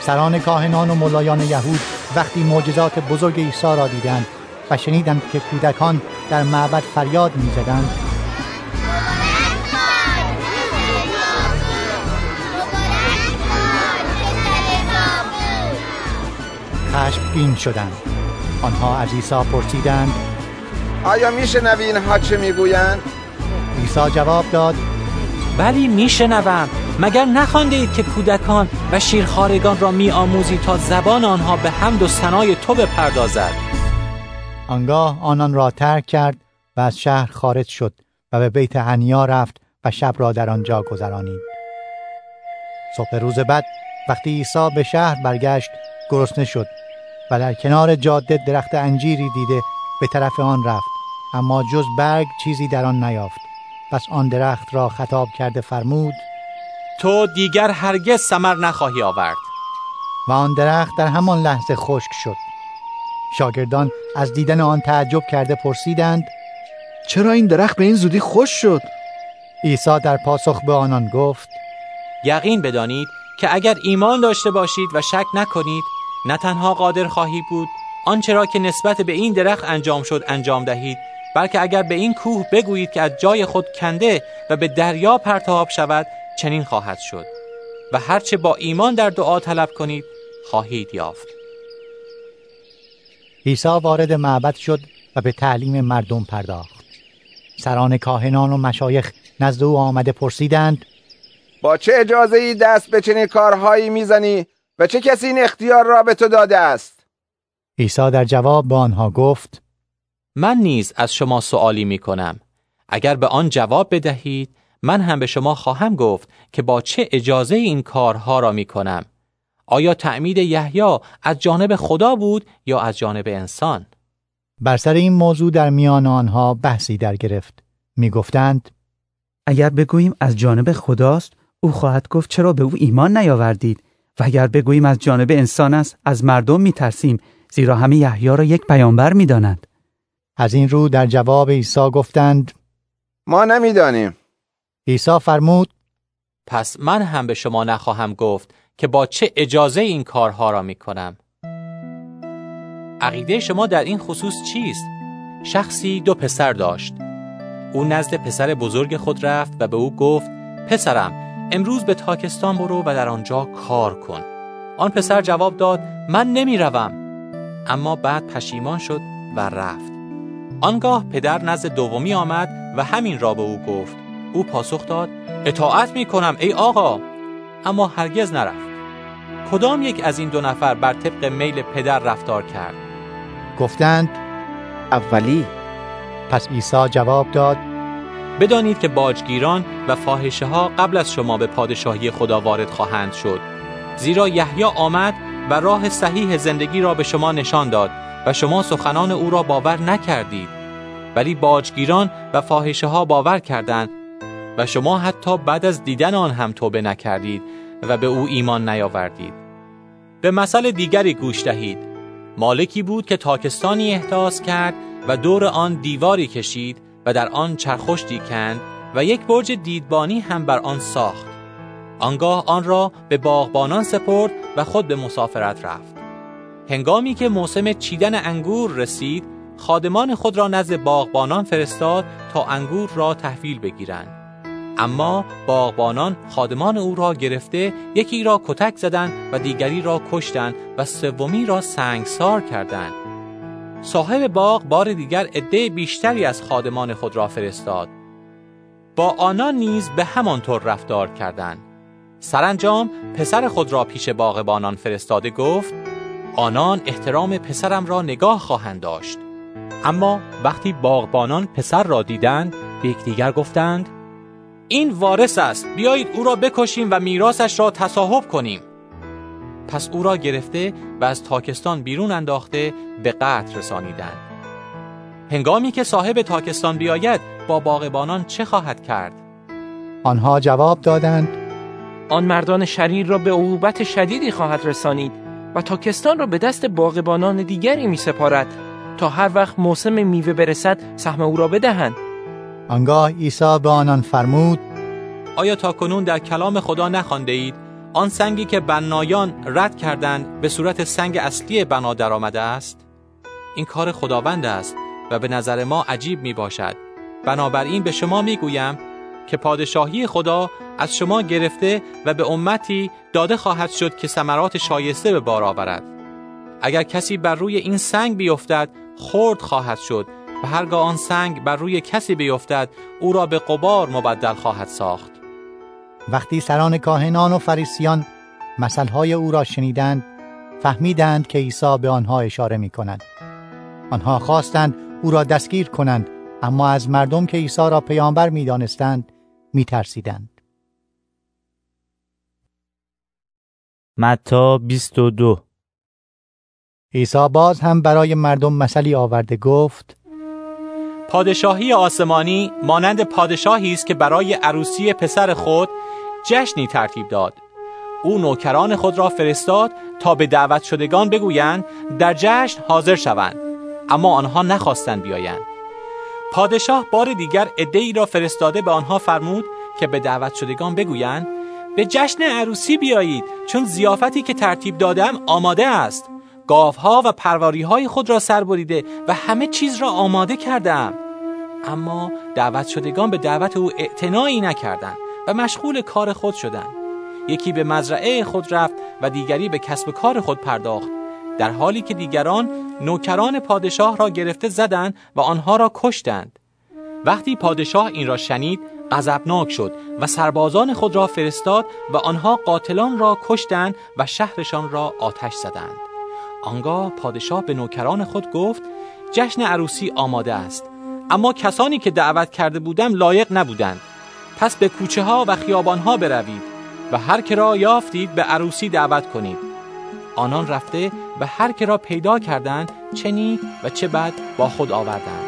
سران کاهنان و ملایان یهود وقتی معجزات بزرگ عیسی را دیدند و شنیدند که کودکان در معبد فریاد می‌زدند خشمگین شدند. آنها از عیسی پرسیدند آیا میشنوی اینها چه می‌گویند؟ عیسی جواب داد بلی میشنوم. مگر نخوانده اید که کودکان و شیرخارگان را میآموزی تا زبان آنها به حمد و ثنای تو بپردازد؟ آنگاه آنان را ترک کرد و از شهر خارج شد و به بیت هنیا رفت و شب را در آنجا گذرانید. صبح روز بعد وقتی عیسی به شهر برگشت گرسنه شد و در کنار جاده درخت انجیری دیده به طرف آن رفت. اما جز برگ چیزی در آن نیافت. پس آن درخت را خطاب کرده فرمود تو دیگر هرگز سمر نخواهی آورد. و آن درخت در همان لحظه خشک شد. شاگردان از دیدن آن تعجب کرده پرسیدند چرا این درخت به این زودی خوش شد؟ عیسی در پاسخ به آنان گفت یقین بدانید که اگر ایمان داشته باشید و شک نکنید نه تنها قادر خواهی بود آنچه را که نسبت به این درخت انجام شد انجام دهید بلکه اگر به این کوه بگویید که از جای خود کنده و به دریا پرتاب شود چنین خواهد شد. و هرچه با ایمان در دعا طلب کنید خواهید یافت. عیسی وارد معبد شد و به تعلیم مردم پرداخت. سران کاهنان و مشایخ نزد او آمده پرسیدند با چه اجازه ای دست به چنین کارهایی می‌زنی؟ و چه کسی این اختیار را به تو داده است؟ عیسی در جواب به آنها گفت من نیز از شما سوالی می کنم. اگر به آن جواب بدهید من هم به شما خواهم گفت که با چه اجازه این کارها را می کنم. آیا تعمید یحیی از جانب خدا بود یا از جانب انسان؟ بر سر این موضوع در میان آنها بحثی در گرفت. می گفتند اگر بگوییم از جانب خداست او خواهد گفت چرا به او ایمان نیاوردید. و اگر بگوییم از جانب انسان است از مردم می ترسیم زیرا همه یحیی را یک پیامبر می دانند. از این رو در جواب عیسی گفتند ما نمی‌دانیم عیسی فرمود پس من هم به شما نخواهم گفت که با چه اجازه این کارها را می کنم عقیده شما در این خصوص چیست؟ شخصی دو پسر داشت او نزد پسر بزرگ خود رفت و به او گفت پسرم امروز به تاکستان برو و در آنجا کار کن. آن پسر جواب داد من نمی روم. اما بعد پشیمان شد و رفت. آنگاه پدر نزد دومی آمد و همین را به او گفت. او پاسخ داد اطاعت می کنم ای آقا. اما هرگز نرفت. کدام یک از این دو نفر بر طبق میل پدر رفتار کرد؟ گفتند اولی. پس عیسی جواب داد بدانید که باجگیران و فاحشه ها قبل از شما به پادشاهی خدا وارد خواهند شد. زیرا یحیی آمد و راه صحیح زندگی را به شما نشان داد و شما سخنان او را باور نکردید. ولی باجگیران و فاحشه ها باور کردند و شما حتی بعد از دیدن آن هم توبه نکردید و به او ایمان نیاوردید. به مثل دیگری گوش دهید. مالکی بود که تاکستانی احداث کرد و دور آن دیواری کشید و در آن چرخشتی کند و یک برج دیدبانی هم بر آن ساخت. آنگاه آن را به باغبانان سپرد و خود به مسافرت رفت. هنگامی که موسم چیدن انگور رسید خادمان خود را نزد باغبانان فرستاد تا انگور را تحویل بگیرند. اما باغبانان خادمان او را گرفته یکی را کتک زدند و دیگری را کشتند و سومی را سنگسار کردند. صاحب باغ بار دیگر عده بیشتری از خادمان خود را فرستاد. با آنان نیز به همانطور رفتار کردند. سرانجام پسر خود را پیش باغبانان فرستاده گفت آنان احترام پسرم را نگاه خواهند داشت. اما وقتی باغبانان پسر را دیدند به یکدیگر گفتند این وارث است بیایید او را بکشیم و میراثش را تصاحب کنیم. پس او را گرفته و از تاکستان بیرون انداخته به قتل رسانیدند. هنگامی که صاحب تاکستان بیاید با باغبانان چه خواهد کرد؟ آنها جواب دادند آن مردان شریر را به عقوبت شدیدی خواهد رسانید و تاکستان را به دست باغبانان دیگری می سپارد تا هر وقت موسم میوه برسد سهم او را بدهند. آنگاه عیسی به آنان فرمود آیا تا کنون در کلام خدا نخوانده اید؟ آن سنگی که بنایان رد کردند به صورت سنگ اصلی بنا درآمده است؟ این کار خداوند است و به نظر ما عجیب می باشد بنابراین به شما می گویم که پادشاهی خدا از شما گرفته و به امتی داده خواهد شد که ثمرات شایسته به بار آورد. اگر کسی بر روی این سنگ بیفتد خرد خواهد شد و هرگاه آن سنگ بر روی کسی بیفتد او را به قبار مبدل خواهد ساخت. وقتی سران کاهنان و فریسیان مثلهای او را شنیدند فهمیدند که عیسی به آنها اشاره می کند آنها خواستند او را دستگیر کنند اما از مردم که عیسی را پیامبر می دانستند می ترسیدند. متا 22 عیسی باز هم برای مردم مثلی آورده گفت پادشاهی آسمانی مانند پادشاهی است که برای عروسی پسر خود جشنی ترتیب داد. او نوکران خود را فرستاد تا به دعوت شدگان بگویند در جشن حاضر شوند اما آنها نخواستند بیایند. پادشاه بار دیگر ای را فرستاده به آنها فرمود که به دعوت شدگان بگویند به جشن عروسی بیایید چون زیافتی که ترتیب دادم آماده است. گاوها و پرواری های خود را سر بریده و همه چیز را آماده کردم اما دعوت شدگان به دعوت او اعتنایی نکردند و مشغول کار خود شدند. یکی به مزرعه خود رفت و دیگری به کسب کار خود پرداخت در حالی که دیگران نوکران پادشاه را گرفته زدند و آنها را کشتند. وقتی پادشاه این را شنید غضبناک شد و سربازان خود را فرستاد و آنها قاتلان را کشتند و شهرشان را آتش زدند. آنگاه پادشاه به نوکران خود گفت جشن عروسی آماده است. اما کسانی که دعوت کرده بودم لایق نبودند. پس به کوچه ها و خیابان ها بروید و هر که را یافتید به عروسی دعوت کنید. آنان رفته و هر که را پیدا کردند چه نیک و چه بد با خود آوردند.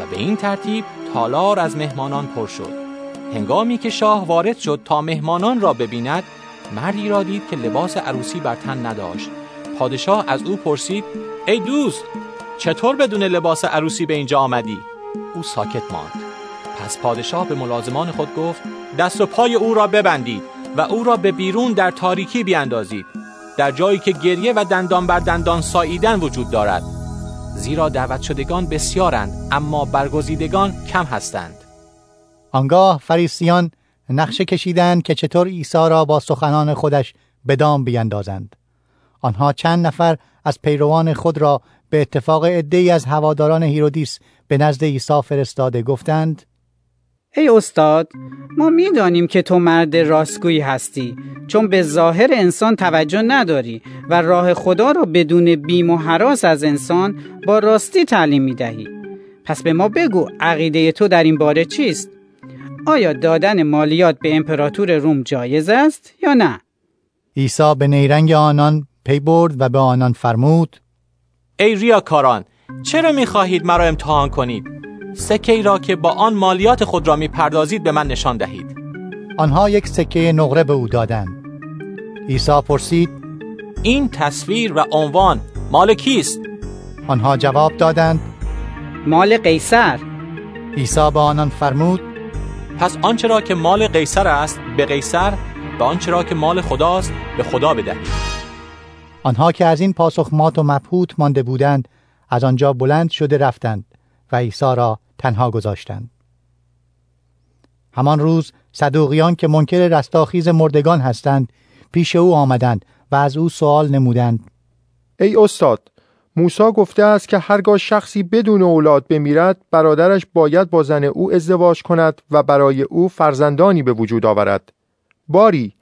و به این ترتیب تالار از مهمانان پر شد. هنگامی که شاه وارد شد تا مهمانان را ببیند مردی را دید که لباس عروسی بر تن نداشت. پادشاه از او پرسید ای دوست چطور بدون لباس عروسی به اینجا آمدی؟ او ساکت ماند. پس پادشاه به ملازمان خود گفت دست و پای او را ببندید و او را به بیرون در تاریکی بیاندازید در جایی که گریه و دندان بر دندان ساییدن وجود دارد. زیرا دعوت شدگان بسیارند اما برگزیدگان کم هستند. آنگاه فریسیان نقشه کشیدند که چطور عیسی را با سخنان خودش به دام بیندازند آنها چند نفر از پیروان خود را به اتفاق عدهای از هواداران هیرودیس به نزد عیسی فرستاده گفتند ای استاد ما می‌دانیم که تو مرد راستگویی هستی چون به ظاهر انسان توجه نداری و راه خدا را بدون بیم و حراس از انسان با راستی تعلیم می دهی. پس به ما بگو عقیده تو در این باره چیست؟ آیا دادن مالیات به امپراتور روم جایز است یا نه؟ عیسی به نیرنگ آنان پی برد و به آنان فرمود ای ریاکاران چرا می‌خواهید مرا امتحان کنید؟ سکه ای را که با آن مالیات خود را می‌پردازید به من نشان دهید. آنها یک سکه نقره به او دادند. عیسی پرسید این تصویر و عنوان مال کیست؟ آنها جواب دادند مال قیصر. عیسی به آنان فرمود پس آنچه را که مال قیصر است به قیصر و آنچه را که مال خداست به خدا بدهید. آنها که از این پاسخ مات و مبهوت مانده بودند از آنجا بلند شده رفتند و عیسی را تنها گذاشتند. همان روز صدوقیان که منکر رستاخیز مردگان هستند پیش او آمدند و از او سوال نمودند. ای استاد موسی گفته است که هرگاه شخصی بدون اولاد بمیرد برادرش باید با زن او ازدواج کند و برای او فرزندانی به وجود آورد. باری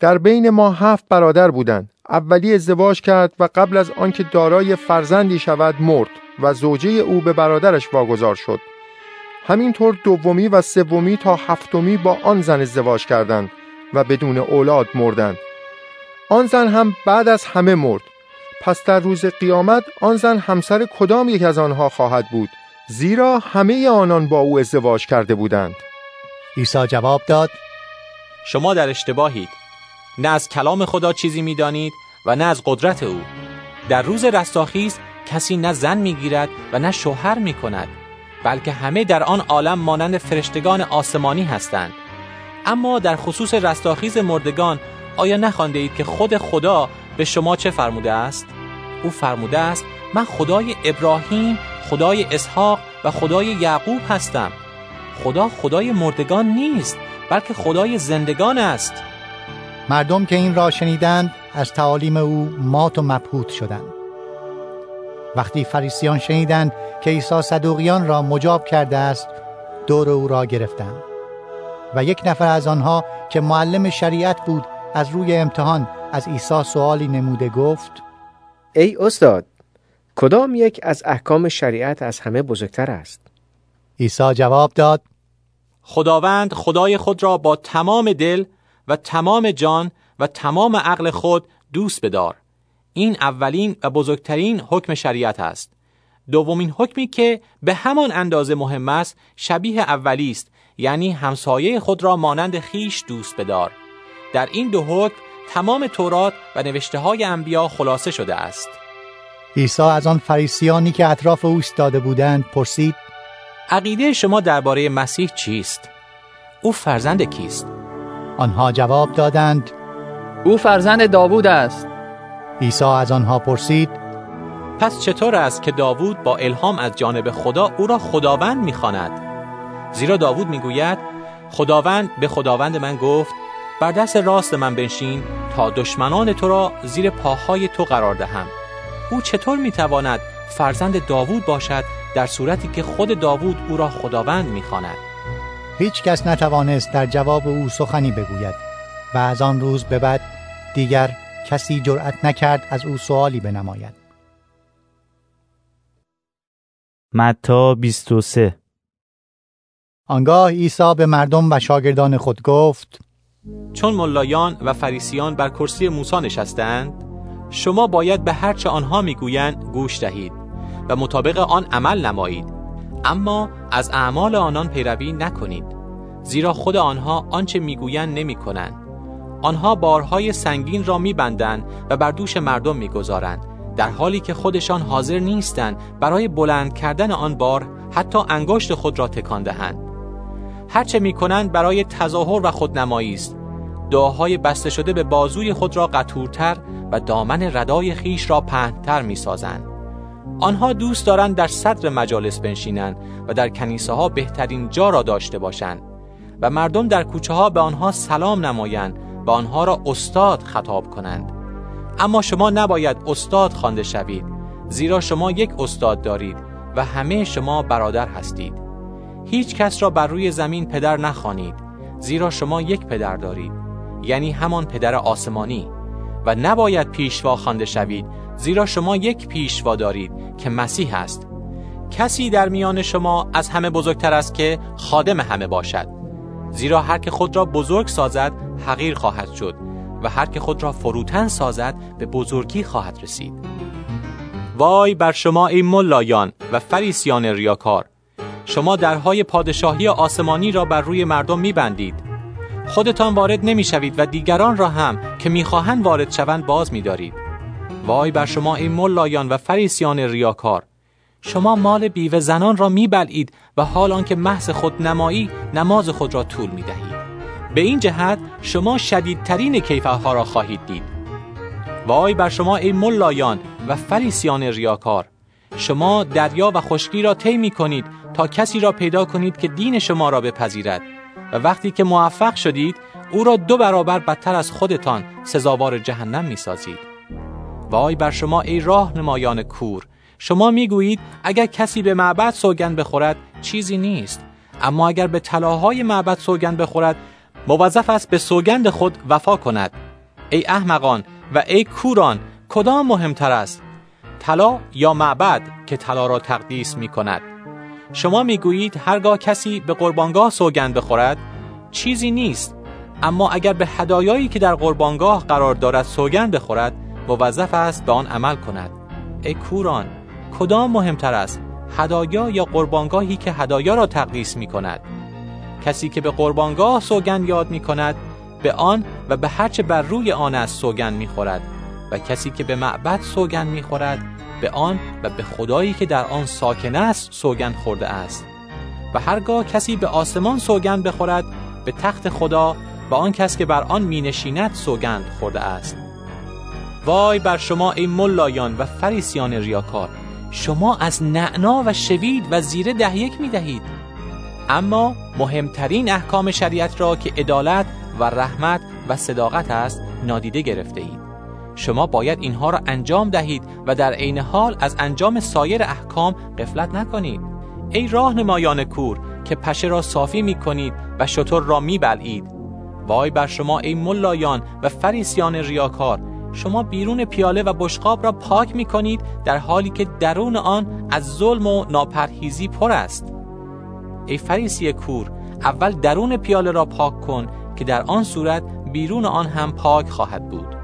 در بین ما هفت برادر بودند. اولی ازدواج کرد و قبل از آنکه دارای فرزندی شود مرد و زوجه او به برادرش واگذار شد. همینطور دومی و سومی تا هفتمی با آن زن ازدواج کردند و بدون اولاد مردند. آن زن هم بعد از همه مرد. پس در روز قیامت آن زن همسر کدام یک از آنها خواهد بود؟ زیرا همه آنان با او ازدواج کرده بودند. عیسی جواب داد شما در اشتباهید. نه از کلام خدا چیزی می‌دانید و نه از قدرت او. در روز رستاخیز کسی نه زن می‌گیرد و نه شوهر می کند بلکه همه در آن عالم مانند فرشتگان آسمانی هستند. اما در خصوص رستاخیز مردگان آیا نخوانده اید که خود خدا به شما چه فرموده است؟ او فرموده است من خدای ابراهیم، خدای اسحاق و خدای یعقوب هستم. خدا خدای مردگان نیست بلکه خدای زندگان است. مردم که این را شنیدند از تعالیم او مات و مبهوت شدند. وقتی فریسیان شنیدند که عیسی صدوقیان را مجاب کرده است دور او را گرفتند. و یک نفر از آنها که معلم شریعت بود از روی امتحان از عیسی سوالی نموده گفت ای استاد کدام یک از احکام شریعت از همه بزرگتر است؟ عیسی جواب داد خداوند خدای خود را با تمام دل و تمام جان و تمام عقل خود دوست بدار. این اولین و بزرگترین حکم شریعت است. دومین حکمی که به همان اندازه مهم است شبیه اولی است یعنی همسایه خود را مانند خیش دوست بدار. در این دو حکم تمام تورات و نوشته های انبیا خلاصه شده است. عیسی از آن فریسیانی که اطراف او ایستاده بودند پرسید عقیده شما درباره مسیح چیست؟ او فرزند کیست؟ آنها جواب دادند او فرزند داوود است. عیسی از آنها پرسید پس چطور است که داوود با الهام از جانب خدا او را خداوند می‌خواند؟ زیرا داوود می‌گوید خداوند به خداوند من گفت بر دست راست من بنشین تا دشمنان تو را زیر پاهای تو قرار دهم. او چطور می‌تواند فرزند داوود باشد در صورتی که خود داوود او را خداوند می‌خواند؟ هیچ کس نتوانست در جواب او سخنی بگوید و از آن روز به بعد دیگر کسی جرأت نکرد از او سوالی بنماید. متا 23 آنگاه عیسی به مردم و شاگردان خود گفت چون ملایان و فریسیان بر کرسی موسی نشستند شما باید به هرچه آنها می‌گویند گوش دهید و مطابق آن عمل نمایید. اما از اعمال آنان پیروی نکنید زیرا خود آنها آنچه می‌گویند نمی‌کنند. آنها بارهای سنگین را میبندند و بر دوش مردم می‌گذارند در حالی که خودشان حاضر نیستند برای بلند کردن آن بار حتی انگشت خود را تکان دهند. هرچه می‌کنند برای تظاهر و خودنمایی است. دعاهای بسته شده به بازوی خود را قطورتر و دامن ردای خیش را پهنتر می‌سازند. آنها دوست دارند در صدر مجالس بنشینند و در کنیسه ها بهترین جا را داشته باشند و مردم در کوچه ها به آنها سلام نمایند و آنها را استاد خطاب کنند. اما شما نباید استاد خوانده شوید زیرا شما یک استاد دارید و همه شما برادر هستید. هیچ کس را بر روی زمین پدر نخوانید زیرا شما یک پدر دارید یعنی همان پدر آسمانی. و نباید پیشوا خوانده شوید زیرا شما یک پیشوا دارید که مسیح است. کسی در میان شما از همه بزرگتر است که خادم همه باشد. زیرا هر که خود را بزرگ سازد حقیر خواهد شد و هر که خود را فروتن سازد به بزرگی خواهد رسید. وای بر شما ای ملایان و فریسیان ریاکار! شما درهای پادشاهی آسمانی را بر روی مردم میبندید. خودتان وارد نمی‌شوید و دیگران را هم که می‌خواهند وارد شوند باز میدارید. وای بر شما ای ملایان و فریسیان ریاکار. شما مال بیوه زنان را میبلعید و حال آنکه محض خود نمایی نماز خود را طول می‌دهید. به این جهت شما شدیدترین کیفرها را خواهید دید. وای بر شما ای ملایان و فریسیان ریاکار. شما دریا و خشکی را طی می کنید تا کسی را پیدا کنید که دین شما را بپذیرد. و وقتی که موفق شدید او را دو برابر بدتر از خودتان سزاوار جهنم می سازید. وای بر شما ای راه نمایان کور. شما می گویید اگر کسی به معبد سوگند بخورد چیزی نیست. اما اگر به طلاهای معبد سوگند بخورد موظف است به سوگند خود وفا کند. ای احمقان و ای کوران کدام مهمتر است؟ طلا یا معبد که طلا را تقدیس می کند شما می گویید هرگاه کسی به قربانگاه سوگند بخورد چیزی نیست. اما اگر به هدایایی که در قربانگاه قرار دارد سوگند بخورد موظف است به آن عمل کند. ای کوران کدام مهمتر است هدایا یا قربانگاهی که هدایا را تقدیس می کند کسی که به قربانگاه سوگند یاد می کند به آن و به هرچه بر روی آن است سوگند می خورد و کسی که به معبد سوگند می خورد به آن و به خدایی که در آن ساکن است سوگند خورده است. و هرگاه کسی به آسمان سوگند بخورد به تخت خدا و آن کس که بر آن می نشیند سوگند خورده است. وای بر شما ای ملایان و فریسیان ریاکار. شما از نعنا و شوید و زیره ده یک می دهید. اما مهمترین احکام شریعت را که عدالت و رحمت و صداقت است نادیده گرفته اید. شما باید اینها را انجام دهید و در عین حال از انجام سایر احکام قفلت نکنید. ای راهنمایان کور که پشه را صافی می کنید و شطور را می بلعید. وای بر شما ای ملایان و فریسیان ریاکار شما بیرون پیاله و بشقاب را پاک می کنید در حالی که درون آن از ظلم و ناپرهیزی پر است. ای فریسی کور اول درون پیاله را پاک کن که در آن صورت بیرون آن هم پاک خواهد بود.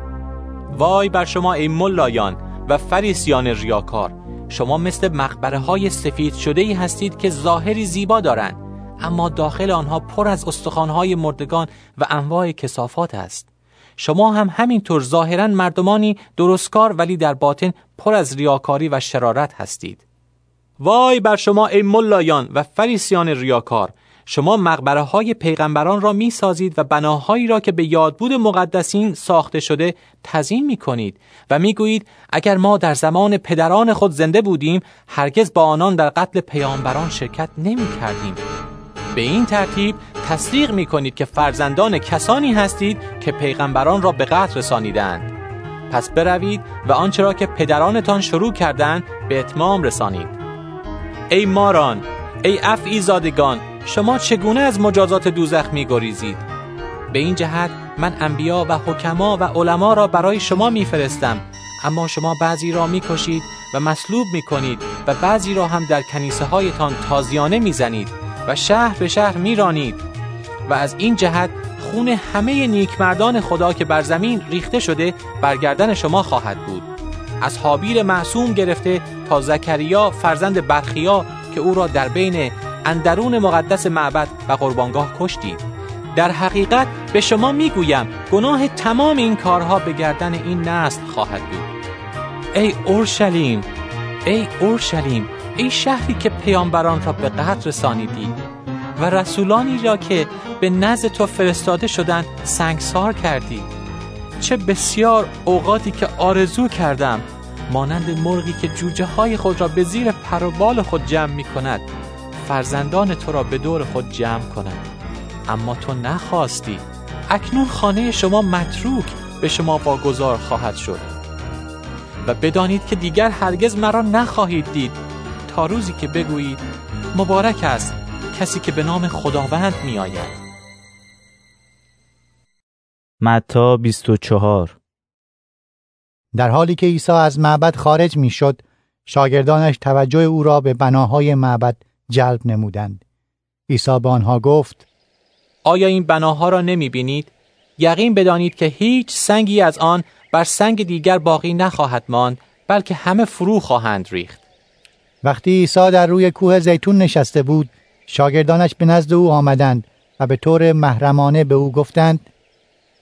وای بر شما ای ملایان و فریسیان ریاکار! شما مثل مقبره های سفید شده ای هستید که ظاهری زیبا دارند اما داخل آنها پر از استخوانهای مردگان و انواع کسافات است. شما هم همینطور ظاهرا مردمانی درستکار ولی در باطن پر از ریاکاری و شرارت هستید. وای بر شما ای ملایان و فریسیان ریاکار. شما مقبره های پیغمبران را می سازید و بناهایی را که به یادبود مقدسین ساخته شده تزین می کنید و می گویید اگر ما در زمان پدران خود زنده بودیم هرگز با آنان در قتل پیامبران شرکت نمی کردیم به این ترتیب تصدیق می کنید که فرزندان کسانی هستید که پیغمبران را به قتل رسانیدند پس بروید و آنچه را که پدرانتان شروع کردند به اتمام رسانید. ای ماران ای افعی زادگان شما چگونه از مجازات دوزخ می گریزید؟ به این جهت من انبیا و حکما و علما را برای شما میفرستم. اما شما بعضی را می‌کشید و مصلوب می کنید و بعضی را هم در کنیسه هایتان تازیانه می‌زنید. و شهر به شهر میرانید و از این جهت خون همه نیکمردان خدا که بر زمین ریخته شده برگردن شما خواهد بود. از حابیل معصوم گرفته تا زکریا فرزند برخیا که او را در بین اندرون مقدس معبد و قربانگاه کشتید. در حقیقت به شما می‌گویم گناه تمام این کارها به گردن این نسل خواهد بود. ای اورشلیم ای اورشلیم ای شهری که پیامبران را به قتل رسانیدی و رسولانی را که به نزد تو فرستاده شدند سنگسار کردی. چه بسیار اوقاتی که آرزو کردم مانند مرغی که جوجه های خود را به زیر پر خود جمع می کند فرزندان تو را به دور خود جمع کنند اما تو نخواستی. اکنون خانه شما متروک به شما واگذار خواهد شد. و بدانید که دیگر هرگز مرا نخواهید دید. تا روزی که بگویید مبارک است کسی که به نام خداوند می آید متا 24 در حالی که عیسی از معبد خارج می شد شاگردانش توجه او را به بناهای معبد جلب نمودند عیسی به آنها گفت آیا این بناها را نمی بینید؟ یقین بدانید که هیچ سنگی از آن بر سنگ دیگر باقی نخواهد ماند بلکه همه فرو خواهند ریخت. وقتی عیسی در روی کوه زیتون نشسته بود شاگردانش به نزد او آمدند و به طور محرمانه به او گفتند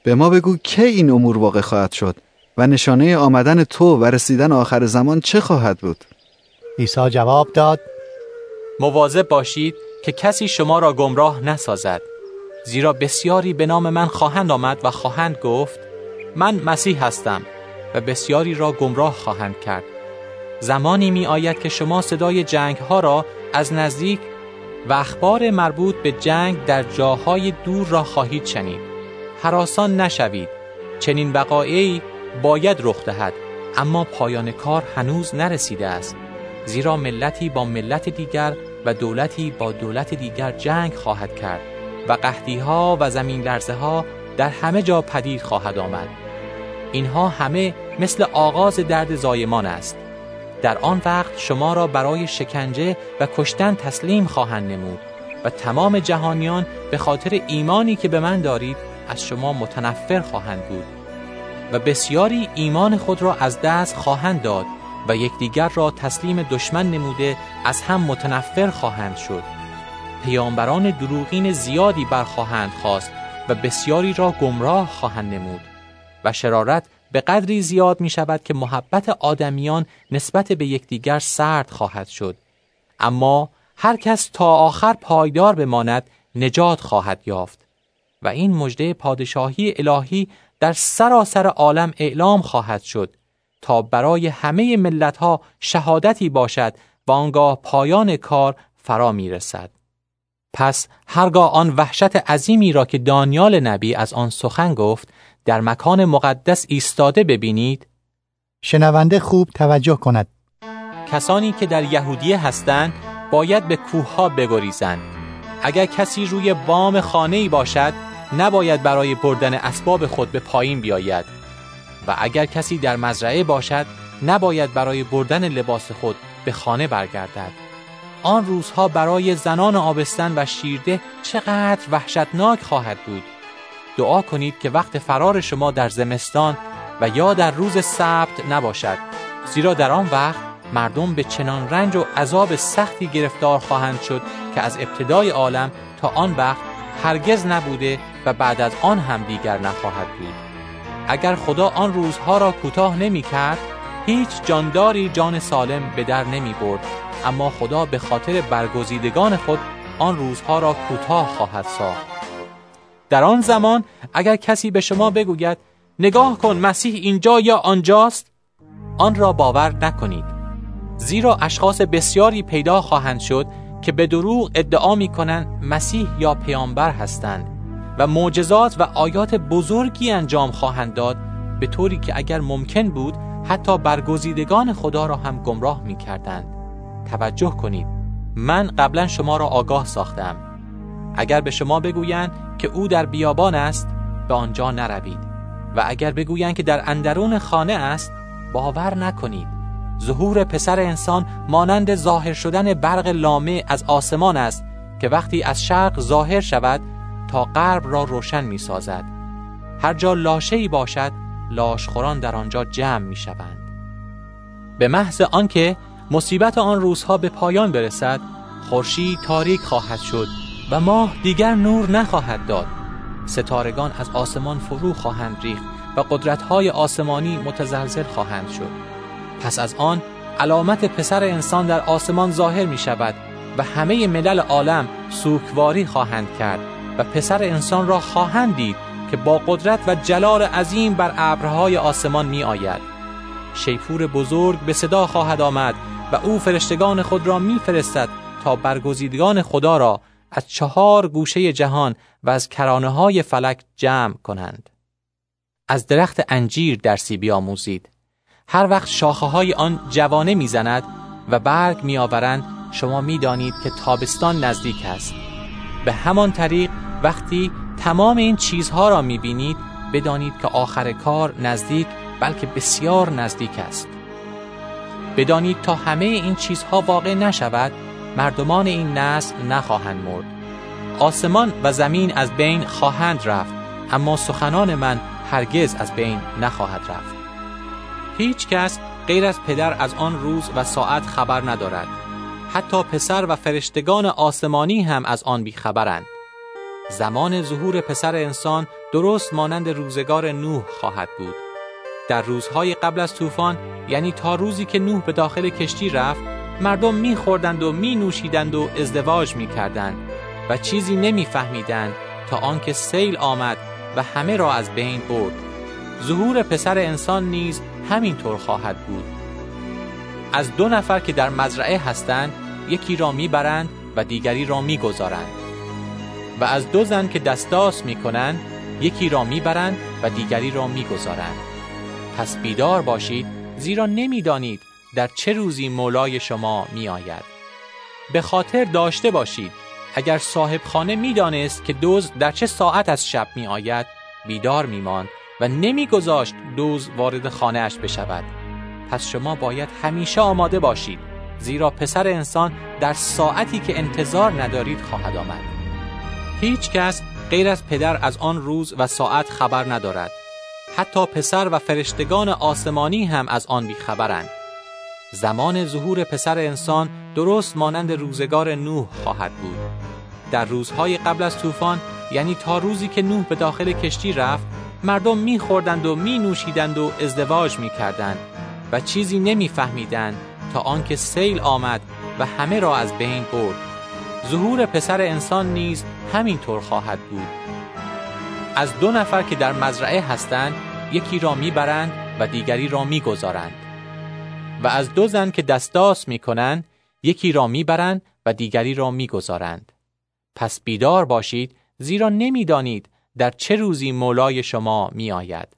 به ما بگو کی این امور واقع خواهد شد و نشانه آمدن تو و رسیدن آخر زمان چه خواهد بود؟ عیسی جواب داد مواظب باشید که کسی شما را گمراه نسازد زیرا بسیاری به نام من خواهند آمد و خواهند گفت من مسیح هستم و بسیاری را گمراه خواهند کرد. زمانی می آید که شما صدای جنگ ها را از نزدیک و اخبار مربوط به جنگ در جاهای دور را خواهید شنید. حراسان نشوید. چنین وقایعی باید رخ دهد اما پایان کار هنوز نرسیده است. زیرا ملتی با ملت دیگر و دولتی با دولت دیگر جنگ خواهد کرد و قحطی ها و زمین لرزه ها در همه جا پدید خواهد آمد. اینها همه مثل آغاز درد زایمان است. در آن وقت شما را برای شکنجه و کشتن تسلیم خواهند نمود و تمام جهانیان به خاطر ایمانی که به من دارید از شما متنفر خواهند بود و بسیاری ایمان خود را از دست خواهند داد و یکدیگر را تسلیم دشمن نموده از هم متنفر خواهند شد. پیامبران دروغین زیادی برخواهند خواست و بسیاری را گمراه خواهند نمود و شرارت به قدری زیاد می شود که محبت آدمیان نسبت به یکدیگر سرد خواهد شد اما هر کس تا آخر پایدار بماند نجات خواهد یافت و این مژده پادشاهی الهی در سراسر عالم اعلام خواهد شد تا برای همه ملت ها شهادتی باشد و آنگاه پایان کار فرا می رسد. پس هرگاه آن وحشت عظیمی را که دانیال نبی از آن سخن گفت در مکان مقدس ایستاده ببینید. شنونده خوب توجه کند. کسانی که در یهودیه هستند باید به کوه ها بگریزند. اگر کسی روی بام خانه ای باشد نباید برای بردن اسباب خود به پایین بیاید. و اگر کسی در مزرعه باشد نباید برای بردن لباس خود به خانه برگردد. آن روزها برای زنان آبستن و شیرده چقدر وحشتناک خواهد بود. دعا کنید که وقت فرار شما در زمستان و یا در روز سبت نباشد. زیرا در آن وقت مردم به چنان رنج و عذاب سختی گرفتار خواهند شد که از ابتدای عالم تا آن وقت هرگز نبوده و بعد از آن هم دیگر نخواهد بود. اگر خدا آن روزها را کوتاه نمی کرد هیچ جانداری جان سالم به در نمی برد اما خدا به خاطر برگزیدگان خود آن روزها را کوتاه خواهد ساخت. در آن زمان اگر کسی به شما بگوید نگاه کن مسیح اینجا یا آنجاست آن را باور نکنید زیرا اشخاص بسیاری پیدا خواهند شد که به دروغ ادعا می کنند مسیح یا پیامبر هستند و معجزات و آیات بزرگی انجام خواهند داد به طوری که اگر ممکن بود حتی برگزیدگان خدا را هم گمراه می کردند. توجه کنید من قبلا شما را آگاه ساختم اگر به شما بگویند که او در بیابان است به آنجا نروید. و اگر بگویند که در اندرون خانه است باور نکنید. ظهور پسر انسان مانند ظاهر شدن برق لامه از آسمان است که وقتی از شرق ظاهر شود تا غرب را روشن می سازد هر جا لاشه ای باشد لاشخوران در آنجا جمع می شوند به محض آنکه مصیبت آن روزها به پایان برسد خورشید تاریک خواهد شد. و ماه دیگر نور نخواهد داد. ستارگان از آسمان فرو خواهند ریخت و قدرت‌های آسمانی متزلزل خواهند شد. پس از آن علامت پسر انسان در آسمان ظاهر می شود و همه ملل عالم سوکواری خواهند کرد و پسر انسان را خواهند دید که با قدرت و جلال عظیم بر ابرهای آسمان می آید شیپور بزرگ به صدا خواهد آمد و او فرشتگان خود را میفرستد تا برگزیدگان خدا را از چهار گوشه جهان و از کرانه های فلک جمع کنند. از درخت انجیر درسی بیاموزید. هر وقت شاخه های آن جوانه می‌زند و برگ میآورند شما می‌دانید که تابستان نزدیک است. به همان طریق وقتی تمام این چیزها را می‌بینید بدانید که آخر کار نزدیک بلکه بسیار نزدیک است. بدانید تا همه این چیزها واقع نشود مردمان این نسل نخواهند مرد. آسمان و زمین از بین خواهند رفت اما سخنان من هرگز از بین نخواهد رفت. هیچ کس غیر از پدر از آن روز و ساعت خبر ندارد. حتی پسر و فرشتگان آسمانی هم از آن بیخبرند. زمان ظهور پسر انسان درست مانند روزگار نوح خواهد بود. در روزهای قبل از طوفان یعنی تا روزی که نوح به داخل کشتی رفت مردم میخوردند و می نوشیدند و ازدواج می کردند و چیزی نمیفهمیدند تا آنکه سیل آمد و همه را از بین برد. ظهور پسر انسان نیز همینطور خواهد بود. از دو نفر که در مزرعه هستند یکی را می‌برند و دیگری را می‌گذارند. و از دو زن که دستاس می‌کنند یکی را می‌برند و دیگری را می‌گذارند. پس بیدار باشید زیرا نمی‌دانید در چه روزی مولای شما میآید؟ به خاطر داشته باشید. اگر صاحب خانه می‌دانست که دوز در چه ساعت از شب می آید بیدار می ماند و نمیگذاشت دوز وارد خانهاش بشود. پس شما باید همیشه آماده باشید زیرا پسر انسان در ساعتی که انتظار ندارید خواهد آمد. هیچ کس غیر از پدر از آن روز و ساعت خبر ندارد. حتی پسر و فرشتگان آسمانی هم از آن بیخبرند. زمان ظهور پسر انسان درست مانند روزگار نوح خواهد بود. در روزهای قبل از طوفان یعنی تا روزی که نوح به داخل کشتی رفت مردم میخوردند و می نوشیدند و ازدواج می‌کردند و چیزی نمیفهمیدند تا آنکه سیل آمد و همه را از بین برد. ظهور پسر انسان نیز همینطور خواهد بود. از دو نفر که در مزرعه هستند یکی را می‌برند و دیگری را می‌گذارند. و از دو زن که دستاس می‌کنند یکی را می‌برند و دیگری را می‌گذارند پس بیدار باشید زیرا نمی‌دانید در چه روزی مولای شما می آید.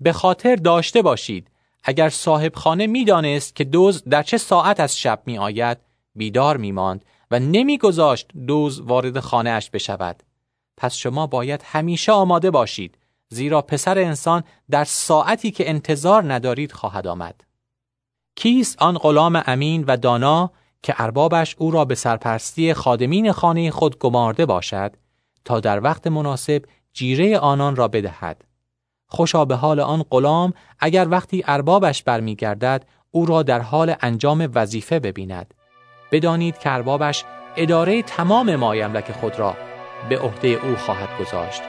به خاطر داشته باشید اگر صاحب خانه می دانست که دوز در چه ساعت از شب می آید بیدار می ماند و نمی گذاشت دوز وارد خانه اش بشود. پس شما باید همیشه آماده باشید زیرا پسر انسان در ساعتی که انتظار ندارید خواهد آمد. کیست آن غلام امین و دانا که اربابش او را به سرپرستی خادمین خانه خود گمارده باشد تا در وقت مناسب جیره آنان را بدهد. خوشا به حال آن غلام اگر وقتی اربابش برمیگردد او را در حال انجام وظیفه ببیند. بدانید که اربابش اداره تمام مایملک خود را به عهده او خواهد گذاشت.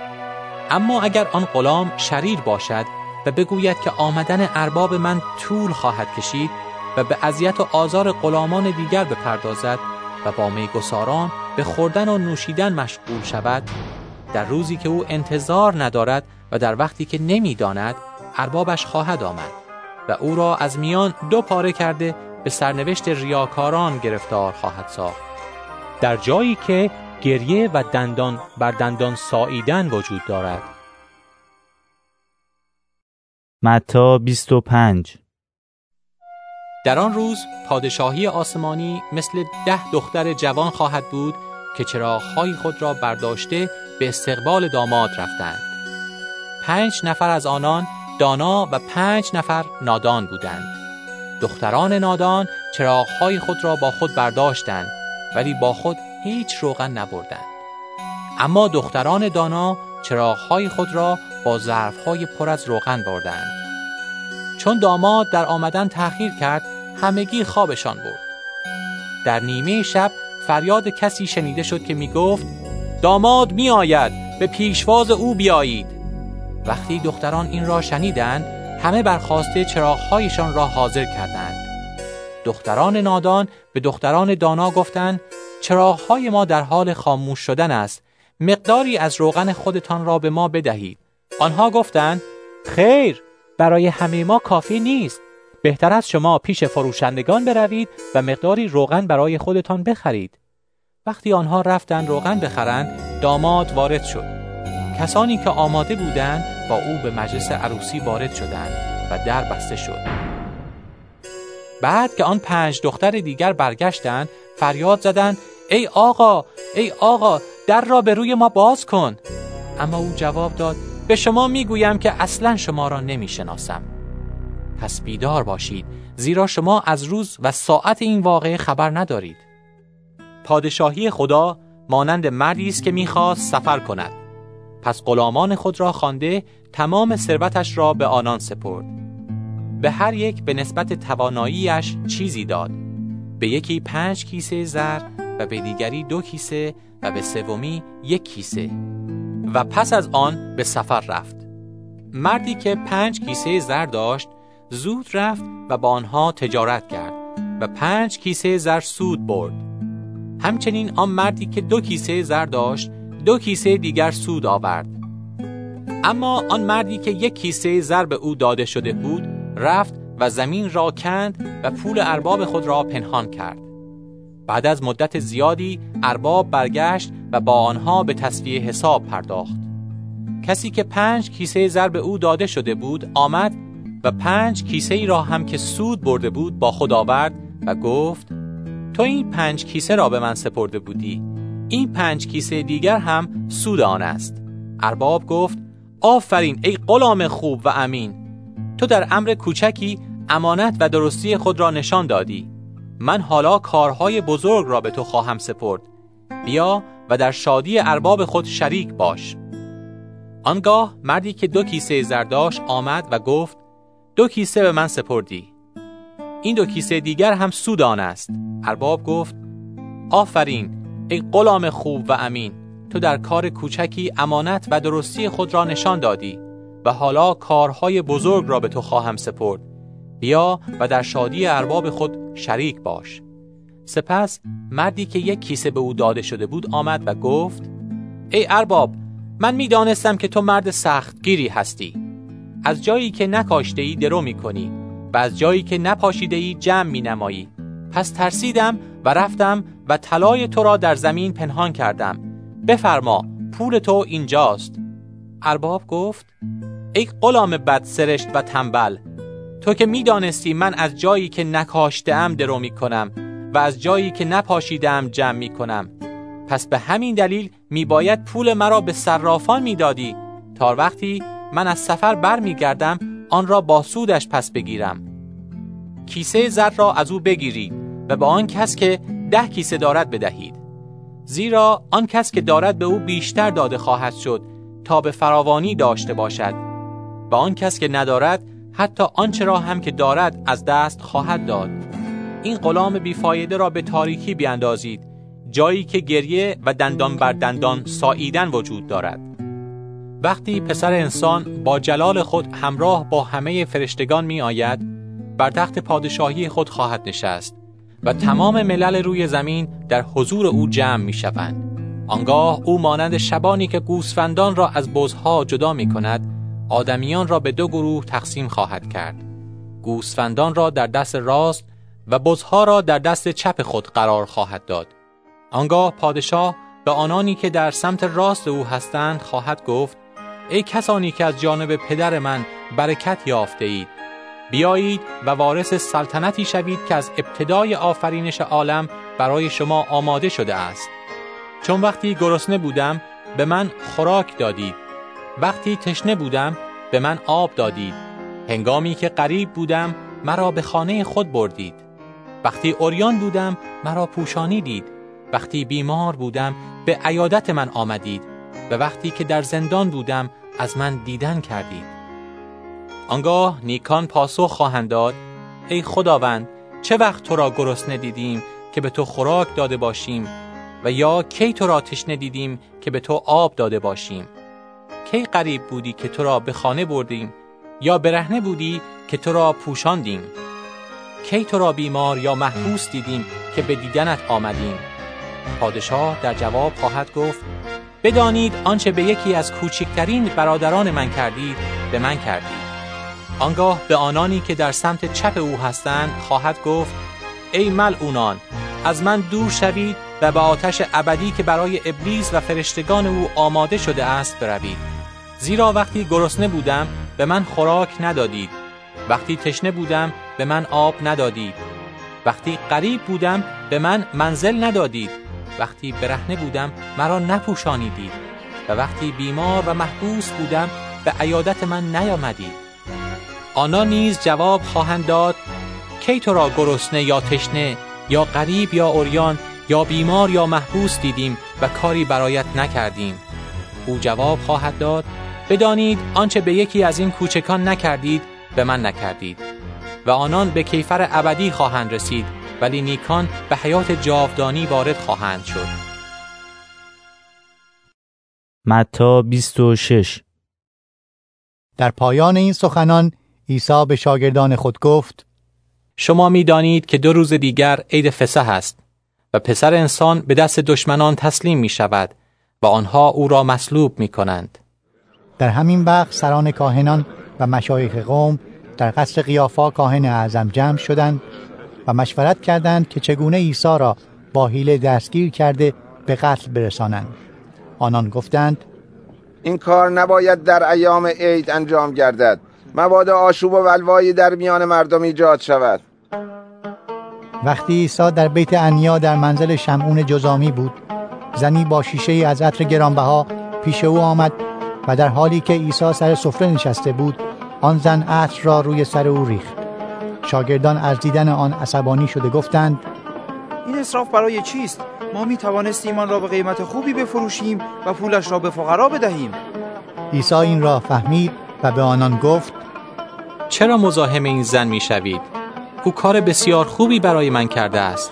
اما اگر آن غلام شریر باشد و بگوید که آمدن ارباب من طول خواهد کشید و به اذیت و آزار غلامان دیگر بپردازد و با میگساران به خوردن و نوشیدن مشغول شود. در روزی که او انتظار ندارد و در وقتی که نمی‌داند اربابش خواهد آمد و او را از میان دو پاره کرده به سرنوشت ریاکاران گرفتار خواهد ساخت. در جایی که گریه و دندان بر دندان ساییدن وجود دارد. متا 25 در آن روز پادشاهی آسمانی مثل ده دختر جوان خواهد بود که چراغهای خود را برداشته به استقبال داماد رفتند. پنج نفر از آنان دانا و پنج نفر نادان بودند. دختران نادان چراغهای خود را با خود برداشتند ولی با خود هیچ روغن نبردند. اما دختران دانا چراغهای خود را با ظرفهای پر از روغن بردند. چون داماد در آمدن تأخیر کرد همگی خوابشان برد. در نیمه شب فریاد کسی شنیده شد که می گفت داماد می آید به پیشواز او بیایید. وقتی دختران این را شنیدند همه برخواسته چراغهایشان را حاضر کردند. دختران نادان به دختران دانا گفتند چراغهای ما در حال خاموش شدن است. مقداری از روغن خودتان را به ما بدهید. آنها گفتند خیر برای همه ما کافی نیست. بهتر از شما پیش فروشندگان بروید و مقداری روغن برای خودتان بخرید. وقتی آنها رفتند روغن بخرند داماد وارد شد. کسانی که آماده بودند با او به مجلس عروسی وارد شدند و در بسته شد. بعد که آن پنج دختر دیگر برگشتند فریاد زدند ای آقا ای آقا در را به روی ما باز کن. اما او جواب داد به شما می‌گویم که اصلا شما را نمی‌شناسم. پس بیدار باشید زیرا شما از روز و ساعت این واقعه خبر ندارید. پادشاهی خدا مانند مردی است که می‌خواست سفر کند. پس غلامان خود را خوانده تمام ثروتش را به آنان سپرد. به هر یک به نسبت تواناییش چیزی داد. به یکی پنج کیسه زر و به دیگری دو کیسه و به سومی یک کیسه. و پس از آن به سفر رفت. مردی که پنج کیسه زر داشت زود رفت و با آنها تجارت کرد و پنج کیسه زر سود برد. همچنین آن مردی که دو کیسه زر داشت دو کیسه دیگر سود آورد. اما آن مردی که یک کیسه زر به او داده شده بود رفت و زمین را کند و پول ارباب خود را پنهان کرد. بعد از مدت زیادی ارباب برگشت و با آنها به تصفیه حساب پرداخت. کسی که پنج کیسه زر به او داده شده بود آمد و پنج کیسه ای را هم که سود برده بود با خود آورد و گفت تو این پنج کیسه را به من سپرده بودی. این پنج کیسه دیگر هم سود آن است. ارباب گفت آفرین ای غلام خوب و امین. تو در امر کوچکی امانت و درستی خود را نشان دادی. من حالا کارهای بزرگ را به تو خواهم سپرد. بیا و در شادی ارباب خود شریک باش. آنگاه مردی که دو کیسه زرداش آمد و گفت دو کیسه به من سپردی. این دو کیسه دیگر هم سود آن است. ارباب گفت آفرین ای غلام خوب و امین تو در کار کوچکی امانت و درستی خود را نشان دادی و حالا کارهای بزرگ را به تو خواهم سپرد. بیا و در شادی ارباب خود شریک باش. سپس مردی که یک کیسه به او داده شده بود آمد و گفت ای ارباب من می دانستم که تو مرد سختگیری هستی. از جایی که نکاشته ای درو می کنی و از جایی که نپاشیده ای جمع می نمایی پس ترسیدم و رفتم و طلای تو را در زمین پنهان کردم. بفرما پول تو اینجاست. ارباب گفت ای غلام بد سرشت و تنبل تو که می‌دانستی من از جایی که نکاشتم درو می کنم و از جایی که نپاشیدم جمع می کنم پس به همین دلیل می باید پول مرا به صرافان می‌دادی تا وقتی من از سفر بر می گردم آن را با سودش پس بگیرم. کیسه زر را از او بگیرید و به آن کس که ده کیسه دارد بدهید. زیرا آن کس که دارد به او بیشتر داده خواهد شد تا به فراوانی داشته باشد. و آن کس که ندارد حتی آنچه را هم که دارد از دست خواهد داد این غلام بیفایده را به تاریکی بیاندازید جایی که گریه و دندان بر دندان ساییدن وجود دارد وقتی پسر انسان با جلال خود همراه با همه فرشتگان می آید بر تخت پادشاهی خود خواهد نشست و تمام ملل روی زمین در حضور او جمع می شوند. آنگاه او مانند شبانی که گوسفندان را از بزها جدا می کند آدمیان را به دو گروه تقسیم خواهد کرد. گوسفندان را در دست راست و بزها را در دست چپ خود قرار خواهد داد. آنگاه پادشاه به آنانی که در سمت راست او هستند خواهد گفت ای کسانی که از جانب پدر من برکت یافته اید بیایید و وارث سلطنتی شوید که از ابتدای آفرینش عالم برای شما آماده شده است. چون وقتی گرسنه بودم به من خوراک دادید وقتی تشنه بودم به من آب دادید. هنگامی که غریب بودم مرا به خانه خود بردید. وقتی اوریان بودم مرا پوشانیدید وقتی بیمار بودم به عیادت من آمدید. و وقتی که در زندان بودم از من دیدن کردید. آنگاه نیکان پاسخ خواهند داد ای خداوند چه وقت تو را گرسنه دیدیم که به تو خوراک داده باشیم و یا کی تو را تشنه دیدیم که به تو آب داده باشیم؟ کی قریب بودی که تو را به خانه بردیم؟ یا برهنه بودی که تو را پوشاندیم؟ کی تو را بیمار یا محبوس دیدیم که به دیدنت آمدیم؟ پادشاه در جواب خواهد گفت بدانید آنچه به یکی از کوچکترین برادران من کردید به من کردید آنگاه به آنانی که در سمت چپ او هستند خواهد گفت ای ملعونان از من دور شوید و به آتش ابدی که برای ابلیس و فرشتگان او آماده شده است بروید. زیرا وقتی گرسنه بودم به من خوراک ندادید. وقتی تشنه بودم به من آب ندادید. وقتی غریب بودم به من منزل ندادید. وقتی برهنه بودم مرا نپوشانیدید. و وقتی بیمار و محبوس بودم به عیادت من نیامدید. آنها نیز جواب خواهند داد کی تو را گرسنه یا تشنه یا غریب یا اوریان یا بیمار یا محبوس دیدیم و کاری برایت نکردیم؟ او جواب خواهد داد بدانید آنچه به یکی از این کوچکان نکردید به من نکردید. و آنان به کیفر ابدی خواهند رسید ولی نیکان به حیات جاودانی وارد خواهند شد. متا 26 در پایان این سخنان عیسی به شاگردان خود گفت شما می دانید که دو روز دیگر عید فسح است و پسر انسان به دست دشمنان تسلیم می شود و آنها او را مصلوب می کنند. در همین وقت سران کاهنان و مشایخ قوم در قصر قیافا کاهن اعظم جمع شدند و مشورت کردند که چگونه عیسی را با حیله دستگیر کرده به قتل برسانند. آنان گفتند این کار نباید در ایام عید انجام گردد مبادا آشوب و ولوایی در میان مردم ایجاد شود وقتی عیسی در بیت انیا در منزل شمعون جزامی بود زنی با شیشه از عطر گرانبها پیش او آمد و در حالی که عیسی سر سفره نشسته بود آن زن عطر را روی سر او ریخت. شاگردان از دیدن آن عصبانی شده گفتند این اصراف برای چیست؟ ما می توانستیم آن را به قیمت خوبی بفروشیم و پولش را به فقرا بدهیم. عیسی این را فهمید و به آنان گفت چرا مزاحم این زن می شوید؟ او کار بسیار خوبی برای من کرده است.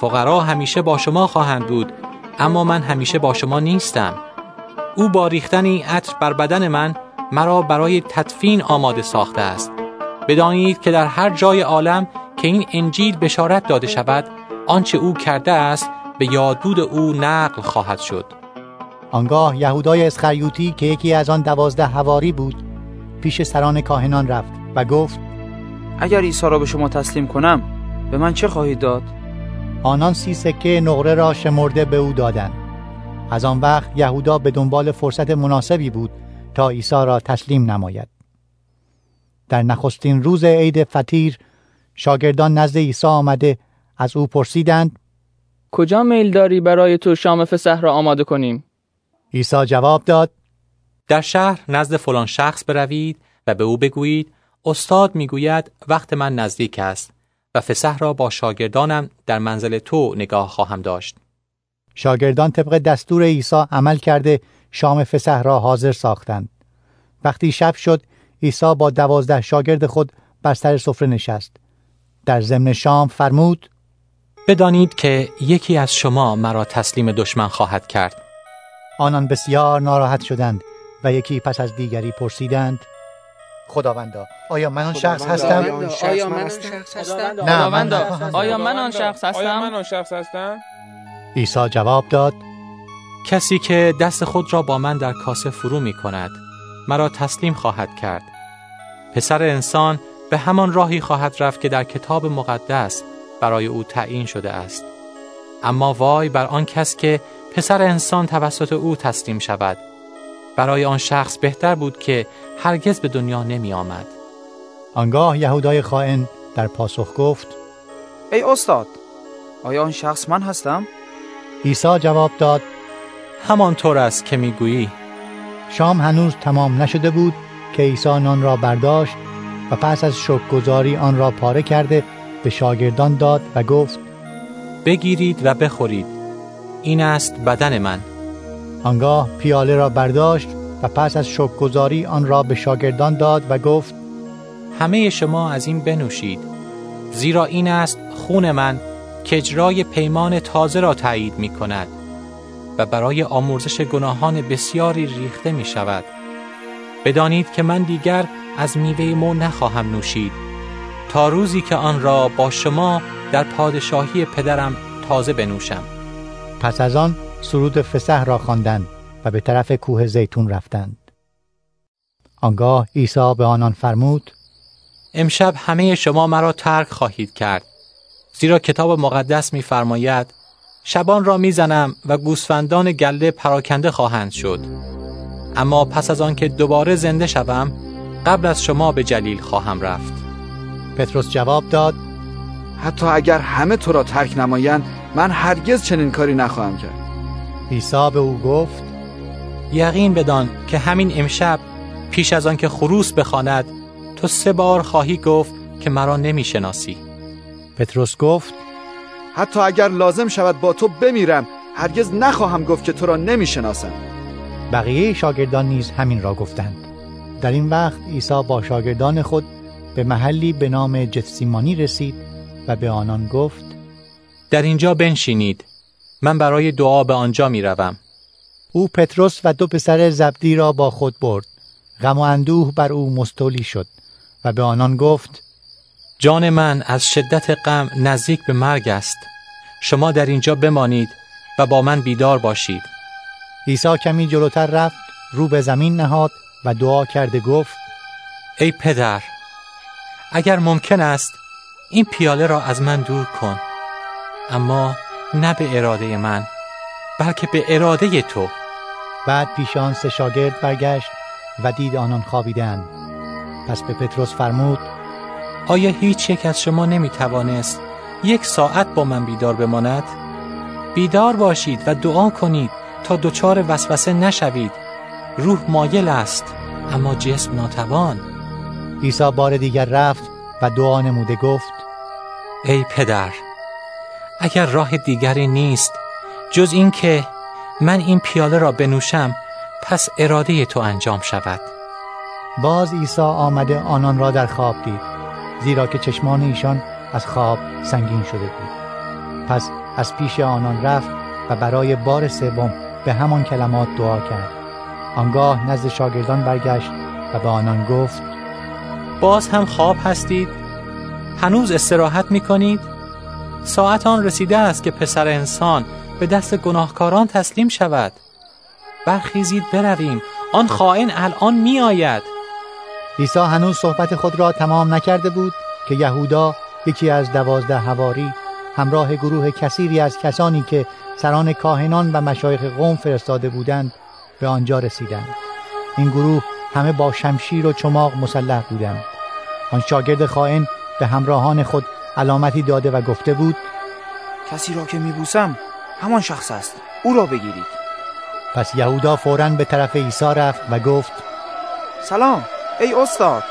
فقرا همیشه با شما خواهند بود اما من همیشه با شما نیستم. او با ریختن این عطر بر بدن من مرا برای تدفین آماده ساخته است. بدانید که در هر جای عالم که این انجیل بشارت داده شود آنچه او کرده است به یادبود او نقل خواهد شد. آنگاه یهودای اسخریوتی که یکی از آن دوازده هواری بود پیش سران کاهنان رفت و گفت اگر عیسی را به شما تسلیم کنم به من چه خواهید داد؟ آنان سی سکه نقره را شمرده به او دادند. از آن وقت یهودا به دنبال فرصت مناسبی بود تا عیسی را تسلیم نماید. در نخستین روز عید فطیر شاگردان نزد عیسی آمده از او پرسیدند کجا میل داری برای تو شام فسح را آماده کنیم؟ عیسی جواب داد در شهر نزد فلان شخص بروید و به او بگویید استاد می‌گوید وقت من نزدیک است و فسح را با شاگردانم در منزل تو نگاه خواهم داشت. شاگردان طبق دستور عیسی عمل کرده شام فسح را حاضر ساختند وقتی شب شد عیسی با دوازده شاگرد خود بر سر سفره نشست در ضمن شام فرمود بدانید که یکی از شما مرا تسلیم دشمن خواهد کرد آنان بسیار ناراحت شدند و یکی پس از دیگری پرسیدند خداوندا آیا من آن شخص هستم؟ آیا من آن شخص هستم؟ نه من آیا من آن شخص آیا من هستم؟ آن شخص هستم؟ عیسی جواب داد کسی که دست خود را با من در کاسه فرو می کند مرا تسلیم خواهد کرد. پسر انسان به همان راهی خواهد رفت که در کتاب مقدس برای او تعیین شده است. اما وای بر آن کس که پسر انسان توسط او تسلیم شود. برای آن شخص بهتر بود که هرگز به دنیا نمی آمد. آنگاه یهودای خائن در پاسخ گفت ای استاد آیا آن شخص من هستم؟ عیسی جواب داد همانطور است که می‌گویی. شام هنوز تمام نشده بود که عیسی نان را برداشت و پس از شکرگزاری آن را پاره کرده به شاگردان داد و گفت بگیرید و بخورید. این است بدن من. آنگاه پیاله را برداشت و پس از شکرگزاری آن را به شاگردان داد و گفت همه شما از این بنوشید زیرا این است خون من که اجرای پیمان تازه را تایید می کند و برای آمرزش گناهان بسیاری ریخته می شود بدانید که من دیگر از میوه مو نخواهم نوشید. تا روزی که آن را با شما در پادشاهی پدرم تازه بنوشم. پس از آن سرود فسح را خواندند و به طرف کوه زیتون رفتند. آنگاه عیسی به آنان فرمود امشب همه شما مرا ترک خواهید کرد. زیرا کتاب مقدس می‌فرماید شبان را می‌زنم و گوسفندان گله پراکنده خواهند شد. اما پس از آنکه دوباره زنده شوم قبل از شما به جلیل خواهم رفت. پتروس جواب داد حتی اگر همه تو را ترک نمایند من هرگز چنین کاری نخواهم کرد. عیسی به او گفت یقین بدان که همین امشب پیش از آنکه خروس بخواند تو سه بار خواهی گفت که مرا نمی‌شناسی. پتروس گفت حتی اگر لازم شود با تو بمیرم هرگز نخواهم گفت که تو را نمی‌شناسم. بقیه شاگردان نیز همین را گفتند. در این وقت عیسی با شاگردان خود به محلی به نام جتسیمانی رسید و به آنان گفت در اینجا بنشینید. من برای دعا به آنجا می روم. او پتروس و دو پسر زبدی را با خود برد. غم و اندوه بر او مستولی شد و به آنان گفت جان من از شدت غم نزدیک به مرگ است. شما در اینجا بمانید و با من بیدار باشید. عیسی کمی جلوتر رفت رو به زمین نهاد و دعا کرده گفت ای پدر اگر ممکن است این پیاله را از من دور کن. اما نه به اراده من بلکه به اراده تو. بعد پیشان سه شاگرد برگشت و دید آنان خوابیدند. پس به پتروس فرمود آیا هیچ یک از شما نمی توانست یک ساعت با من بیدار بماند؟ بیدار باشید و دعا کنید تا دچار وسوسه نشوید. روح مایل است اما جسم ناتوان. عیسی بار دیگر رفت و دعا نموده گفت ای پدر اگر راه دیگری نیست جز این که من این پیاله را بنوشم پس اراده تو انجام شود. باز عیسی آمده آنان را در خواب دید. زیرا که چشمان ایشان از خواب سنگین شده بود. پس از پیش آنان رفت و برای بار سوم به همان کلمات دعا کرد. آنگاه نزد شاگردان برگشت و به آنان گفت باز هم خواب هستید؟ هنوز استراحت می کنید ساعت آن رسیده است که پسر انسان به دست گناهکاران تسلیم شود. برخیزید برویم. آن خائن الان می آید عیسی هنوز صحبت خود را تمام نکرده بود که یهودا یکی از دوازده هواری همراه گروه کثیری از کسانی که سران کاهنان و مشایخ قوم فرستاده بودند به آنجا رسیدند. این گروه همه با شمشیر و چماق مسلح بودند. آن شاگرد خائن به همراهان خود علامتی داده و گفته بود کسی را که میبوسم همان شخص است. او را بگیرید. پس یهودا فورا به طرف عیسی رفت و گفت سلام. ای استاد.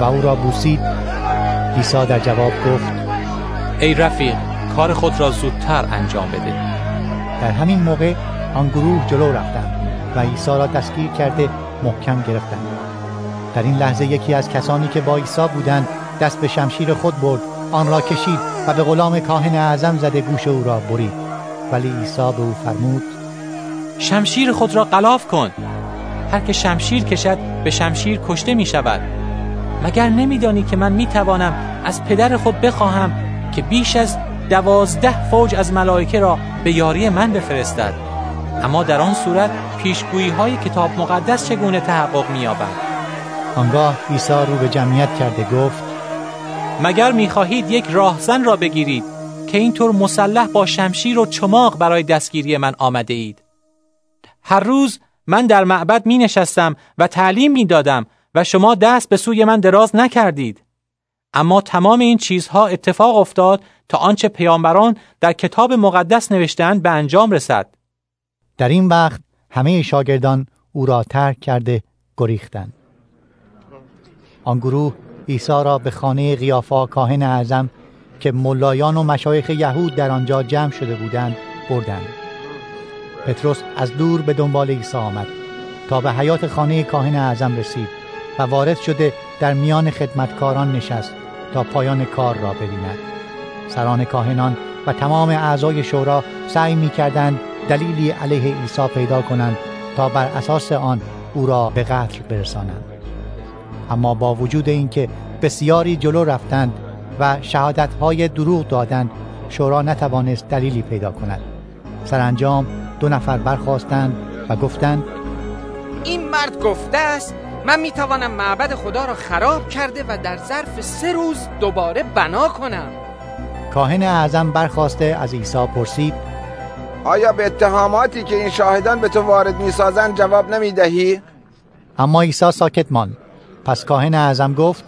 و او را بوسید. عیسی در جواب گفت ای رفیق کار خود را زودتر انجام بده. در همین موقع آن گروه جلو رفتند و عیسی را دستگیر کرده محکم گرفتند. در این لحظه یکی از کسانی که با عیسی بودند دست به شمشیر خود برد آن را کشید و به غلام کاهن اعظم زده گوش او را برید. ولی عیسی به او فرمود شمشیر خود را قلاف کن. هر که شمشیر کشد به شمشیر کشته می شود. مگر نمیدانی که من می توانم از پدر خود بخواهم که بیش از دوازده فوج از ملائکه را به یاری من بفرستد؟ اما در آن صورت پیشگویی های کتاب مقدس چگونه تحقق می آنگاه عیسی رو به جمعیت کرده گفت مگر می‌خواهید یک راهزن را بگیرید که اینطور مسلح با شمشیر و چماق برای دستگیری من آمده اید؟ هر روز من در معبد می نشستم و تعلیم می دادم و شما دست به سوی من دراز نکردید. اما تمام این چیزها اتفاق افتاد تا آنچه پیامبران در کتاب مقدس نوشتند به انجام رسد. در این وقت همه شاگردان او را ترک کرده گریختند. آن گروه عیسی را به خانه قیافا کاهن اعظم که ملایان و مشایخ یهود در آنجا جمع شده بودند بردند. پتروس از دور به دنبال عیسی آمد. تا به حیات خانه کاهن اعظم رسید و وارد شده در میان خدمتکاران نشست تا پایان کار را ببیند. سران کاهنان و تمام اعضای شورا سعی می کردند دلیلی علیه عیسی پیدا کنند تا بر اساس آن او را به قتل برسانند. اما با وجود اینکه بسیاری جلو رفتند و شهادتهای دروغ دادند شورا نتوانست دلیلی پیدا کند. سرانجام دو نفر برخواستند و گفتند این مرد گفته است من می‌توانم معبد خدا را خراب کرده و در ظرف سه روز دوباره بنا کنم کاهن اعظم برخواسته از عیسی پرسید آیا به اتهاماتی که این شاهدان به تو وارد می‌سازند جواب نمی‌دهی؟ اما عیسی ساکت ماند پس کاهن اعظم گفت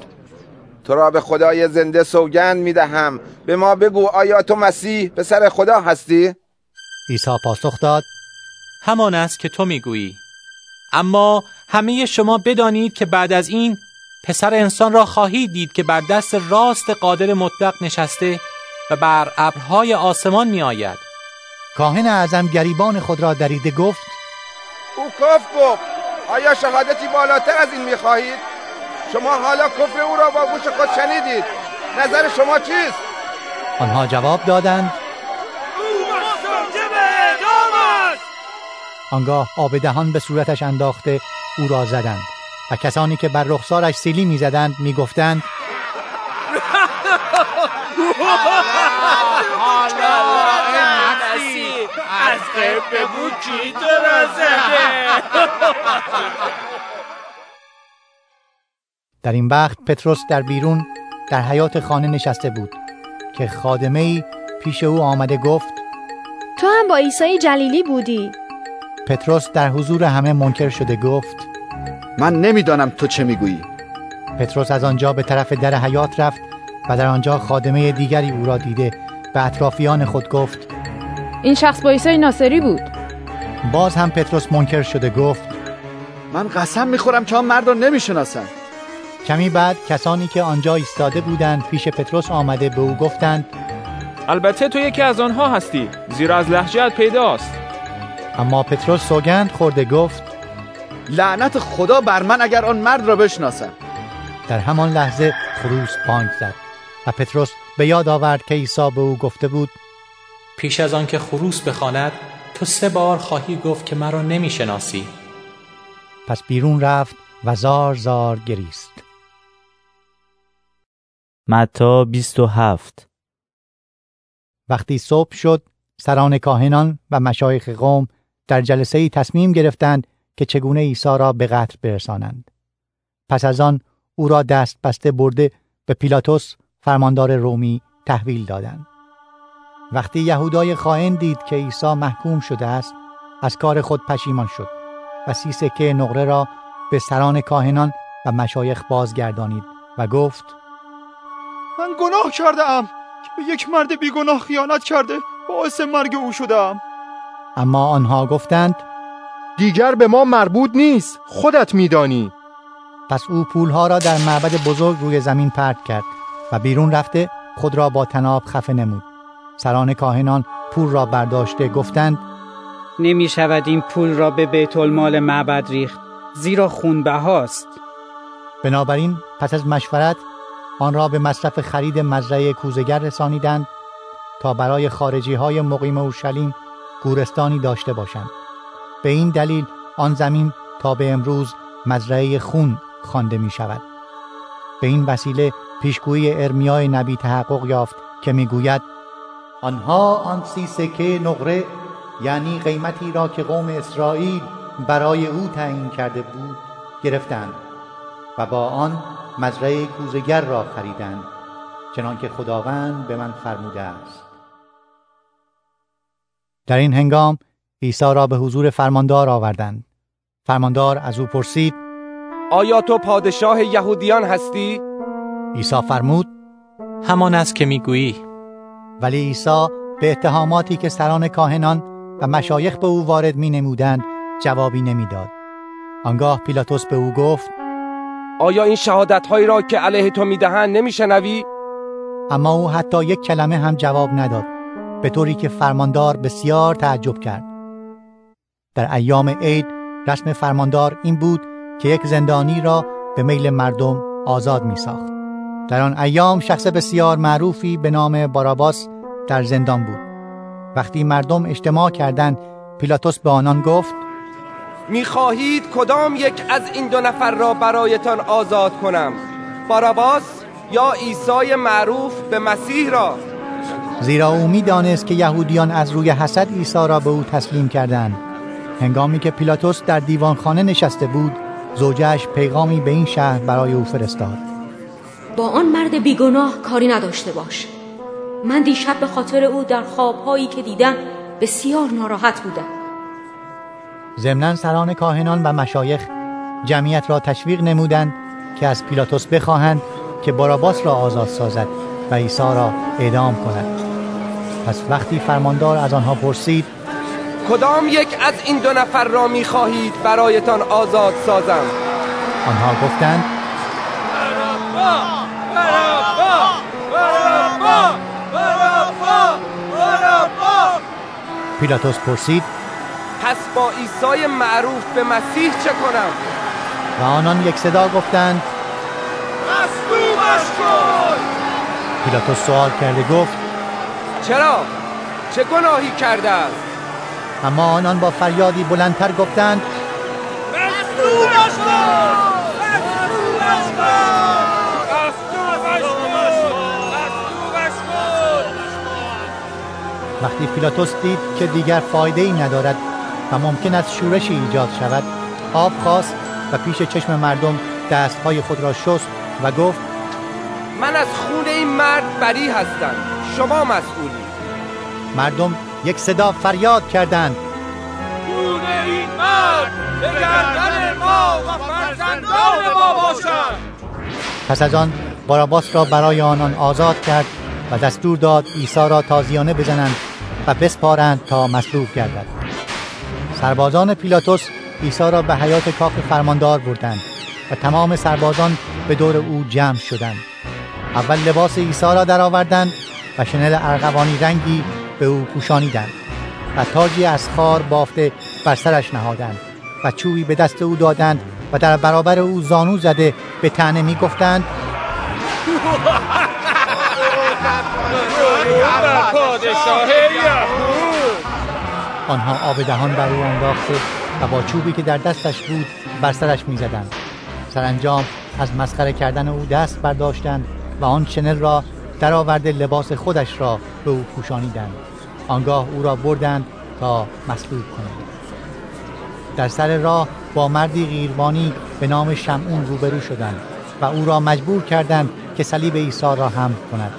تو را به خدای زنده سوگند می‌دهم به ما بگو آیا تو مسیح پسر خدا هستی؟ عیسی پاسخ داد همان است که تو می‌گویی اما همه شما بدانید که بعد از این پسر انسان را خواهید دید که بر دست راست قادر مطلق نشسته و بر ابرهای آسمان می آید کاهن اعظم گریبان خود را دریده گفت او کف گفت آیا شهادتی بالاتر از این می‌خواهید؟ شما حالا کفر او را با گوش خود شنیدید نظر شما چیست؟ آنها جواب دادند آنگاه آب دهان به صورتش انداخته او را زدند و کسانی که بر رخسارش سیلی می‌زدند می‌گفتند از در این وقت پتروس در بیرون در حیات خانه نشسته بود که خادمه پیش او آمده گفت تو هم با عیسی جلیلی بودی. پتروس در حضور همه منکر شده گفت من نمی‌دانم تو چه می‌گویی. پتروس از آنجا به طرف در حیات رفت و در آنجا خادمه دیگری او را دیده به اطرافیان خود گفت این شخص با عیسی ناصری بود. باز هم پتروس منکر شده گفت من قسم می‌خورم که آن مرد را نمی‌شناسم کمی بعد کسانی که آنجا ایستاده بودند پیش پتروس آمده به او گفتند البته تو یکی از آنها هستی زیرا از لحجت پیداست. اما پتروس سوگند خورده گفت لعنت خدا بر من اگر آن مرد را بشناسم. در همان لحظه خروس بانگ زد و پتروس به یاد آورد که عیسی به او گفته بود پیش از آن که خروس بخواند تو سه بار خواهی گفت که مرا نمی‌شناسی. پس بیرون رفت و زار زار گریست. متا 27 وقتی صبح شد سران کاهنان و مشایخ قوم در جلسه ای تصمیم گرفتند که چگونه عیسی را به قتل برسانند. پس از آن او را دست بسته برده به پیلاتوس فرماندار رومی تحویل دادند. وقتی یهودای خائن دید که عیسی محکوم شده است از کار خود پشیمان شد و سی سکه نقره را به سران کاهنان و مشایخ بازگردانید و گفت من گناه کرده ام که به یک مرد بیگناه خیانت کرده باعث مرگ او شدم اما آنها گفتند دیگر به ما مربوط نیست خودت میدانی. پس او پولها را در معبد بزرگ روی زمین پرت کرد و بیرون رفته خود را با تناب خفه نمود. سران کاهنان پول را برداشته گفتند نمی شود این پول را به بیت المال معبد ریخت زیرا خونبه هاست بنابراین پس از مشورت آن را به مصرف خرید مزرعه کوزگر رسانیدند تا برای خارجی های مقیم اورشلیم گورستانی داشته باشند. به این دلیل آن زمین تا به امروز مزرعه خون خوانده می شود به این وسیله پیشگویی ارمیای نبی تحقق یافت که می‌گوید آنها آن سی سکه نقره یعنی قیمتی را که قوم اسرائیل برای او تعیین کرده بود گرفتند و با آن مزرعه کوزگر را خریدند چنانکه خداوند به من فرموده است. در این هنگام عیسی را به حضور فرماندار آوردند فرماندار از او پرسید آیا تو پادشاه یهودیان هستی؟ عیسی فرمود همان است که می‌گویی ولی عیسی به اتهاماتی که سران کاهنان و مشایخ به او وارد می نمودند جوابی نمی‌داد. آنگاه پیلاتوس به او گفت آیا این شهادت هایی را که علیه تو می‌دهند نمیشنوی؟ اما او حتی یک کلمه هم جواب نداد به طوری که فرماندار بسیار تعجب کرد. در ایام عید رسم فرماندار این بود که یک زندانی را به میل مردم آزاد می ساخت. در آن ایام شخص بسیار معروفی به نام باراباس در زندان بود. وقتی مردم اجتماع کردند پیلاتوس به آنان گفت می‌خواهید کدام یک از این دو نفر را برایتان آزاد کنم؟ باراباس یا عیسی معروف به مسیح را؟ زیرا او می‌دانست که یهودیان از روی حسد عیسی را به او تسلیم کردند. هنگامی که پیلاتوس در دیوانخانه نشسته بود زوجش پیغامی به این شهر برای او فرستاد. با آن مرد بیگناه کاری نداشته باش. من دیشب به خاطر او در خوابهایی که دیدم بسیار ناراحت بودم. ضمنا سران کاهنان و مشایخ جمعیت را تشویق نمودند که از پیلاتوس بخواهند که باراباس را آزاد سازد و عیسی را اعدام کند. پس وقتی فرماندار از آنها پرسید کدام یک از این دو نفر را می‌خواهید برایتان آزاد سازم؟ آنها گفتند برابا برابا برابا پیلاتوس پرسید پس با عیسی معروف به مسیح چه کنم؟ و آنان یک صدا گفتند مصلوبش کن. پیلاتوس سوال کرده گفت چرا؟ چه گناهی کرده است اما آنان با فریادی بلندتر گفتند مصلوبش کن وقتی پیلاتوس دید که دیگر فایده ای ندارد و ممکن است شورشی ایجاد شود آب خواست و پیش چشم مردم دستهای خود را شست و گفت من از خون این مرد بری هستم. شما مسئولی مردم یک صدا فریاد کردند. خون این مرد به گردن ما و فرزندان ما باشد. پس از آن باراباس را برای آنان آزاد کرد و دستور داد عیسی را تازیانه بزنند و بسپارند تا مصلوب گردد. سربازان پیلاتوس عیسی را به حیات کاخ فرماندار بردند و تمام سربازان به دور او جمع شدند. اول لباس عیسی را درآوردند و شنل ارغوانی رنگی به او پوشانیدند و تاجی از خار بافته بر سرش نهادند و چوبی به دست او دادند و در برابر او زانو زده به تنه می گفتند آنها آب دهان بر او انداخته و با چوبی که در دستش بود بر سرش می زدند. سرانجام از مسخره کردن او دست برداشتند و آن شنل را درآورده لباس خودش را به او پوشانیدند. آنگاه او را بردند تا مصلوب کنند. در سر راه با مردی غیربانی به نام شمعون روبرو شدند و او را مجبور کردند که صلیب عیسی را حمل کند.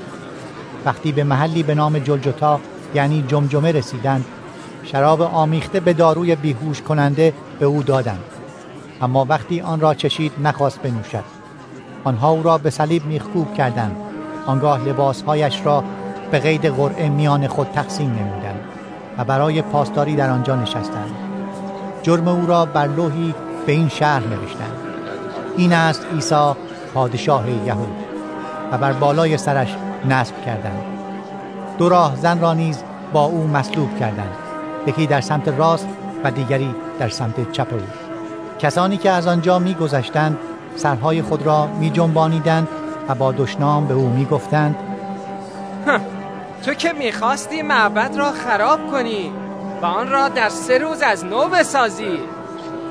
وقتی به محلی به نام جلجتا یعنی جمجمه رسیدند شراب آمیخته به داروی بیهوش کننده به او دادند. اما وقتی آن را چشید نخواست بنوشد. آنها او را به صلیب میخکوب کردند. آنگاه لباسهایش را به قید قرعه میان خود تقسیم نمودند و برای پاسداری در آنجا نشستند. جرم او را بر لوحی به این شهر نوشتند. این است عیسی پادشاه یهود و بر بالای سرش نصب کردند. دو راه زن را نیز با او مصلوب کردند. یکی در سمت راست و دیگری در سمت چپ او. کسانی که از آنجا میگذشتند سرهای خود را می جنبانیدند و با دشنام به او می گفتند تو که می‌خواستی معبد را خراب کنی و آن را در سه روز از نو بسازی.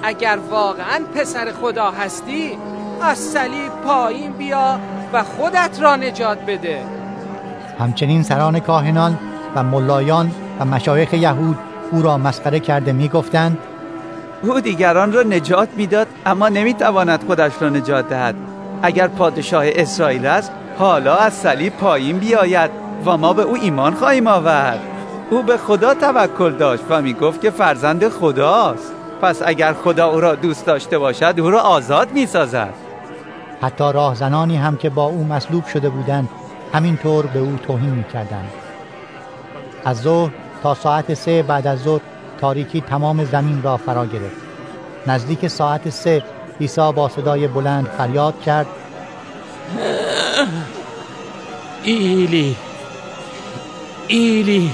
اگر واقعا پسر خدا هستی از صلیب پایین بیا و خودت را نجات بده. همچنین سران کاهنان و ملایان و مشایخ یهود او را مسخره کرده می گفتند او دیگران را نجات می‌داد اما نمی‌تواند خودش را نجات دهد. اگر پادشاه اسرائیل است حالا از صلیب پایین بیاید و ما به او ایمان خواهیم آورد. او به خدا توکل داشت و می گفت که فرزند خداست. پس اگر خدا او را دوست داشته باشد او را آزاد می سازد حتی راهزنانی هم که با او مصلوب شده بودند همینطور به او توهین می کردند. از ظهر تا ساعت سه بعد از ظهر تاریکی تمام زمین را فرا گرفت. نزدیک ساعت سه عیسی با صدای بلند فریاد کرد. ایلی ایلی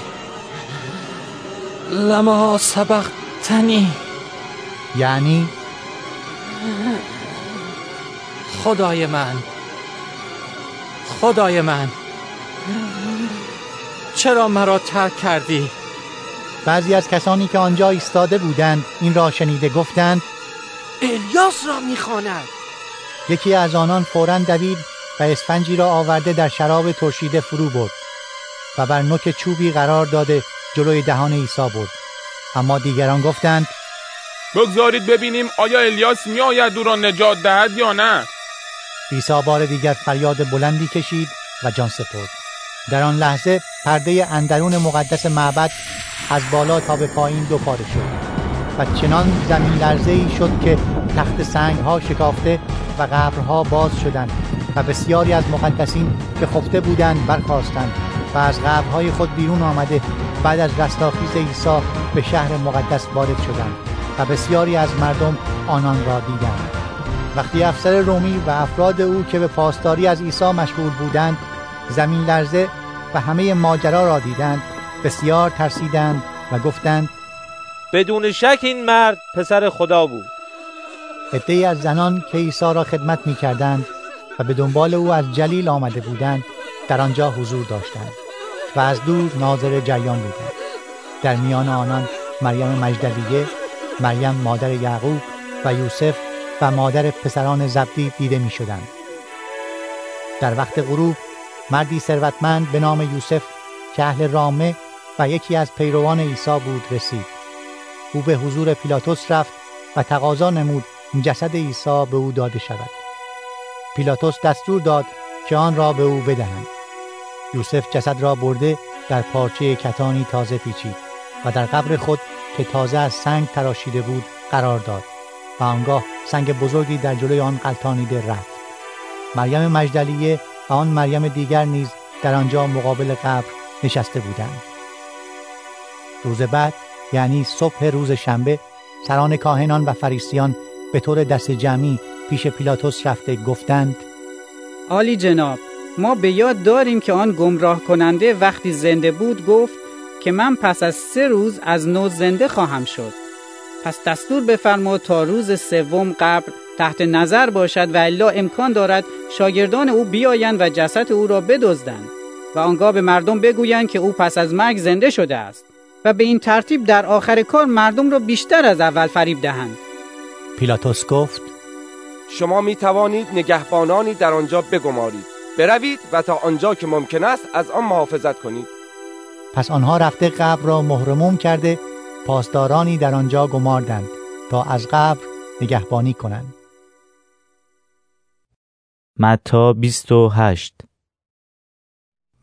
لما سبقتنی. یعنی؟ خدای من خدای من چرا مرا ترک کردی؟ بعضی از کسانی که آنجا ایستاده بودند این را شنیده گفتند الیاس را می‌خواند. یکی از آنان فورا دوید و اسفنجی را آورده در شراب ترشیده فرو برد و بر نوک چوبی قرار داده جلوی دهان عیسی برد. اما دیگران گفتند بگذارید ببینیم آیا الیاس میآید او را نجات دهد یا نه. عیسی بار دیگر فریاد بلندی کشید و جان سپرد. در آن لحظه پرده اندرون مقدس معبد از بالا تا به پایین دو پاره شد. و چنان زمین لرزه ای شد که تخت سنگ ها شکافته و قبرها باز شدند و بسیاری از مقدسین که خفته بودند برخواستند و از قبرهای خود بیرون آمده بعد از رستاخیز عیسی به شهر مقدس وارد شدند و بسیاری از مردم آنان را دیدند. وقتی افسر رومی و افراد او که به پاسداری از عیسی مشغول بودند زمین لرزه و همه ماجرا را دیدند بسیار ترسیدند و گفتند بدون شک این مرد پسر خدا بود. عدهای از زنان که عیسی را خدمت می کردند و به دنبال او از جلیل آمده بودند در آنجا حضور داشتند و از دور ناظر جریان بودند. در میان آنان مریم مجدلیه مریم مادر یعقوب و یوسف و مادر پسران زبدی دیده می شدند. در وقت غروب مردی ثروتمند به نام یوسف که اهل رامه و یکی از پیروان عیسی بود رسید. او به حضور پیلاتوس رفت و تقاضا نمود جسد عیسی به او داده شود. پیلاتوس دستور داد که آن را به او بدهند. یوسف جسد را برده در پارچه کتانی تازه پیچید و در قبر خود که تازه از سنگ تراشیده بود قرار داد و آنگاه سنگ بزرگی در جلوی آن قلتانیده رفت. مریم مجدلیه و آن مریم دیگر نیز در آنجا مقابل قبر نشسته بودند. روز بعد یعنی صبح روز شنبه سران کاهنان و فریسیان به طور دست جمعی پیش پیلاتوس رفته گفتند عالی جناب ما به یاد داریم که آن گمراه کننده وقتی زنده بود گفت که من پس از سه روز از نو زنده خواهم شد. پس دستور بفرما تا روز سوم قبر تحت نظر باشد و الا امکان دارد شاگردان او بیایند و جسد او را بدزدند و آنگاه به مردم بگویند که او پس از مرگ زنده شده است. و به این ترتیب در آخر کار مردم را بیشتر از اول فریب دهند. پیلاتوس گفت شما می توانید نگهبانانی در آنجا بگمارید. بروید و تا آنجا که ممکن است از آن محافظت کنید. پس آنها رفته قبر را مهرموم کرده پاسدارانی در آنجا گماردند تا از قبر نگهبانی کنند. متا 28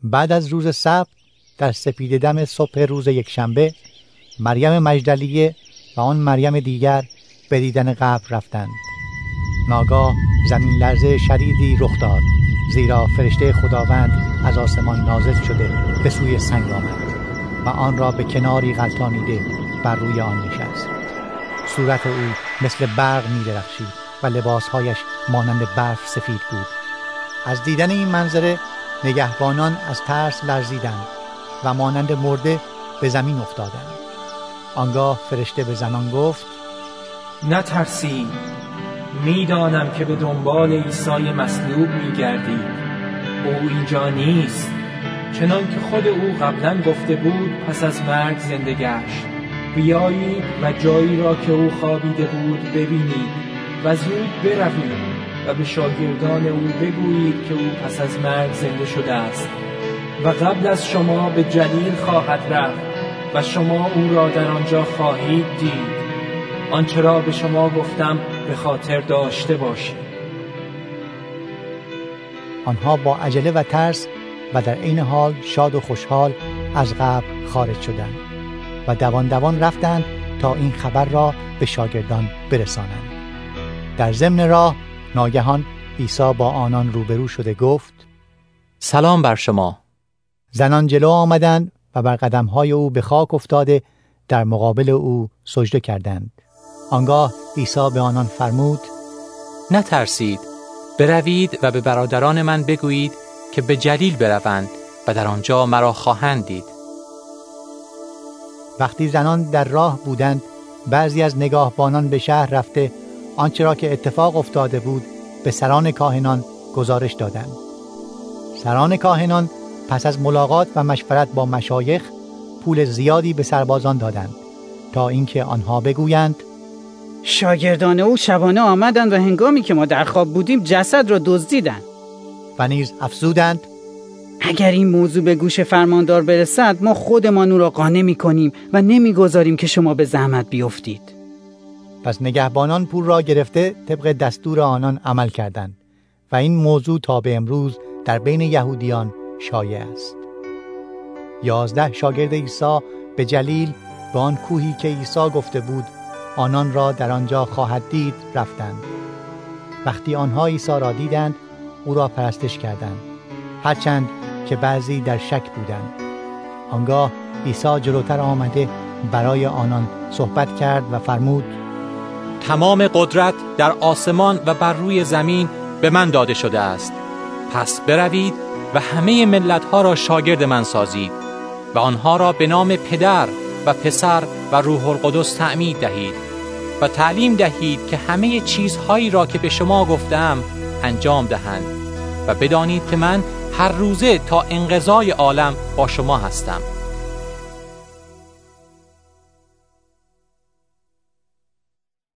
بعد از روز سبت در سپید دم صبح روز یکشنبه مریم مجدلیه و آن مریم دیگر به دیدن قبر رفتند. ناگاه زمین لرزه شدیدی رخ داد زیرا فرشته خداوند از آسمان نازل شده به سوی سنگ آمد و آن را به کناری غلطانیده بر روی آن نشست. صورت او مثل برق می درخشید و لباسهایش مانند برف سفید بود. از دیدن این منظره نگهبانان از ترس لرزیدند. و مانند مرده به زمین افتادند. آنگاه فرشته به زنان گفت نترسید می‌دانم که به دنبال عیسی مصلوب میگردید او اینجا نیست. چنان که خود او قبلا گفته بود پس از مرگ زنده گشت. بیایید و جایی را که او خوابیده بود ببینید و زود بروید و به شاگردان او بگویید که او پس از مرگ زنده شده است. و قبل از شما به جلیل خواهد رفت و شما او را در آنجا خواهید دید. آنچه را به شما گفتم به خاطر داشته باشید. آنها با عجله و ترس و در عین حال شاد و خوشحال از قبر خارج شدند و دوان دوان رفتند تا این خبر را به شاگردان برسانند. در ضمن راه ناگهان عیسی با آنان روبرو شده گفت سلام بر شما. زنان جلو آمدند و بر قدمهای او به خاک افتاده در مقابل او سجده کردند. آنگاه عیسی به آنان فرمود نترسید بروید و به برادران من بگویید که به جلیل بروند و در آنجا مرا خواهند دید. وقتی زنان در راه بودند بعضی از نگاهبانان به شهر رفته آنچه را که اتفاق افتاده بود به سران کاهنان گزارش دادند. سران کاهنان پس از ملاقات و مشورت با مشایخ پول زیادی به سربازان دادند تا اینکه آنها بگویند شاگردان او شبانه آمدند و هنگامی که ما در خواب بودیم جسد را دزدیدند. و نیز افزودند اگر این موضوع به گوش فرماندار برسد ما خودمان او را قانع می کنیم و نمی‌گذاریم که شما به زحمت بیفتید. پس نگهبانان پول را گرفته طبق دستور آنان عمل کردند و این موضوع تا به امروز در بین یهودیان شایع است. یازده شاگرد عیسی به جلیل به آن کوهی که عیسی گفته بود آنان را در آنجا خواهد دید رفتند. وقتی آنها عیسی را دیدند او را پرستش کردند. هرچند که بعضی در شک بودند. آنگاه عیسی جلوتر آمده برای آنان صحبت کرد و فرمود تمام قدرت در آسمان و بر روی زمین به من داده شده است. پس بروید و همه ملت ها را شاگرد من سازید و آنها را به نام پدر و پسر و روح القدس تعمید دهید و تعلیم دهید که همه چیزهایی را که به شما گفتم انجام دهند و بدانید که من هر روزه تا انقضای عالم با شما هستم.